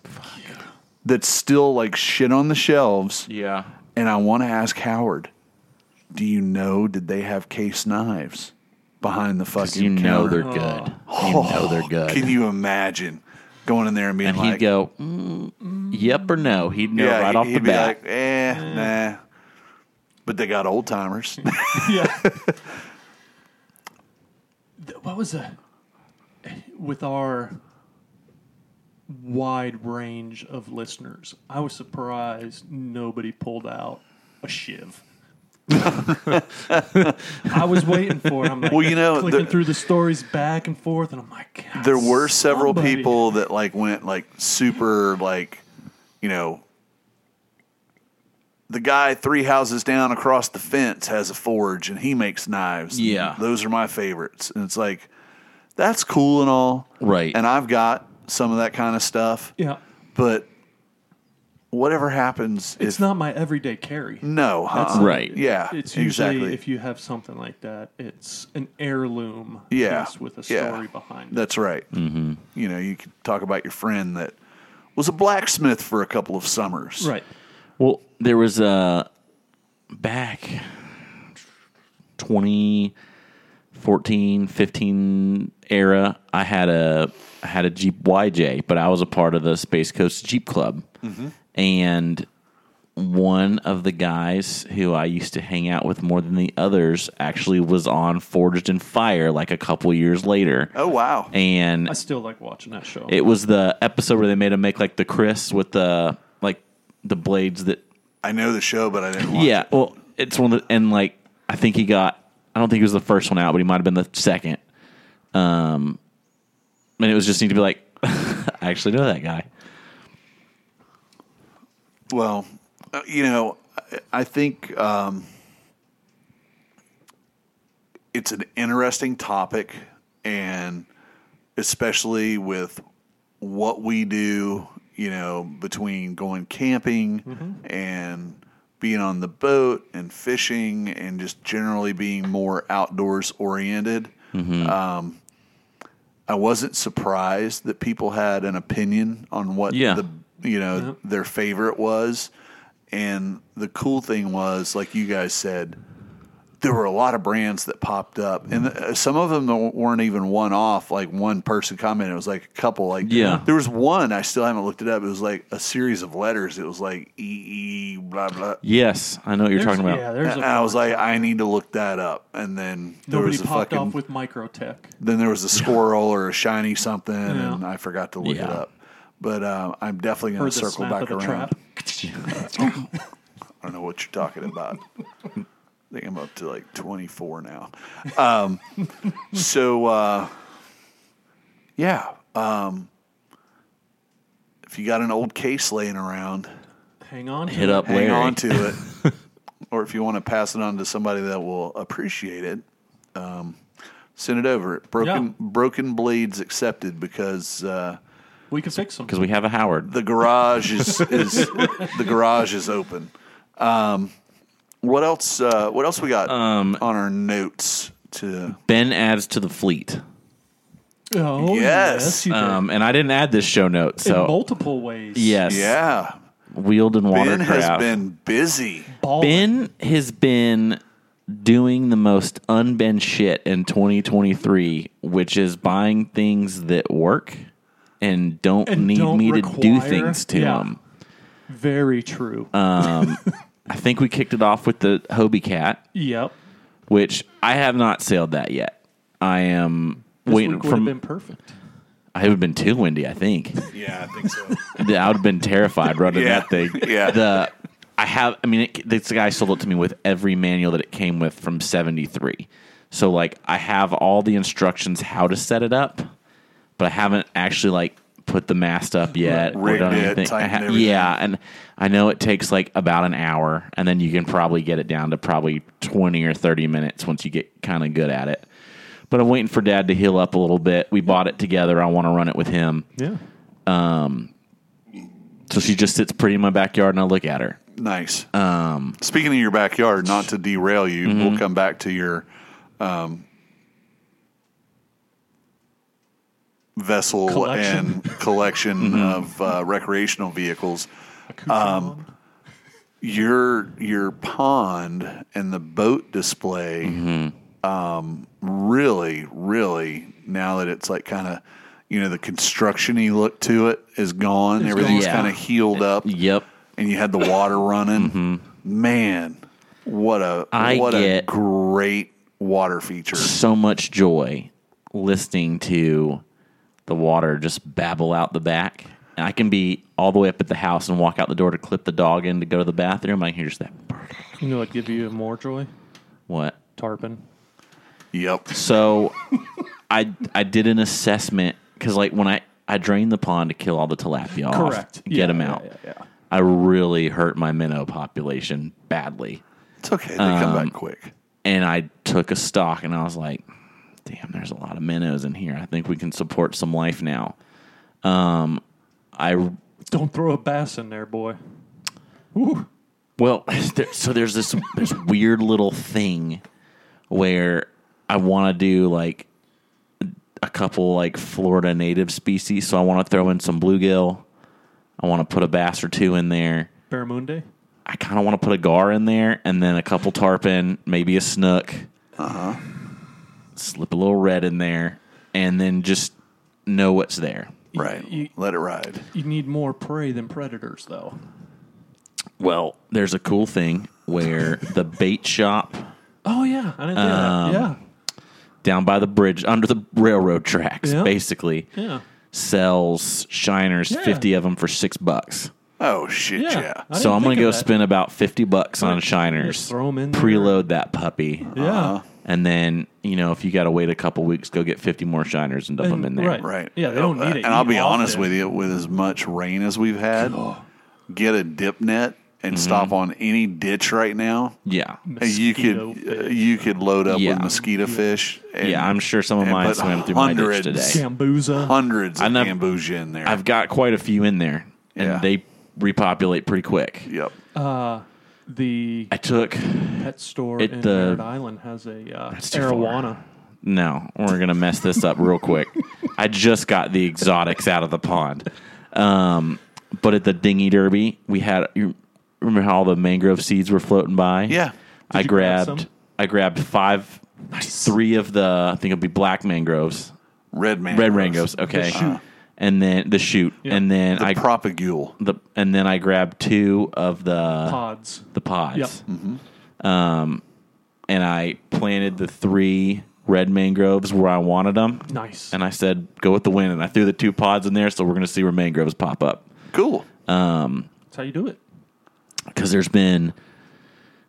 that's still like shit on the shelves Yeah. and i want to ask howard do you know did they have case knives behind the fucking You know counter? they're good. You know they're good. can you imagine going in there and being and like he'd go, mm, "Yep" or "No." He'd know yeah right off he'd the be bat. like eh, nah but they got old timers [LAUGHS] yeah. What was a with our wide range of listeners? I was surprised nobody pulled out a shiv. I was waiting for it. I'm like, Well, you know, clicking the- through the stories back and forth, and I'm like, God, there were several somebody- people that like went like super like you know the guy three houses down across the fence has a forge and he makes knives Yeah. those are my favorites and it's like that's cool and all Right. and i've got some of that kind of stuff Yeah, but whatever happens it's if not my everyday carry. no That's uh-uh. Right. yeah It's usually exactly if you have something like that, it's an heirloom Yeah, piece with a yeah. story behind it. That's right. Mm-hmm. You know, you could talk about your friend that was a blacksmith for a couple of summers. Right. Well, there was a back 2014, 15 era. I had a I had a Jeep YJ, but I was a part of the Space Coast Jeep Club, mm-hmm. and one of the guys who I used to hang out with more than the others actually was on Forged in Fire like a couple years later. Oh wow. And I still like watching that show. it was the episode where they made him make like the kris with the like the blades that I know the show, but I didn't watch yeah, it. well, it's one of the, and like I think he got. I don't think he was the first one out, but he might have been the second. Um, and it was just neat to be like, [LAUGHS] I actually know that guy. Well, uh, you know, I- I think um, it's an interesting topic, and especially with what we do, you know, between going camping and being on the boat and fishing and just generally being more outdoors oriented. Um, I wasn't surprised that people had an opinion on what Yeah. the you know their favorite was, and the cool thing was, like you guys said, there were a lot of brands that popped up, and uh, some of them weren't even one off. Like one person commented, it was like a couple. Like Yeah. there was one I still haven't looked it up. It was like a series of letters. It was like E E blah blah. Yes, I know what you're There's- talking about. Yeah, there's And a I was like, I need to look that up. And then there nobody was a popped fucking off with Microtech. then there was a squirrel or a shiny something, Yeah. and I forgot to look it up. But uh, I'm definitely going to circle back around. [LAUGHS] I don't know what you're talking about. [LAUGHS] I think I'm up to like 24 now. Um, [LAUGHS] so, uh, yeah. Um, if you got an old case laying around, Hang on. to Hit it. up hang Larry. on to it. [LAUGHS] or if you want to pass it on to somebody that will appreciate it, um, send it over. Broken Yeah. broken blades accepted because uh, We can fix them. because we have a Howard. the garage is is the garage is open. Um, what else? Uh, what else we got Um, on our notes? To ben adds to the fleet, Oh, Yes. yes, you um, and I didn't add this show note. in So multiple ways. yes, yeah, wheeled and Ben has been busy. Ball Ben has been doing the most unben shit in 2023, which is buying things that work and don't And need don't me to do things to yeah. them. Very true. Um, [LAUGHS] I think we kicked it off with the Hobie Cat, yep. which I have not sailed that yet. I am This waiting week would from. have been perfect. I would have been too windy. I think [LAUGHS] Yeah, I think so. [LAUGHS] I would have been terrified running Yeah. that thing. [LAUGHS] Yeah. The I have. I mean, it, this guy sold it to me with every manual that it came with from '73. So like, I have all the instructions how to set it up, but I haven't actually like put the mast up yet or done it, anything. I ha- everything. yeah, and I know it takes like about an hour, and then you can probably get it down to probably 20 or 30 minutes once you get kind of good at it. But I'm waiting for Dad to heal up a little bit. We bought it together. I want to run it with him. Yeah. So she just sits pretty in my backyard, and I look at her. Nice. Um, Speaking of your backyard, not to derail you, Mm-hmm. we'll come back to your um, vessel Collection. and collection [LAUGHS] Mm-hmm. of uh, recreational vehicles. Um, your your pond and the boat display Mm-hmm. um, really, really now that it's like kind of you know the construction-y look to it is gone. It's Everything's gone. kind of healed up Yep. and you had the water running. [LAUGHS] Man, what a I what a great water feature. so much joy listening to the water just babble out the back. And I can be all the way up at the house and walk out the door to clip the dog in to go to the bathroom. I can hear just that. Bark. You know what give you more joy? What? Tarpon. Yep. So I I did an assessment because like when I I drained the pond to kill all the tilapia off, Correct. get Yeah, them yeah, out. yeah, yeah. I really hurt my minnow population badly. It's okay. They come Um, back quick. and I took a stock and I was like, damn, there's a lot of minnows in here. I think we can support some life now. Um, I Don't throw a bass in there, boy. well, [LAUGHS] there, so there's this this weird little thing where I want to do like a couple like Florida native species. So I want to throw in some bluegill. I want to put a bass or two in there. Barramundi. I kind of want to put a gar in there and then a couple tarpon, maybe a snook. Uh huh. Slip a little red in there, and then just know what's there. Right. you- Let it ride. You need more prey than predators, though. Well, there's a cool thing where the bait shop Oh yeah, I didn't think Um, of that. down by the bridge under the railroad tracks, Yeah. basically Yeah, yeah. sells shiners, Yeah. fifty of them for six bucks. Oh shit! Yeah. Yeah. I so didn't I'm gonna go of that. spend about fifty bucks on shiners. Just throw 'em in there. preload that puppy. Yeah. And then, you know, if you got to wait a couple weeks, go get 50 more shiners and dump them in there. right. Right. Yeah, they don't need it. And I'll be off honest it. with you, with as much rain as we've had, get a dip net and Mm-hmm. stop on any ditch right now. Yeah. and You could uh, you could load up Yeah. with mosquito fish. And, yeah, I'm sure some of mine put swam through my ditch hundreds- today. Gambusia. Hundreds of nev- in there. I've got quite a few in there, and Yeah. they repopulate pretty quick. yep. The I took, pet store It, in uh, Merritt Island has a uh, That's too far. no, we're going to mess this up real quick. I just got the exotics out of the pond. Um, but at the dinghy derby, we had, you remember how all the mangrove seeds were floating by? Yeah. I you grab grabbed. I grabbed five, three of the, I think it'd be black mangroves, Red man. red mangroves. Okay. shoot. And then the shoot. Yeah. And then The I, propagule. the, and then I grabbed two of the, Pods. the pods. Yep. Um, and I planted the three red mangroves where I wanted them. Nice. And I said, go with the wind. And I threw the two pods in there, so we're going to see where mangroves pop up. Cool. That's how you do it. Because there's been,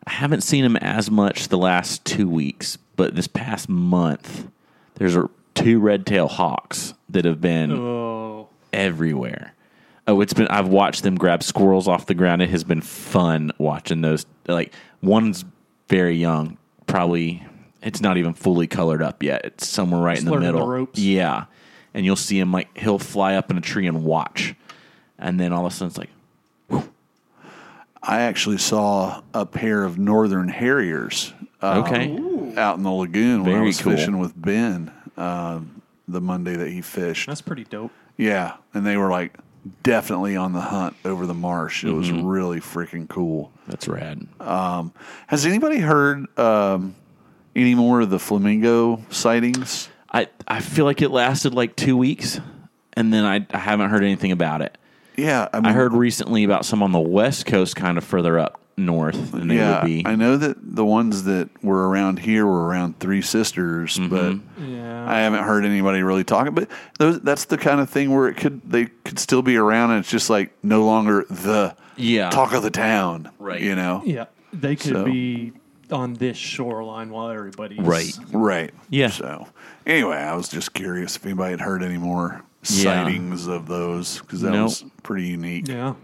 I haven't seen them as much the last two weeks, but this past month, there's a, two red tail hawks that have been Oh, everywhere. Oh, it's been. I've watched them grab squirrels off the ground. It has been fun watching those. Like one's very young, probably. It's not even fully colored up yet. It's somewhere right Just in the learning the middle. ropes. Yeah, and you'll see him like he'll fly up in a tree and watch, and then all of a sudden it's like, I actually saw a pair of northern harriers uh, okay, out in the lagoon when I Very was cool. fishing with Ben uh, the Monday that he fished. that's pretty dope. Yeah, and they were like definitely on the hunt over the marsh. It Mm-hmm. was really freaking cool. that's rad. Has anybody heard um, any more of the flamingo sightings? I I feel like it lasted like two weeks, and then I I haven't heard anything about it. yeah, I, mean, I heard recently about some on the west coast, kind of further up north than they yeah, would be. I know that the ones that were around here were around Three Sisters, Mm-hmm. but Yeah. I haven't heard anybody really talking. But those, that's the kind of thing where it could they could still be around, and it's just like no longer the Yeah. talk of the town, Right. You know, yeah. They could So- be on this shoreline while everybody's Right. right? Yeah. So anyway, I was just curious if anybody had heard any more Yeah. sightings of those because that Nope. was pretty unique. Yeah.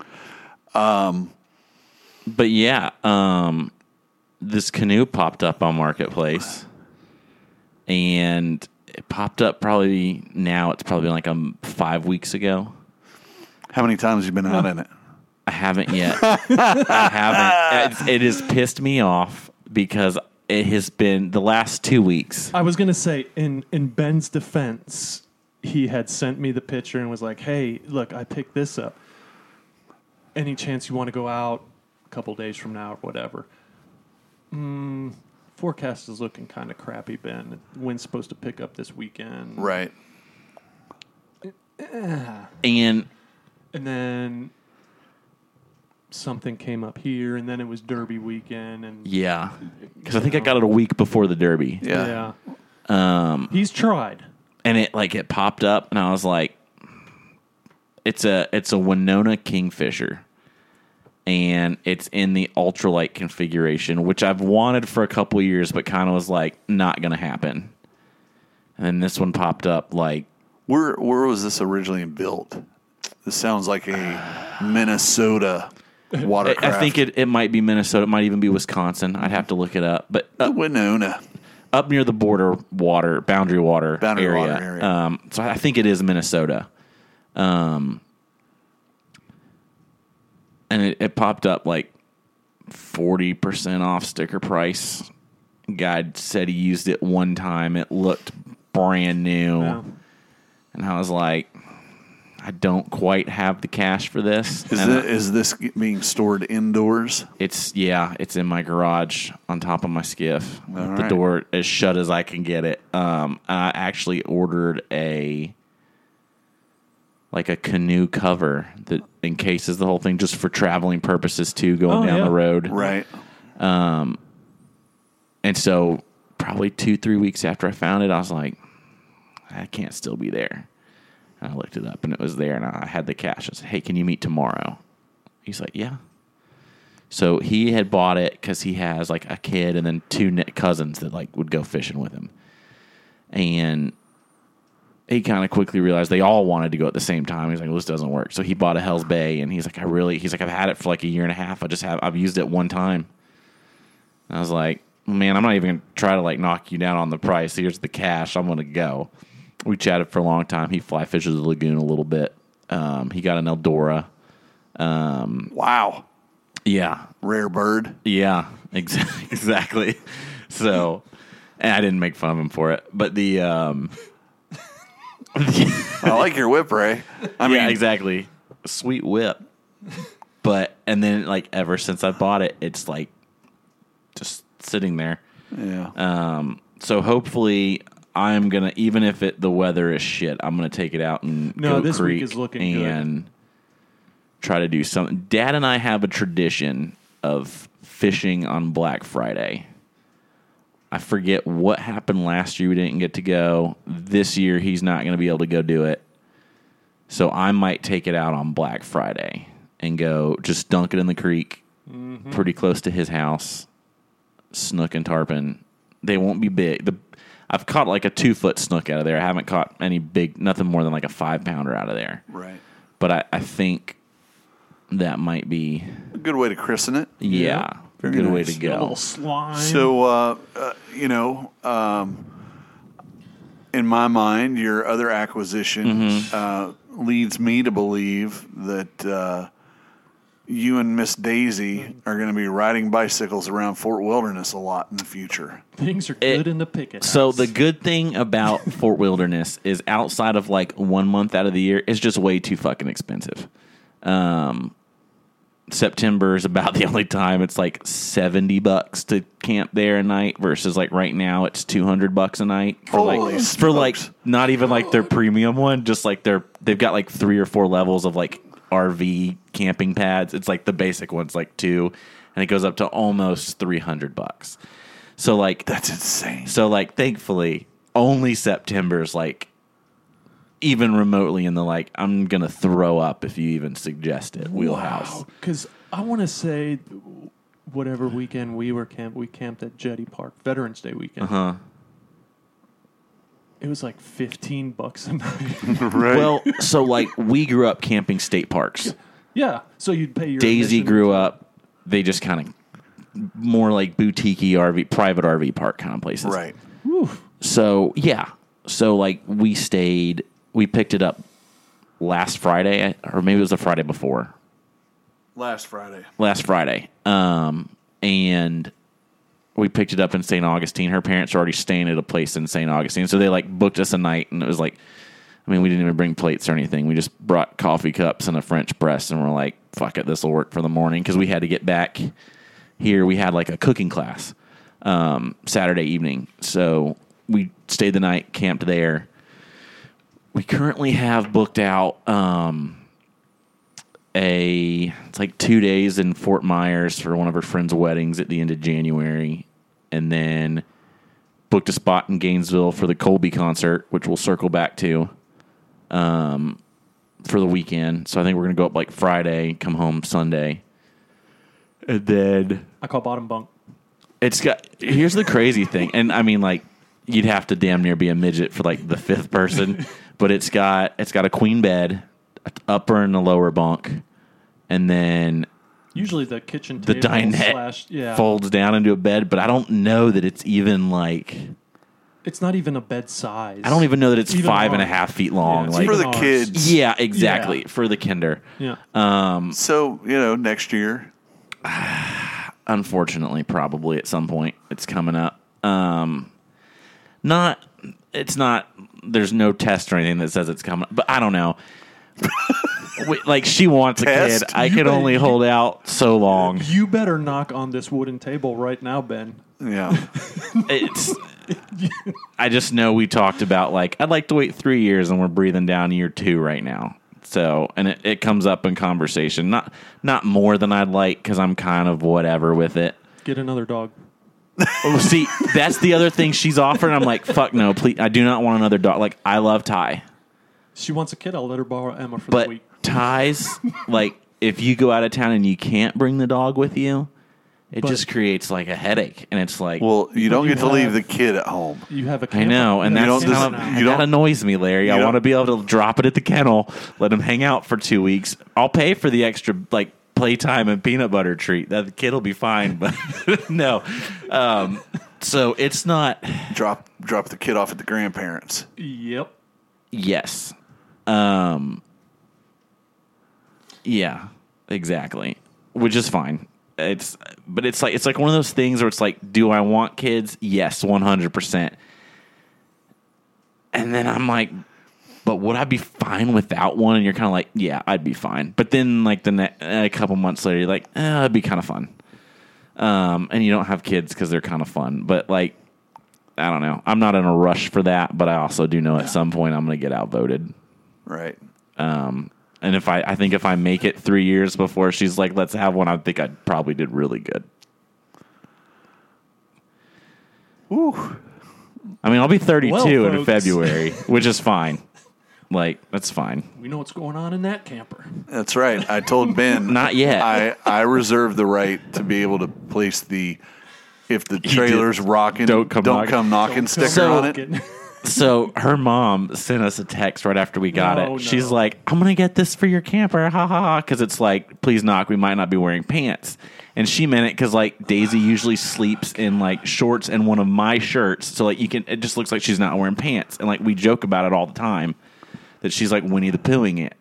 But yeah, um, this canoe popped up on Marketplace, and it popped up probably now. It's probably like um five weeks ago. How many times have you been out in it? I haven't yet. I haven't. It's, it has pissed me off because it has been the last two weeks. I was gonna say in in Ben's defense, he had sent me the picture and was like, "Hey, look, I picked this up. Any chance you want to go out a couple days from now or whatever?" Mm, forecast is looking kind of crappy, Ben. Wind's supposed to pick up this weekend, Right. And And then something came up here, and then it was Derby weekend, and yeah, because I think I got it a week before the Derby. Yeah. yeah. Um, he's tried. and it like it popped up, and I was like, "It's a it's a Wenonah Kingfisher." And it's in the ultralight configuration, which I've wanted for a couple years, but kind of was like not going to happen. And then this one popped up like Where where was this originally built? This sounds like a Minnesota [SIGHS] watercraft. I think it, it might be Minnesota. It might even be Wisconsin. I'd have to look it up. But Uh, up, Winona. up near the border water, boundary water Boundary area. water area. Um, so I think it is Minnesota. Um, and it, it popped up like 40% off sticker price. Guy said he used it one time. It looked brand new. Yeah. And I was like, I don't quite have the cash for this. Is, And it, is this being stored indoors? It's yeah, it's in my garage on top of my skiff. All the right. door as shut as I can get it. Um, I actually ordered a like a canoe cover that encases the whole thing just for traveling purposes too, going Oh, down yeah. the road. Right. Um, and so probably two, three weeks after I found it, I was like, I can't still be there. And I looked it up and it was there and I had the cash. I said, Hey, can you meet tomorrow? He's like, Yeah. So he had bought it because he has like a kid and then two cousins that like would go fishing with him. And he kind of quickly realized they all wanted to go at the same time. He's like, well, this doesn't work. So he bought a Hell's Bay and he's like, I really, he's like, I've had it for like a year and a half. I just have, I've used it one time. I was like, man, I'm not even going to try to like knock you down on the price. Here's the cash. I'm going to go. We chatted for a long time. He fly fishes the lagoon a little bit. Um, he got an Eldora. Wow. Yeah. Rare bird. Yeah. Exactly. [LAUGHS] exactly. So, and I didn't make fun of him for it, but the, um, I like your whip, Ray. I mean, yeah, exactly. Sweet whip. But, and then like ever since I bought it, it's like just sitting there. yeah. Um, so hopefully I'm gonna even if it the weather is shit, I'm gonna take it out and No, go this week is looking good. and try to do something. Dad and I have a tradition of fishing on Black Friday. I forget what happened last year. We didn't get to go. This year, he's not going to be able to go do it. So I might take it out on Black Friday and go just dunk it in the creek, Mm-hmm. pretty close to his house. Snook and tarpon. They won't be big. The I've caught like a two foot snook out of there. I haven't caught any big, nothing more than like a five pounder out of there. right. But I, I think that might be A good way to christen it. yeah, Very good way nice. to A go. little slime. So, uh, uh, you know, um, in my mind, your other acquisition uh, leads me to believe that uh, you and Miss Daisy are going to be riding bicycles around Fort Wilderness a lot in the future. Things are It- good in the picket. So the good thing about [LAUGHS] Fort Wilderness is outside of like one month out of the year, it's just way too fucking expensive. Um, September is about the only time it's like seventy bucks to camp there a night versus like right now it's two hundred bucks a night for Holy like smokes. for like not even like their premium one, just like their they've got like three or four levels of like RV camping pads. It's like the basic ones, like two, and it goes up to almost three hundred bucks. So like That's insane. so like thankfully only September's like even remotely in the like I'm gonna throw up if you even suggest it wheelhouse. Because I want to say, whatever weekend we were camp, we camped at Jetty Park Veterans Day weekend. Huh. It was like fifteen bucks a night. [LAUGHS] Right. Well, so like we grew up camping state parks. yeah, so you'd pay your Daisy grew up. They just kind of more like boutique RV, private RV park kind of places. right. So yeah, so like we stayed. We picked it up last Friday, or maybe it was the Friday before. Last Friday. last Friday. Um, and we picked it up in St. Augustine. Her parents are already staying at a place in St. Augustine. So they like booked us a night and it was like, I mean, we didn't even bring plates or anything. We just brought coffee cups and a French press and we're like, fuck it, this will work for the morning. Cause we had to get back here. We had like a cooking class, um, Saturday evening. So we stayed the night, camped there. We currently have booked out, um, a it's like two days in Fort Myers for one of her friends' weddings at the end of January, and then booked a spot in Gainesville for the Colby concert, which we'll circle back to um, for the weekend. So I think we're gonna go up like Friday, come home Sunday, and then I call bottom bunk. it's got. Here's the crazy thing, and I mean like you'd have to damn near be a midget for like the fifth person, [LAUGHS] but it's got it's got a queen bed, a upper and a lower bunk, and then Usually the kitchen the table dinette slash yeah. folds down into a bed. But I don't know that it's even like It's not even a bed size. I don't even know that it's Even five and a ours. half feet long. Yeah, it's like For the ours. kids. yeah, exactly Yeah. for the kinder. Yeah. Um, So, you know, next year. [SIGHS] unfortunately, probably at some point it's coming up. Um, not, it's not. There's no test or anything that says it's coming, but I don't know. [LAUGHS] We- like she wants a Test? kid. I You can only hold out so long. You better knock on this wooden table right now, Ben. Yeah. [LAUGHS] It's. I just know we talked about like I'd like to wait three years, and we're breathing down year two right now. So, and it, it comes up in conversation, not not more than I'd like because I'm kind of whatever with it. Get another dog. [LAUGHS] Oh, see, that's the other thing she's offering. I'm like, fuck no, please. I do not want another dog. Like, I love Ty, She wants a kid. I'll let her borrow Emma for but the week. Ty's like, if you go out of town and you can't bring the dog with you, it But- just creates like a headache, and it's like, Well, you don't you get to leave have- the kid at home. You have a I camper. know, and You that's a don't camper just- now. you that don't- annoys me, Larry. I you want to be able to drop it at the kennel, let him hang out for two weeks. I'll pay for the extra like playtime and peanut butter treat. That the kid will be fine, but [LAUGHS] no. Um, so it's not. Drop drop the kid off at the grandparents. Yep. Yes. Um. Yeah. Exactly. Which is fine. It's but it's like it's like one of those things where it's like, do I want kids? Yes, one hundred percent. And then I'm like, but would I be fine without one? And you're kind of like, yeah, I'd be fine. But then like the ne- a couple months later, you're like, eh, that'd be kind of fun. Um, and you don't have kids because they're kind of fun. But like, I don't know. I'm not in a rush for that, but I also do know at some point I'm going to get outvoted. Right. Um, and if I, I think if I make it three years before she's like, let's have one, I think I probably did really good. Woo. I mean, I'll be 32 Well, in folks. February, which is fine. [LAUGHS] Like, that's fine. We know what's going on in that camper. That's right. I told Ben [LAUGHS] Not yet. I I reserve the right to be able to place the if the trailer's rocking, Don't come knocking. come knocking sticker So- on it. [LAUGHS] So her mom sent us a text right after we got No, it. She's like, "I'm gonna get this for your camper, ha ha ha," because it's like, please knock, we might not be wearing pants. And she meant it because like Daisy usually sleeps in like shorts and one of my shirts, so like you can, it just looks like she's not wearing pants. And like we joke about it all the time that she's like Winnie the Poohing it.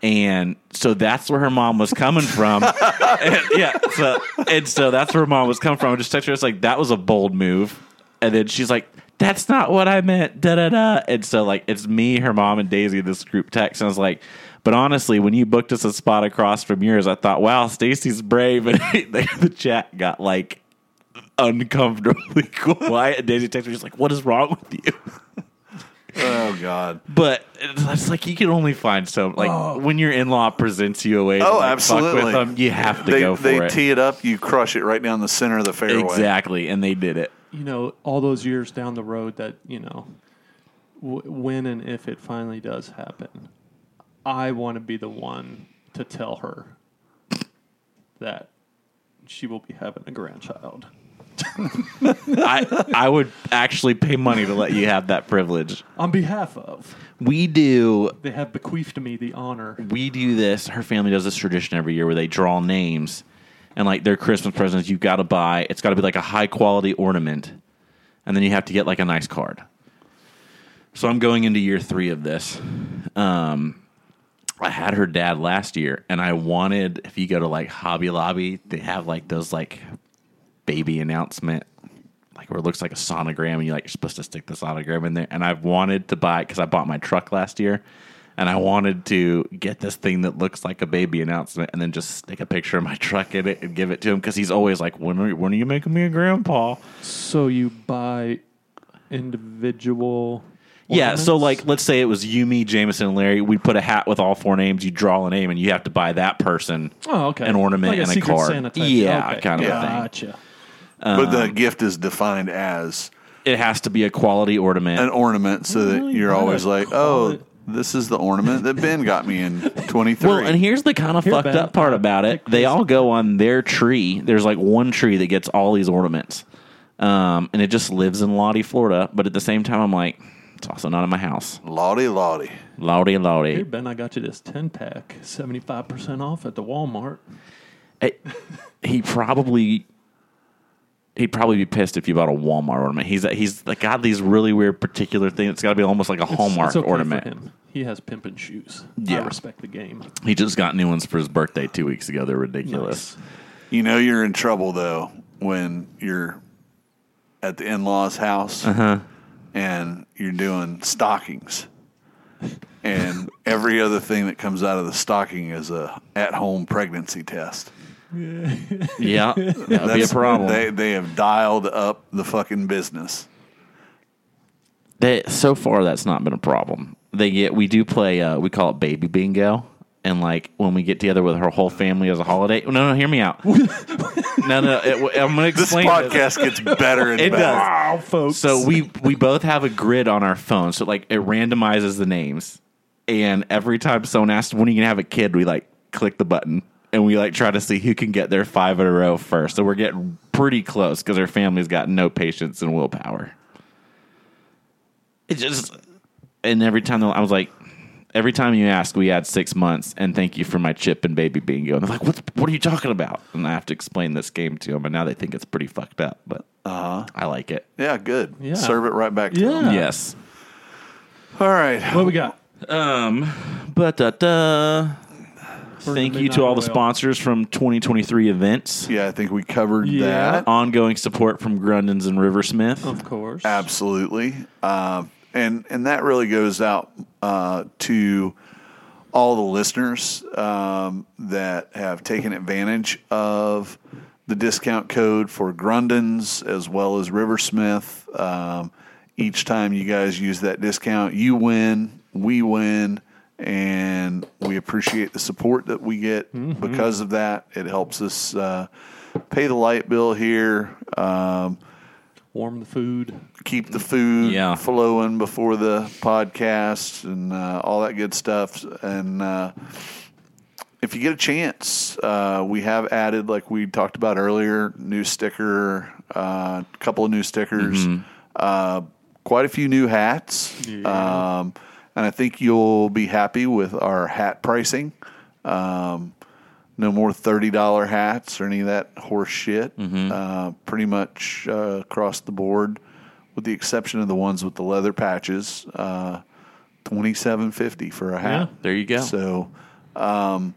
And so that's where her mom was coming from. [LAUGHS] And, yeah. So and so that's where her mom was coming from. I just texted her. It's like that was a bold move. And then she's like, "That's not what I meant." Da da da. And so like it's me, her mom, and Daisy. in This group text. And I was like, "But honestly, when you booked us a spot across from yours, I thought, wow, Stacy's brave." [LAUGHS] And the, the chat got like uncomfortably [LAUGHS] quiet. And Daisy texted me, she's like, "What is wrong with you?" Oh God. But it's like you can only find so like oh. when your in law presents you a way. Oh, like, absolutely. Fuck with them, you have to they go for they it. tee it up. You crush it right down the center of the fairway. exactly, and they did it. you know, all those years down the road that, you know, w- when and if it finally does happen, I want to be the one to tell her that she will be having a grandchild. [LAUGHS] I I would actually pay money to let you have that privilege. On behalf of, We do they have bequeathed to me the honor. we do this. Her family does this tradition every year where they draw names, and like their Christmas presents, you've got to buy. It's got to be like a high quality ornament, and then you have to get like a nice card. So I'm going into year three of this. Um, I had her dad last year, and I wanted if you go to like Hobby Lobby, they have like those like baby announcement, like where it looks like a sonogram, and you like you're supposed to stick the sonogram in there. And I've wanted to buy because I bought my truck last year, and I wanted to get this thing that looks like a baby announcement, and then just stick a picture of my truck in it and give it to him because he's always like, "When are when are you making me a grandpa?" So you buy individual. Yeah, so ornaments? like let's say it was you, me, Jameson, and Larry. We put a hat with all four names. You draw a name, and you have to buy that person oh, okay, an ornament Like and a Secret card. Santa type. Yeah, okay. kind of a thing. Gotcha. But the Um, gift is defined as It has to be a quality ornament. an ornament, so that Well, you you're gotta always like, call "Oh, it- this is the ornament that Ben got me in [LAUGHS] 23." Well, and here's the kind of Here, fucked Ben, up part about it. They all go on their tree. There's like one tree that gets all these ornaments. Um, and it just lives in Lottie, Florida. But at the same time, I'm like, it's also not in my house. Lottie, Lottie. Lottie, Here, Lottie. Ben, I got you this ten pack, seventy five percent off at the Walmart. It- he probably. He'd probably be pissed if you bought a Walmart ornament. He's he's like got these really weird particular things. It's got to be almost like a It's- Hallmark it's okay ornament. For him. He has pimpin' shoes. Yeah. I respect the game. He just got new ones for his birthday two weeks ago. They're ridiculous. Nice. You know you're in trouble though when you're at the in-laws' house Uh-huh. and you're doing stockings, and every other thing that comes out of the stocking is a at-home pregnancy test. Yeah, that'd be a problem. They they have dialed up the fucking business. They, so far, that's not been a problem. They get we do play. Uh, we call it baby bingo, and like when we get together with her whole family as a holiday. No, no, hear me out. [LAUGHS] no, no, it, I'm going to explain. This explain. podcast gets better and It better. does. Wow, folks. So we we both have a grid on our phone, so like it randomizes the names, and every time someone asks when are you gonna have a kid, we like click the button and we like try to see who can get their five in a row first. So we're getting pretty close because our family's got no patience and willpower. It just and every time I was like. Every time you ask, we add six months, and thank you for my chip and baby bingo. And they're like, "What? What are you talking about?" And I have to explain this game to them, and now they think it's pretty fucked up. But Uh-huh. I like it. Yeah, good. Yeah. Serve it right back to Yeah. them. Yes. All right. what we got? Um, but uh, uh, thank you to all the sponsors from 2023 events. Yeah, I think we covered Yeah. that. Ongoing support from Grundens and Riversmith. Of course. Absolutely. Um, and and that really goes out uh, to all the listeners um, that have taken advantage of the discount code for Grundens as well as Riversmith. Um, each time you guys use that discount, you win, we win, and we appreciate the support that we get because of that. It helps us uh, pay the light bill here. Um, Warm the food. keep the food Yeah. flowing before the podcast and uh, all that good stuff. And uh, if you get a chance, uh, we have added, like we talked about earlier, new sticker, a uh, couple of new stickers, uh, quite a few new hats. Um, and I think you'll be happy with our hat pricing. Um, no more thirty dollar hats or any of that horse shit. Uh, pretty much uh, across the board, with the exception of the ones with the leather patches. Uh, Twenty seven fifty for a hat. Yeah. There you go. So, um,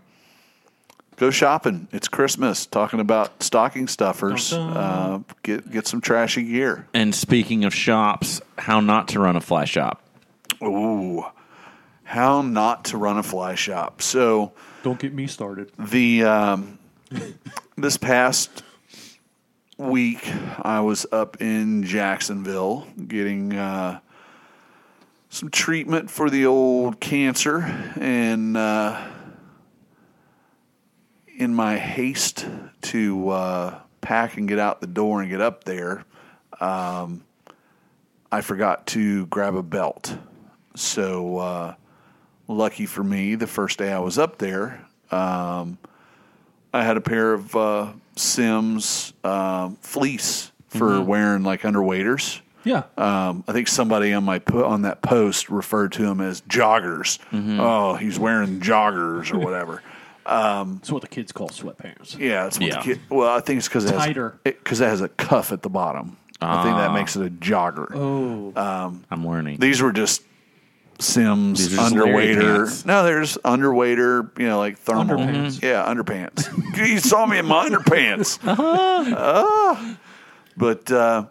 go shopping. It's Christmas. Talking about stocking stuffers. Uh, get get some trashy gear. And speaking of shops, how not to run a fly shop. Ooh, how not to run a fly shop. So. Don't get me started. The um, this past week, I was up in Jacksonville getting uh, some treatment for the old cancer, and uh, in my haste to uh, pack and get out the door and get up there, um, I forgot to grab a belt. So, uh, lucky for me, the first day I was up there, um, I had a pair of uh, Simms um fleece for wearing like underwaiters. Yeah. Um, I think somebody on my po- on that post referred to him as joggers. Oh, he's wearing joggers or [LAUGHS] whatever. It's what the kids call sweatpants. Yeah, that's what Yeah. the kid. Well, I think it's because it Tighter. because it, has a cuff at the bottom. I think that makes it a jogger. Oh. I'm learning. These were just Simms These are just Larry pants. No, there's underwater. You know, like thermal. Underpants. Yeah, underpants. [LAUGHS] you saw me in my underpants. [LAUGHS] Uh-huh. Ah. but uh,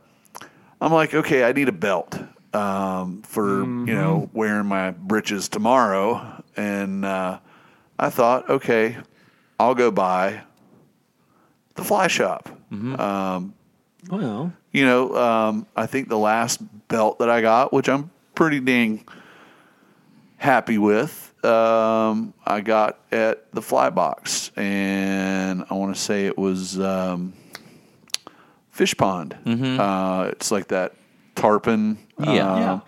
I'm like, okay, I need a belt um, for Mm-hmm. you know wearing my breeches tomorrow, and uh, I thought, okay, I'll go buy the fly shop. Well, You know, um, I think the last belt that I got, which I'm pretty dang happy with, um, I got at the Fly Box, and I want to say it was um, Fishpond. Uh, it's like that tarpon, Yeah. um, Yeah.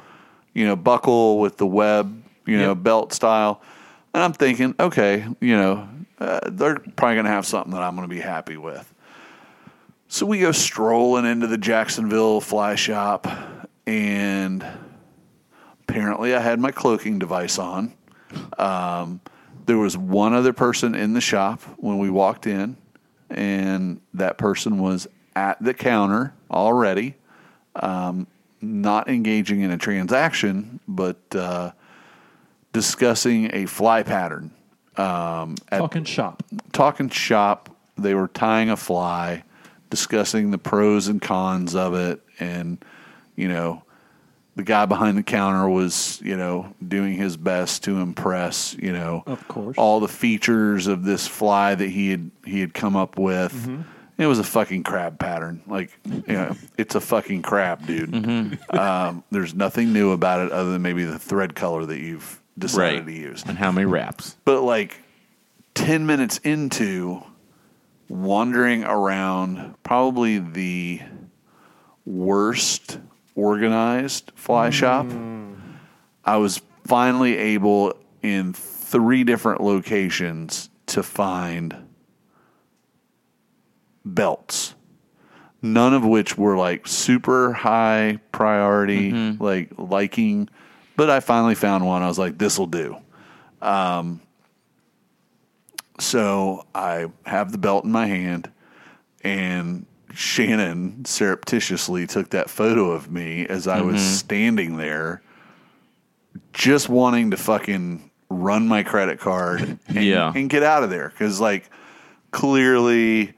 you know, buckle with the web, you know, Yep. belt style. And I'm thinking, okay, you know, uh, they're probably going to have something that I'm going to be happy with. So we go strolling into the Jacksonville fly shop, and apparently I had my cloaking device on. Um, there was one other person in the shop when we walked in, and that person was at the counter already, um, not engaging in a transaction, but uh, discussing a fly pattern. Um, at, talking shop. talking shop. They were tying a fly, discussing the pros and cons of it, and you know, the guy behind the counter was you know doing his best to impress you know Of course. all the features of this fly that he had he had come up with. Mm-hmm. It was a fucking crab pattern. Like, you know, it's a fucking crab, dude. Mm-hmm. Um, there's nothing new about it other than maybe the thread color that you've decided to use And how many wraps? but like 10 minutes into wandering around probably the worst organized fly shop i was finally able in three different locations to find belts. None of which were like super high priority mm-hmm. like liking but i finally found one. I was like this will do um, so I have the belt in my hand, and Shannon surreptitiously took that photo of me as I was standing there, just wanting to fucking run my credit card [LAUGHS] and, Yeah. and get out of there. Because, like, clearly,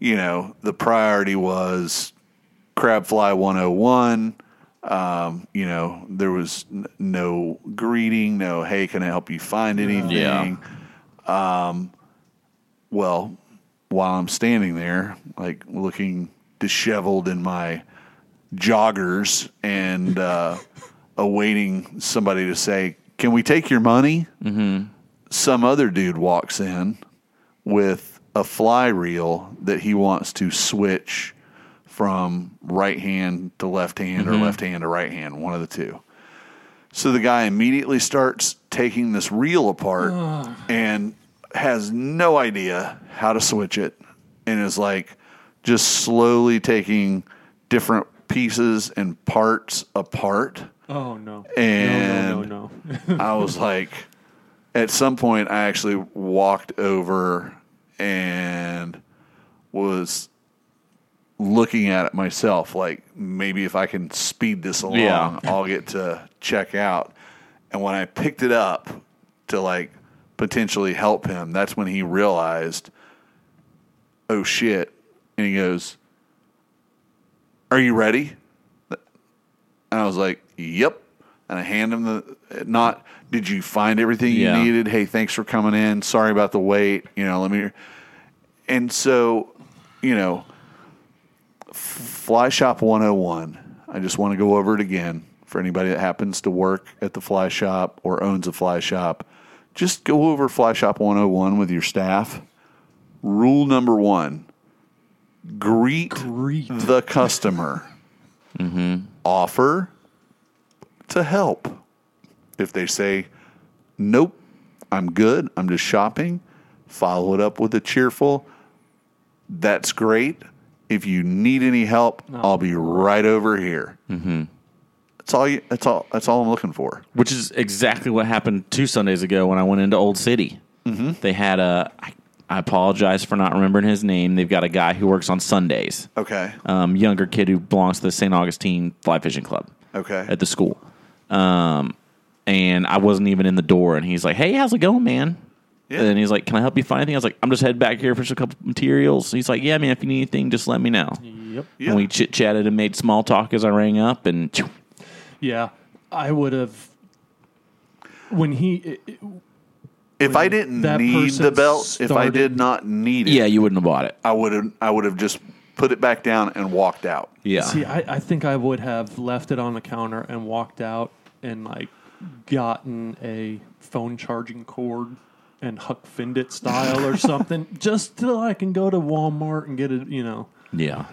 you know, the priority was Crabfly 101. Um, you know, there was n- no greeting, no, hey, can I help you find anything? well, while I'm standing there, like looking disheveled in my joggers and uh, awaiting somebody to say, Can we take your money? Mm-hmm. Some other dude walks in with a fly reel that he wants to switch from right hand to left hand or left hand to right hand, one of the two. So the guy immediately starts taking this reel apart and has no idea how to switch it and is like just slowly taking different pieces and parts apart. Oh no. And- no, no, no, [LAUGHS] no. I was like, at some point, I actually walked over and was looking at it myself. Like, maybe if I can speed this along, Yeah. I'll get to check out. And when I picked it up to like potentially help him, that's when he realized, oh shit. And he goes, Are you ready? And I was like, Yep. And I hand him the not. Did you find everything Yeah. you needed? Hey, thanks for coming in. Sorry about the wait. You know, let me. And so, you know, Fly Shop 101. I just want to go over it again. for anybody that happens to work at the fly shop or owns a fly shop, just go over Fly Shop 101 with your staff. Rule number one greet, Greet. the customer. Offer to help. If they say, nope, I'm good, I'm just shopping, follow it up with a cheerful, that's great. If you need any help, I'll be right over here. Mm-hmm. That's all. You, that's all. That's all I'm looking for. which is exactly what happened two Sundays ago when I went into Old City. Mm-hmm. They had a. I, I apologize for not remembering his name. They've got a guy who works on Sundays, Okay. um, younger kid who belongs to the St. Augustine Fly Fishing Club Okay. at the school. Um, and I wasn't even in the door, and he's like, "Hey, how's it going, man?" Yeah. And he's like, "Can I help you find anything?" I was like, "I'm just heading back here for a couple materials." He's like, "Yeah, man. If you need anything, just let me know." Yep. Yeah. And we chit chatted and made small talk as I rang up, and Yeah, I would have. When he, it- it- if I didn't need the person belt, if I did not need it, yeah, you wouldn't have bought it. I would have. I would have just put it back down and walked out. Yeah, see, I, I think I would have left it on the counter and walked out and like gotten a phone charging cord and Huck Findit style or [LAUGHS] something, just till I can go to Walmart and get it. You know, yeah.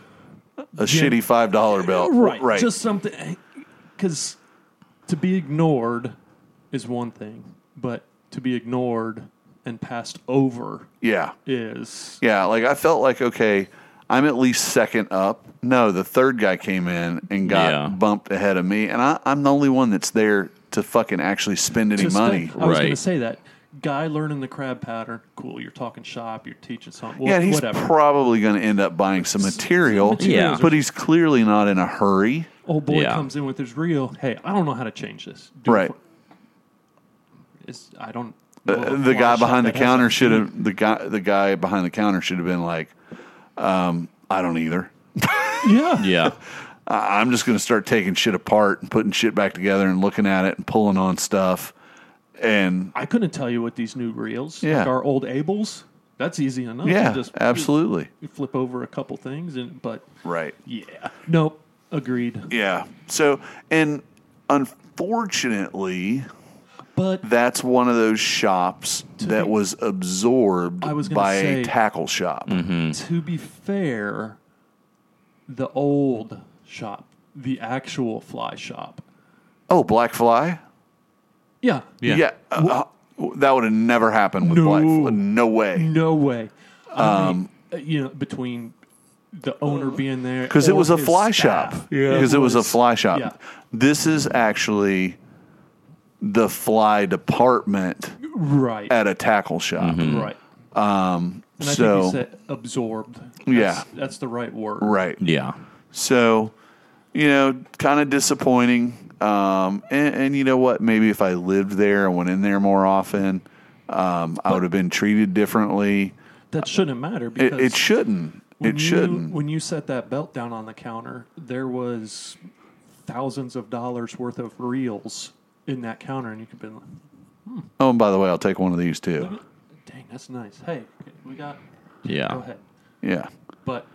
A shitty five dollar belt. right, Right. Just something because to be ignored is one thing, but to be ignored and passed over yeah. is Yeah. Like I felt like okay, I'm at least second up. No, the third guy came in and got Yeah. bumped ahead of me, and I, I'm the only one that's there to fucking actually spend any to money. spend- I was going to say that guy learning the crab pattern. Cool. You're talking shop. You're teaching something. Yeah, he's whatever. probably going to end up buying some material. materials but he's clearly not in a hurry. Old boy Yeah. comes in with his reel. Hey, I don't know how to change this. Do Right. for- It's, I don't. Uh, know of a the guy behind the counter should have the guy the guy behind the counter should have been like, um, I don't either. [LAUGHS] [LAUGHS] Yeah. Yeah. I'm just going to start taking shit apart and putting shit back together and looking at it and pulling on stuff. And I couldn't tell you what these new reels. Yeah. Like our old Abels. That's easy enough. You yeah, just absolutely. you flip over a couple things, and but Right. yeah, nope, agreed. Yeah. So, and unfortunately, But that's one of those shops that be- was absorbed I was by say- a tackle shop. Mm-hmm. to be fair, the old shop, the actual fly shop, Oh, Black Fly? Yeah, Yeah. uh, uh, that would have never happened with No. Black No way. no way. Um, you know, between the owner being there Because it was a fly staff. shop. Because it was a fly shop. yeah. This is actually the fly department right, at a tackle shop. right. Um, and I so- think you said absorbed. That's, Yeah. that's the right word. Right. Yeah. So, you know, kind of disappointing. Um, and, and you know what? Maybe if I lived there and went in there more often, um, I would have been treated differently. That shouldn't matter It, because it shouldn't. when It you- shouldn't. When you set that belt down on the counter, there was thousands of dollars worth of reels in that counter, and you could be like, oh, and by the way, I'll take one of these too. "Dang, that's nice." Hey, we got. Yeah. Go ahead, Yeah. but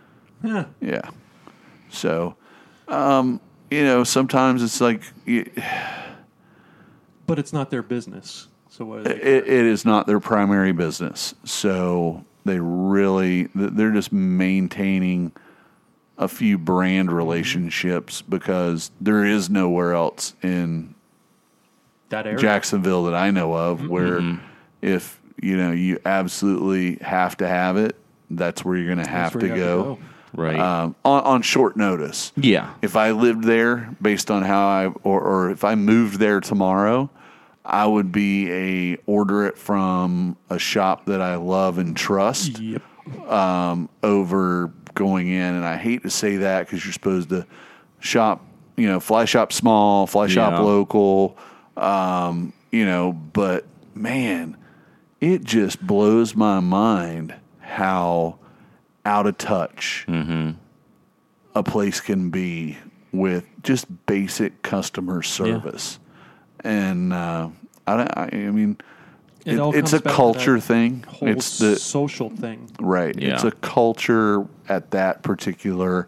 yeah, Yeah. So, um, you know, sometimes it's like y- but it's not their business. So what? Are they, it, it is not their primary business. So they really they're just maintaining a few brand mm-hmm. relationships because there is nowhere else in that area. Jacksonville that I know of mm-hmm. where mm-hmm. if you know you absolutely have to have it, that's where you're going to have to where go, Right. Um, on, on short notice. yeah. If I lived there, based on how I or, or if I moved there tomorrow, I would be a order it from a shop that I love and trust Yep. um, over going in. And I hate to say that because you're supposed to shop, you know, fly shop small, fly shop Yeah. local, um, you know, but man, it just blows my mind how out of touch a place can be with just basic customer service. And uh, I, don't- I, I mean, It it- it's a culture thing. It's the social thing. Right. It's a culture at that particular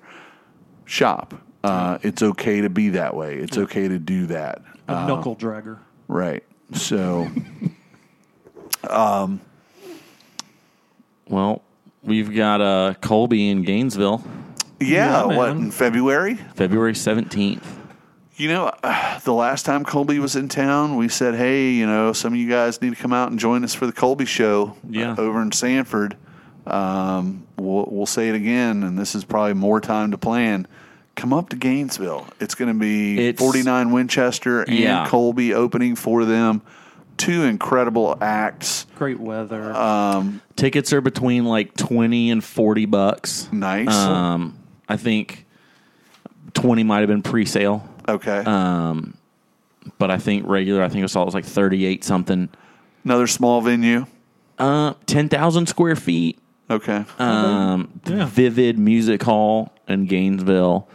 shop. Uh, it's okay to be that way. It's okay to do that. A knuckle dragger. Right. So, [LAUGHS] um, Well, we've got uh, Colby in Gainesville, yeah, Yeah, what, in February? February 17th. You know, uh, the last time Colby was in town, we said, hey, you know, some of you guys need to come out and join us for the Colby show Yeah. uh, over in Sanford. Um, we'll, we'll say it again, and this is probably more time to plan. Come up to Gainesville. It's going to be It's- 49 Winchester and Yeah. Colby opening for them. Two incredible acts. Great weather. Um, Tickets are between like 20 and 40 bucks. nice. Um, I think 20 might have been pre-sale, okay. um, but I think regular. I think I saw it was like 38 something. Another small venue. Uh, 10,000 square feet. Okay. Um, Yeah. Vivid Music Hall in Gainesville.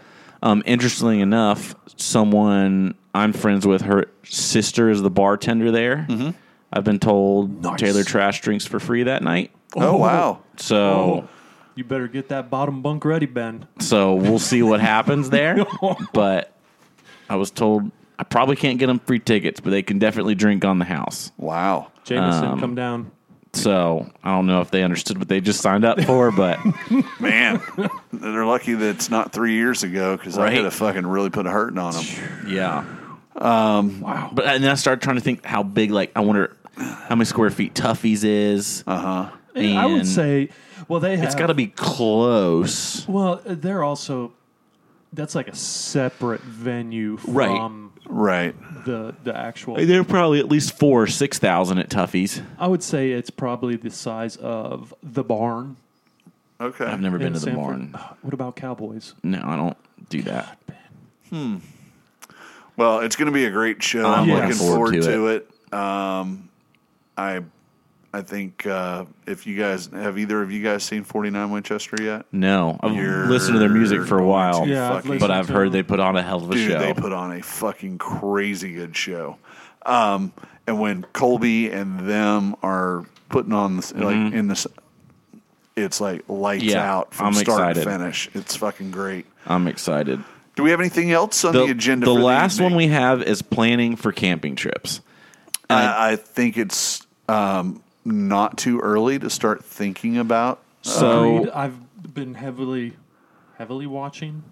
Um, interestingly enough, someone I'm friends with, her sister is the bartender there. Mm-hmm. I've been told Tailer Trash drinks for free that night. oh, wow. So, Oh, you better get that bottom bunk ready, Ben. so we'll see what happens there. [LAUGHS] But I was told I probably can't get them free tickets, but they can definitely drink on the house. Wow. Jameson, Um, come down. So I don't know if they understood what they just signed up for, but [LAUGHS] Man, they're lucky that it's not three years ago because I could have fucking really put a hurting on them. Yeah. Um, wow. But and then I started trying to think how big. Like I wonder how many square feet Tuffy's is. Uh huh. I would and say, well, they have. it's got to be close. Well, they're also. That's like a separate venue from Right. the the actual. They're probably at least four or six thousand at Tuffy's. I would say it's probably the size of the barn. Okay. I've never been in to the Sanford. barn. What about Cowboys? No, I don't do that. Well, it's going to be a great show. I'm I'm looking looking forward forward, to to it. Um, I, I think uh, if you guys have either of you guys seen 49 Winchester yet? No, I've You're listened to their music for a while, Yeah, fucking- but I've heard them. they put on a hell of a Dude, show. they put on a fucking crazy good show. Um, and when Colby and them are putting on this, like in this, it's like lights Mm-hmm. Yeah, out from I'm start excited. to finish. It's fucking great. I'm excited. Do we have anything else on the, The, agenda? the for last one we have is planning for camping trips. I, I think it's um, not too early to start thinking about. So Agreed. I've been heavily, heavily watching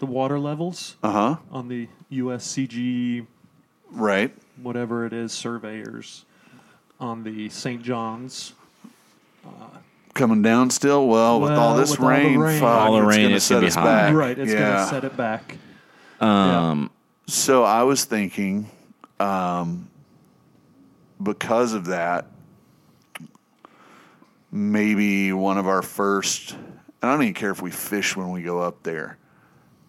the water levels Uh huh. on the USCG Right. whatever it is surveyors on the St. John's. Coming down still. Well, with all Well, this with all the rain, rain. fuck, All the it's rain, gonna it's set gonna be us high. back. Right, it's yeah. going to set it back. um, So I was thinking, um, because of that, maybe one of our first. and I don't even care if we fish when we go up there.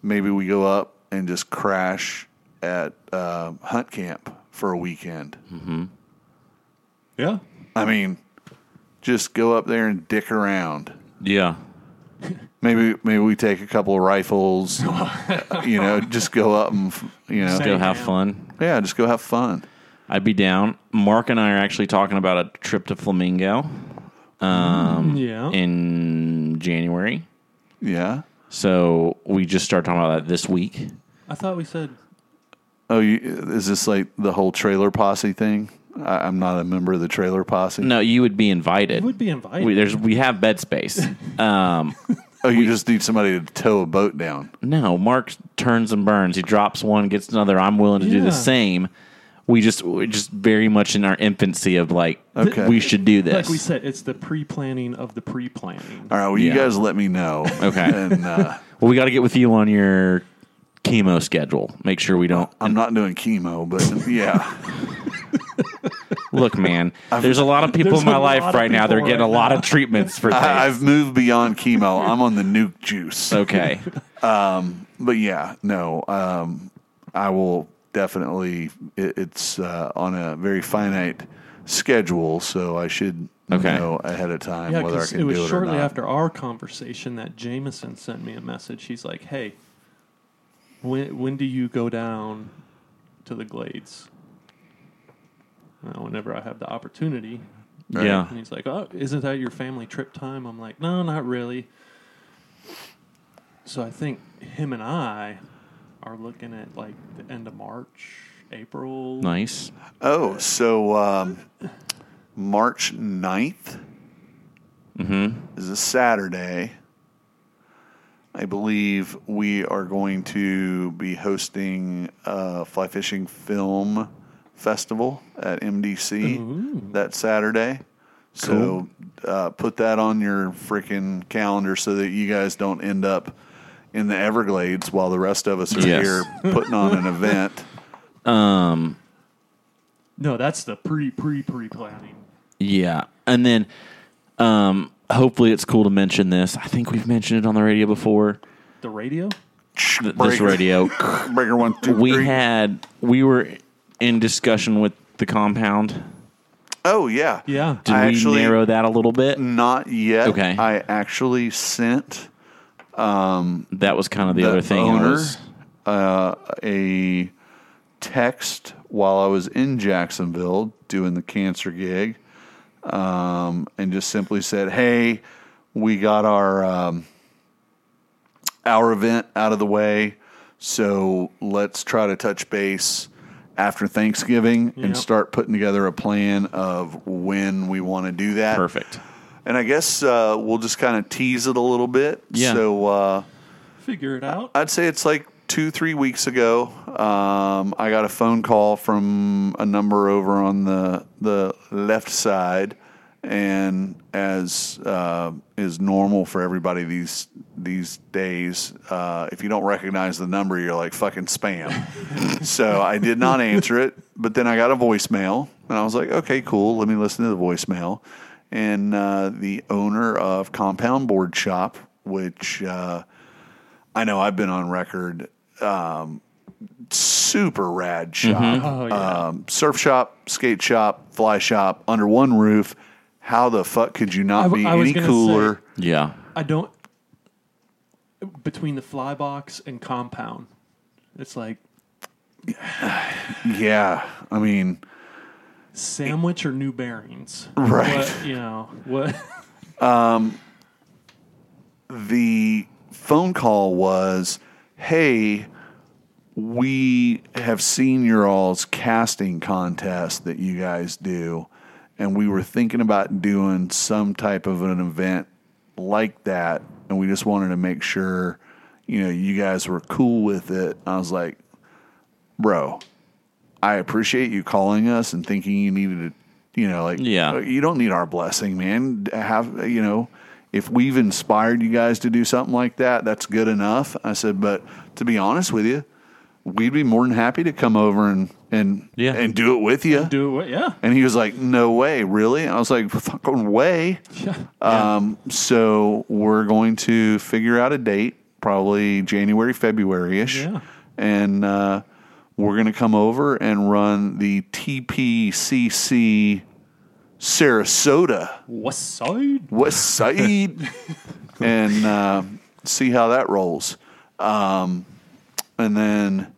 Maybe we go up and just crash at uh, hunt camp for a weekend. Yeah. I mean, just go up there and dick around. yeah. Maybe maybe we take a couple of rifles. you know, just go up and you know, Same. Go have fun. yeah, just go have fun. I'd be down. Marc and I are actually talking about a trip to Flamingo um, Yeah. in January. Yeah. So we just started talking about that this week. I thought we said Oh, you, is this like the whole trailer posse thing? I, I'm not a member of the trailer posse. No, you would be invited. you would be invited. we, there's we have bed space. Um, [LAUGHS] Oh, you just need somebody to tow a boat down. no, Marc turns and burns. He drops one, gets another. I'm willing to do the same. We just we're just very much in our infancy of like Okay. we should do this. like we said, it's the pre-planning of the pre-planning. All right. Well, Yeah. you guys let me know. Okay. [LAUGHS] And uh, [LAUGHS] well, we got to get with you on your chemo schedule. Make sure we don't. I'm not doing chemo, but yeah. [LAUGHS] Look, man, there's a lot of people There's in my a lot life of right now. They're people getting a right lot now. of treatments for things. [LAUGHS] I, I've moved beyond chemo. I'm on the nuke juice. okay. [LAUGHS] But yeah, no. Um, I will definitely. It, it's uh, on a very finite schedule, so I should Okay. know ahead of time Yeah, whether I because can it was do it or shortly not. after our conversation that Jameson sent me a message. He's like, "Hey, when when do you go down to the Glades?" Uh, whenever I have the opportunity. Yeah. And he's like, "Oh, isn't that your family trip time?" I'm like, "No, not really." So I think him and I are looking at like the end of March, April. Nice. Oh, so um, March 9th mm-hmm. is a Saturday. I believe we are going to be hosting a fly fishing film festival at MDC that Saturday. So uh, put that on your freaking calendar so that you guys don't end up in the Everglades while the rest of us are Yes. here [LAUGHS] putting on an event. Um, No, that's the pre pre pre planning. yeah, and then um, hopefully it's cool to mention this. I think we've mentioned it on the radio before. The radio. Th- this radio. [LAUGHS] Breaker one, two, we three. had we were in discussion with the compound. Oh yeah, Yeah. Did I we actually- narrow that a little bit? Not yet. Okay. I actually sent That was kind of the, the other thing. Owner was- uh, a text while I was in Jacksonville doing the cancer gig, um, and just simply said, "Hey, we got our um, our event out of the way, so let's try to touch base." After Thanksgiving, and Yep. start putting together a plan of when we want to do that. perfect. And I guess uh, we'll just kind of tease it a little bit. Yeah. So uh, Figure it out. I'd say it's like two, three weeks ago. Um, I got a phone call from a number over on the the left side, and as uh, is normal for everybody these these days, uh, if you don't recognize the number, you're like fucking spam. [LAUGHS] so I did not answer it, but then I got a voicemail, and I was like, okay, cool. Let me listen to the voicemail. And uh, the owner of Compound Board Shop, which uh, I know I've been on record. Um, super rad shop, Oh yeah. um, surf shop, skate shop, fly shop under one roof. How the fuck could you not w- be I was any gonna cooler? Yeah. I don't. Between the fly box and compound, it's like [SIGHS] yeah, I mean, sandwich or new bearings. Right. What, you know what? [LAUGHS] Um, the phone call was, "Hey, we have seen your all's casting contest that you guys do, and we were thinking about doing some type of an event like that, and we just wanted to make sure, you know, you guys were cool with it." I was like, "Bro, I appreciate you calling us and thinking you needed to, you know, like, Yeah. Uh, you don't need our blessing, man. Have you know, if we've inspired you guys to do something like that, that's good enough. I said, but to be honest with you, we'd be more than happy to come over and and Yeah. and do it with you. Do it. with, Yeah. And he was like, "No way, really?" I was like, "Fucking way." Yeah. Um, so we're going to figure out a date, probably January, February ish, Yeah. and uh, we're going to come over and run the TPCC Sarasota West side. West Side [LAUGHS] and uh, see how that rolls. Um, and then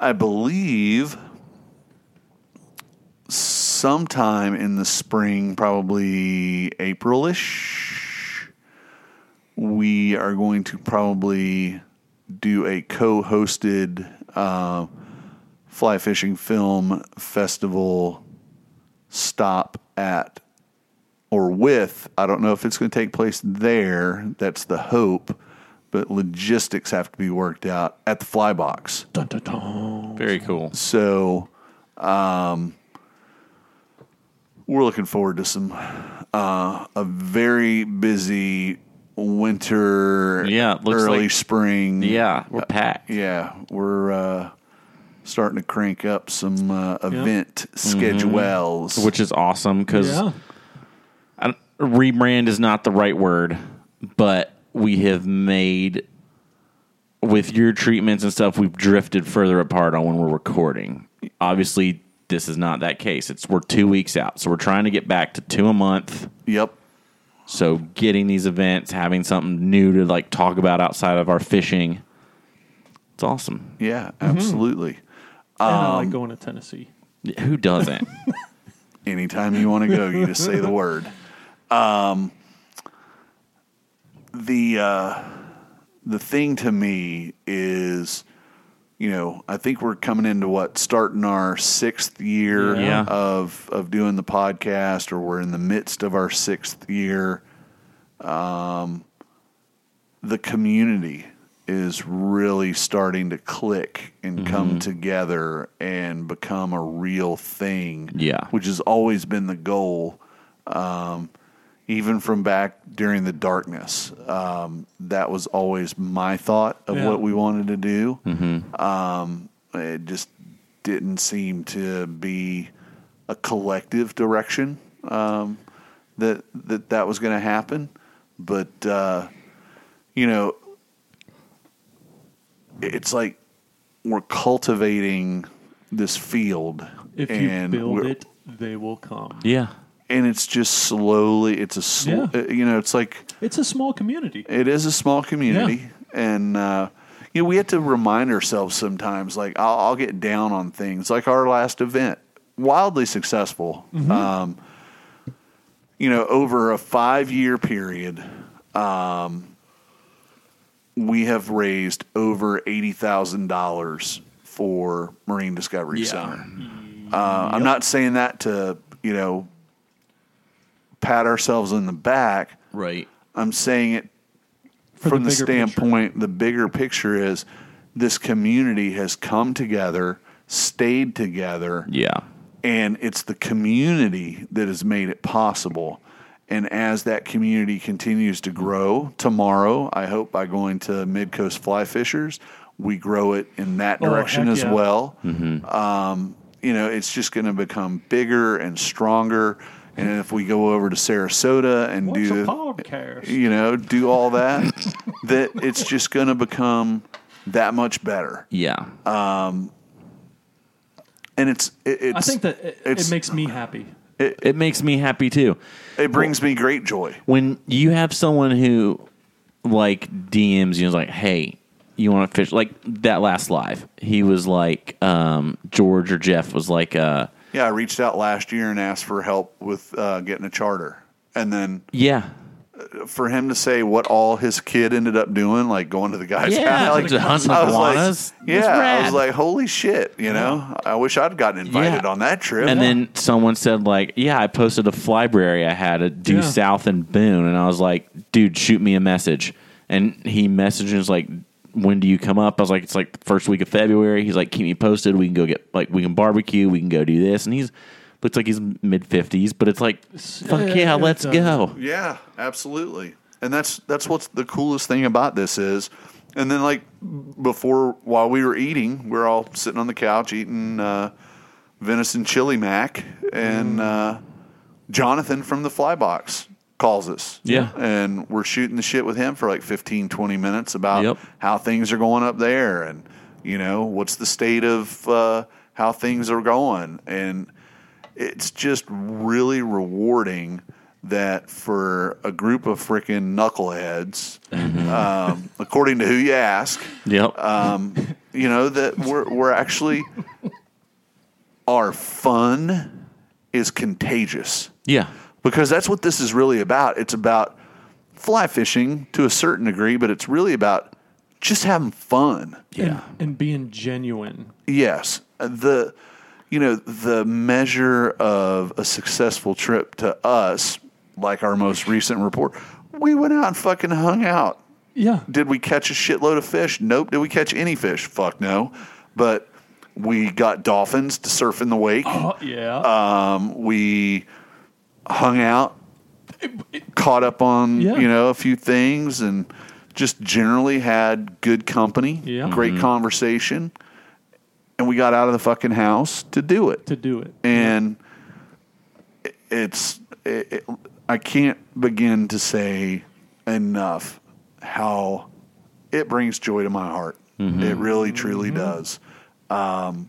I believe sometime in the spring, probably Aprilish, we are going to probably do a co-hosted uh, fly fishing film festival stop at or with. I don't know if it's going to take place there. That's the hope, but logistics have to be worked out at the fly box. Dun, dun, dun. Very cool. So, um, we're looking forward to some uh, a very busy winter, Yeah, looks early like- spring. Yeah, we're packed. yeah, we're uh, starting to crank up some uh, event schedules. Which is awesome because Yeah. rebrand is not the right word, but we have made with your treatments and stuff. We've drifted further apart on when we're recording. Obviously, this is not that case. It's we're two weeks out, so we're trying to get back to two a month. Yep. So getting these events, having something new to like talk about outside of our fishing, it's awesome. Yeah, absolutely. And I Um, like going to Tennessee. Who doesn't? [LAUGHS] Anytime you want to go, you just say the [LAUGHS] word. Um, the uh, the thing to me is, you know, I think we're coming into what starting our sixth year Yeah. of of doing the podcast, or we're in the midst of our sixth year. Um, the community is really starting to click and come together and become a real thing. Yeah. which has always been the goal um, even from back during the darkness. Um, that was always my thought of Yeah. what we wanted to do. Um, it just didn't seem to be a collective direction um, that that that was going to happen. But uh, you know, it's like we're cultivating this field, If you and build it, they will come. Yeah. And it's just slowly. It's a sl- Yeah. uh, you know, it's like It's a small community. it is a small community, and uh, you know we have to remind ourselves sometimes. Like I'll, I'll get down on things, like our last event, wildly successful. Um, you know, over a five-year period, um, we have raised over eighty thousand dollars for Marine Discovery Yeah. Center. Uh, I'm not saying that to you know pat ourselves on the back. Right. I'm saying it For from the, the bigger picture. standpoint, the bigger picture is this community has come together, stayed together, Yeah. and it's the community that has made it possible. And as that community continues to grow, tomorrow, I hope by going to Mid Coast Fly Fishers, we grow it in that Oh, direction heck as yeah. well. Um, you know, it's just going to become bigger and stronger. And if we go over to Sarasota and What's do a podcast? you know, do all that, [LAUGHS] that it's just going to become that much better. Yeah. And it's, it, it's I think that it, it's- it makes me happy. it makes me happy too. it brings me great joy. when you have someone who like DMs you, is like, "Hey, you want to fish?" Like that last live, he was like, um, George or Jeff was like, uh, Yeah, I reached out last year and asked for help with uh, getting a charter. And then "Yeah, for him to say what all his kid ended up doing, like going to the guy's yeah, house, like to hunt I was like, iguanas." yeah, I was like, holy shit, you know, I wish I'd gotten invited Yeah. on that trip. And then someone said like, "Yeah, I posted a flyberry I had at due Yeah. south in Boone," and I was like, "Dude, shoot me a message." And he messages like, "When do you come up?" I was like, "It's like the first week of February." He's like, "Keep me posted. We can go get like we can barbecue. We can go do this." And he's looks like he's mid fifties, but it's like, fuck yeah, yeah, yeah, let's go. Yeah, absolutely. And that's that's what's the coolest thing about this is. And then like before while we were eating, we're all sitting on the couch eating uh, venison chili mac and uh, Jonathan from the Fly Box calls us. Yeah. And we're shooting the shit with him for like 15 20 minutes about Yep. how things are going up there and you know, what's the state of uh, how things are going and it's just really rewarding that for a group of freaking knuckleheads, um, according to who you ask, Yep. um, you know that we're we're actually our fun is contagious yeah. Because that's what this is really about. It's about fly fishing to a certain degree, but it's really about just having fun. And, and being genuine. Yes, the you know the measure of a successful trip to us, like our most recent report, we went out and fucking hung out. Yeah. Did we catch a shitload of fish? Nope. Did we catch any fish? Fuck no. But we got dolphins to surf in the wake. Oh, yeah. Um, we hung out, caught up on Yeah. you know a few things, and just generally had good company, Yeah. great mm-hmm. conversation, and we got out of the fucking house to do it. to do it. And it- it's it, it, I can't begin to say enough how it brings joy to my heart. Mm-hmm. It really truly mm-hmm. does. Um,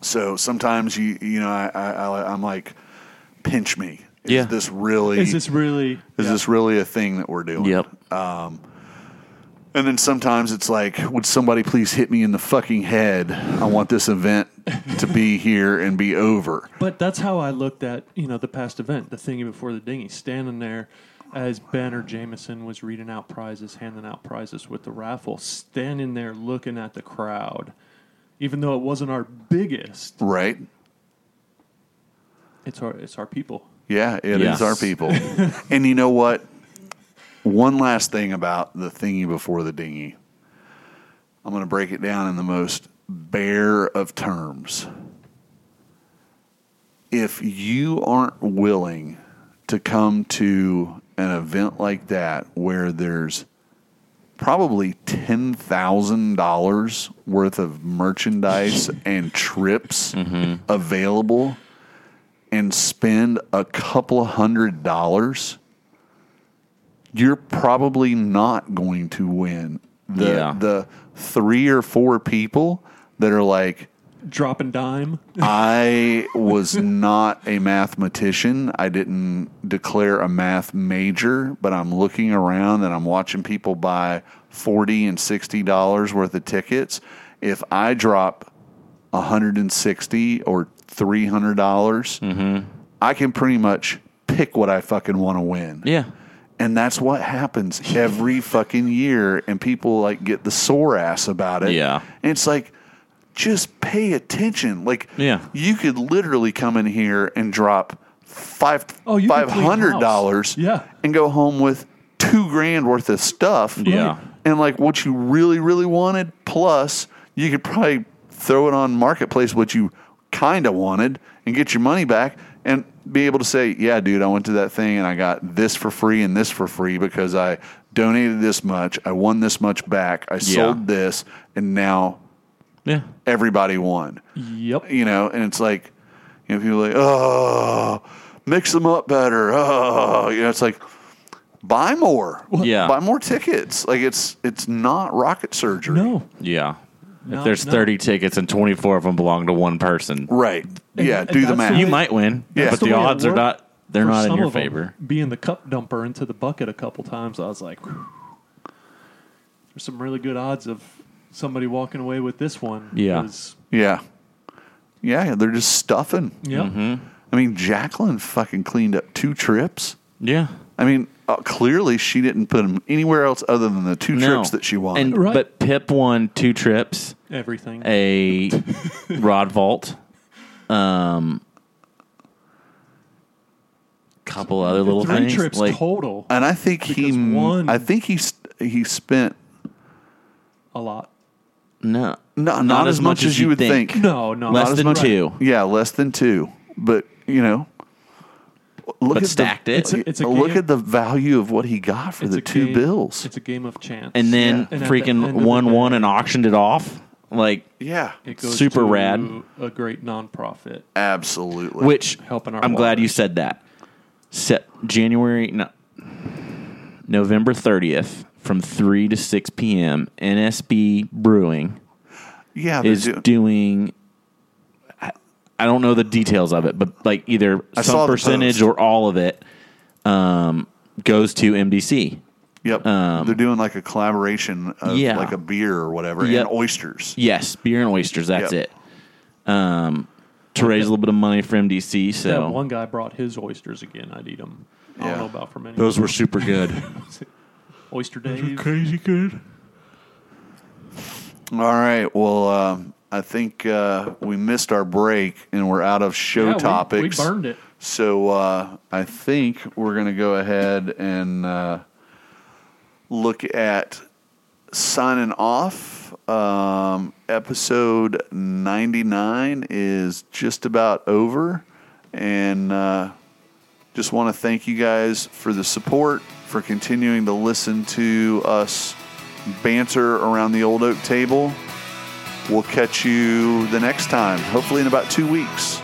so sometimes you you know I, I, I I'm like pinch me. Is Yeah. this really Is this really? is yeah. this really a thing that we're doing? Yep. Um, and then sometimes it's like, would somebody please hit me in the fucking head? I want this event to be [LAUGHS] here and be over. But that's how I looked at you know the past event, the thingy before the dinghy, standing there, as Ben or Jameson was reading out prizes, handing out prizes with the raffle, standing there looking at the crowd, even though it wasn't our biggest, Right? It's our it's our people. Yeah, it is Yes. our people. [LAUGHS] and you know what? One last thing about the thingy before the dinghy. I'm going to break it down in the most bare of terms. If you aren't willing to come to an event like that where there's probably $10,000 worth of merchandise and trips mm-hmm. available and spend a couple of hundred dollars, you're probably not going to win. The Yeah. the three or four people that are like, Drop and dime. [LAUGHS] I was not a mathematician. I didn't declare a math major, but I'm looking around and I'm watching people buy forty and sixty dollars worth of tickets. If I drop 160 or 300 dollars, mm-hmm. I can pretty much pick what I fucking want to win. Yeah. And that's what happens every [LAUGHS] fucking year. And people like get the sore ass about it. Yeah. And it's like, just pay attention. Like, Yeah. you could literally come in here and drop five Oh, you could five clean hundred dollars. Yeah. and go home with two grand worth of stuff. Yeah. And like what you really, really wanted, plus you could probably throw it on marketplace what you kind of wanted and get your money back and be able to say, yeah, dude, I went to that thing and I got this for free and this for free because I donated this much, I won this much back, I sold this, and now Yeah. everybody won. Yep. You know, and it's like, you know, people are like, oh, mix them up better. Oh, you know, it's like, buy more. Yeah. buy more tickets. Like it's it's not rocket surgery. No. Yeah. If there's no. 30 tickets and 24 of them belong to one person, Right. yeah. and Do the that's math. the you might win, Yeah. but That's the, the way it odds are worked not they're For not in some your of 'em, favor. Being the cup dumper into the bucket a couple times, I was like, whew. there's some really good odds of somebody walking away with this one. Yeah. 'cause- yeah. Yeah. They're just stuffing. Yeah. Mm-hmm. I mean, Jacqueline fucking cleaned up two trips. Yeah. I mean, uh, clearly she didn't put them anywhere else other than the two No. trips that she wanted. And Right. but Pip won two trips, Everything. a [LAUGHS] rod vault, um, couple other little Three things. trips like total. And I think he, Because one- I think he, st- he spent A lot. no, no, not, Not as much as you would think. No, no. Less Not as than much- two. Yeah, less than two. But you know, look But at stacked the, it. It's a- it's a look game- at the value of what he got for It's the two game- bills. It's a game of chance. and then And at the freaking end of the won one and auctioned it off. Like yeah, it goes super to rad. A great nonprofit. absolutely. Which helping our I'm glad you said that. Set January no, November 30th from 3 to 6 p.m. NSB Brewing yeah, is doing- doing I, I don't know the details of it, but like either I saw some the percentage post. or all of it um, goes to MDC. Yep, they're doing like a collaboration of um, yeah. like a beer or whatever Yep. and oysters. Yes, beer and oysters. That's Yep. it. Um, to raise a little bit of money for MDC. That So one guy brought his oysters again. I'd eat them. I Yeah. don't know about from any. those were super good. [LAUGHS] oyster Dave. Crazy good. All right, well, um, I think uh, we missed our break and we're out of show Yeah, we- topics. We, burned it. So uh, I think we're going to go ahead and uh, look at signing off. Um, episode 99 is just about over. And uh, just want to thank you guys for the support, for continuing to listen to us banter around the old oak table. We'll catch you the next time, hopefully in about two weeks.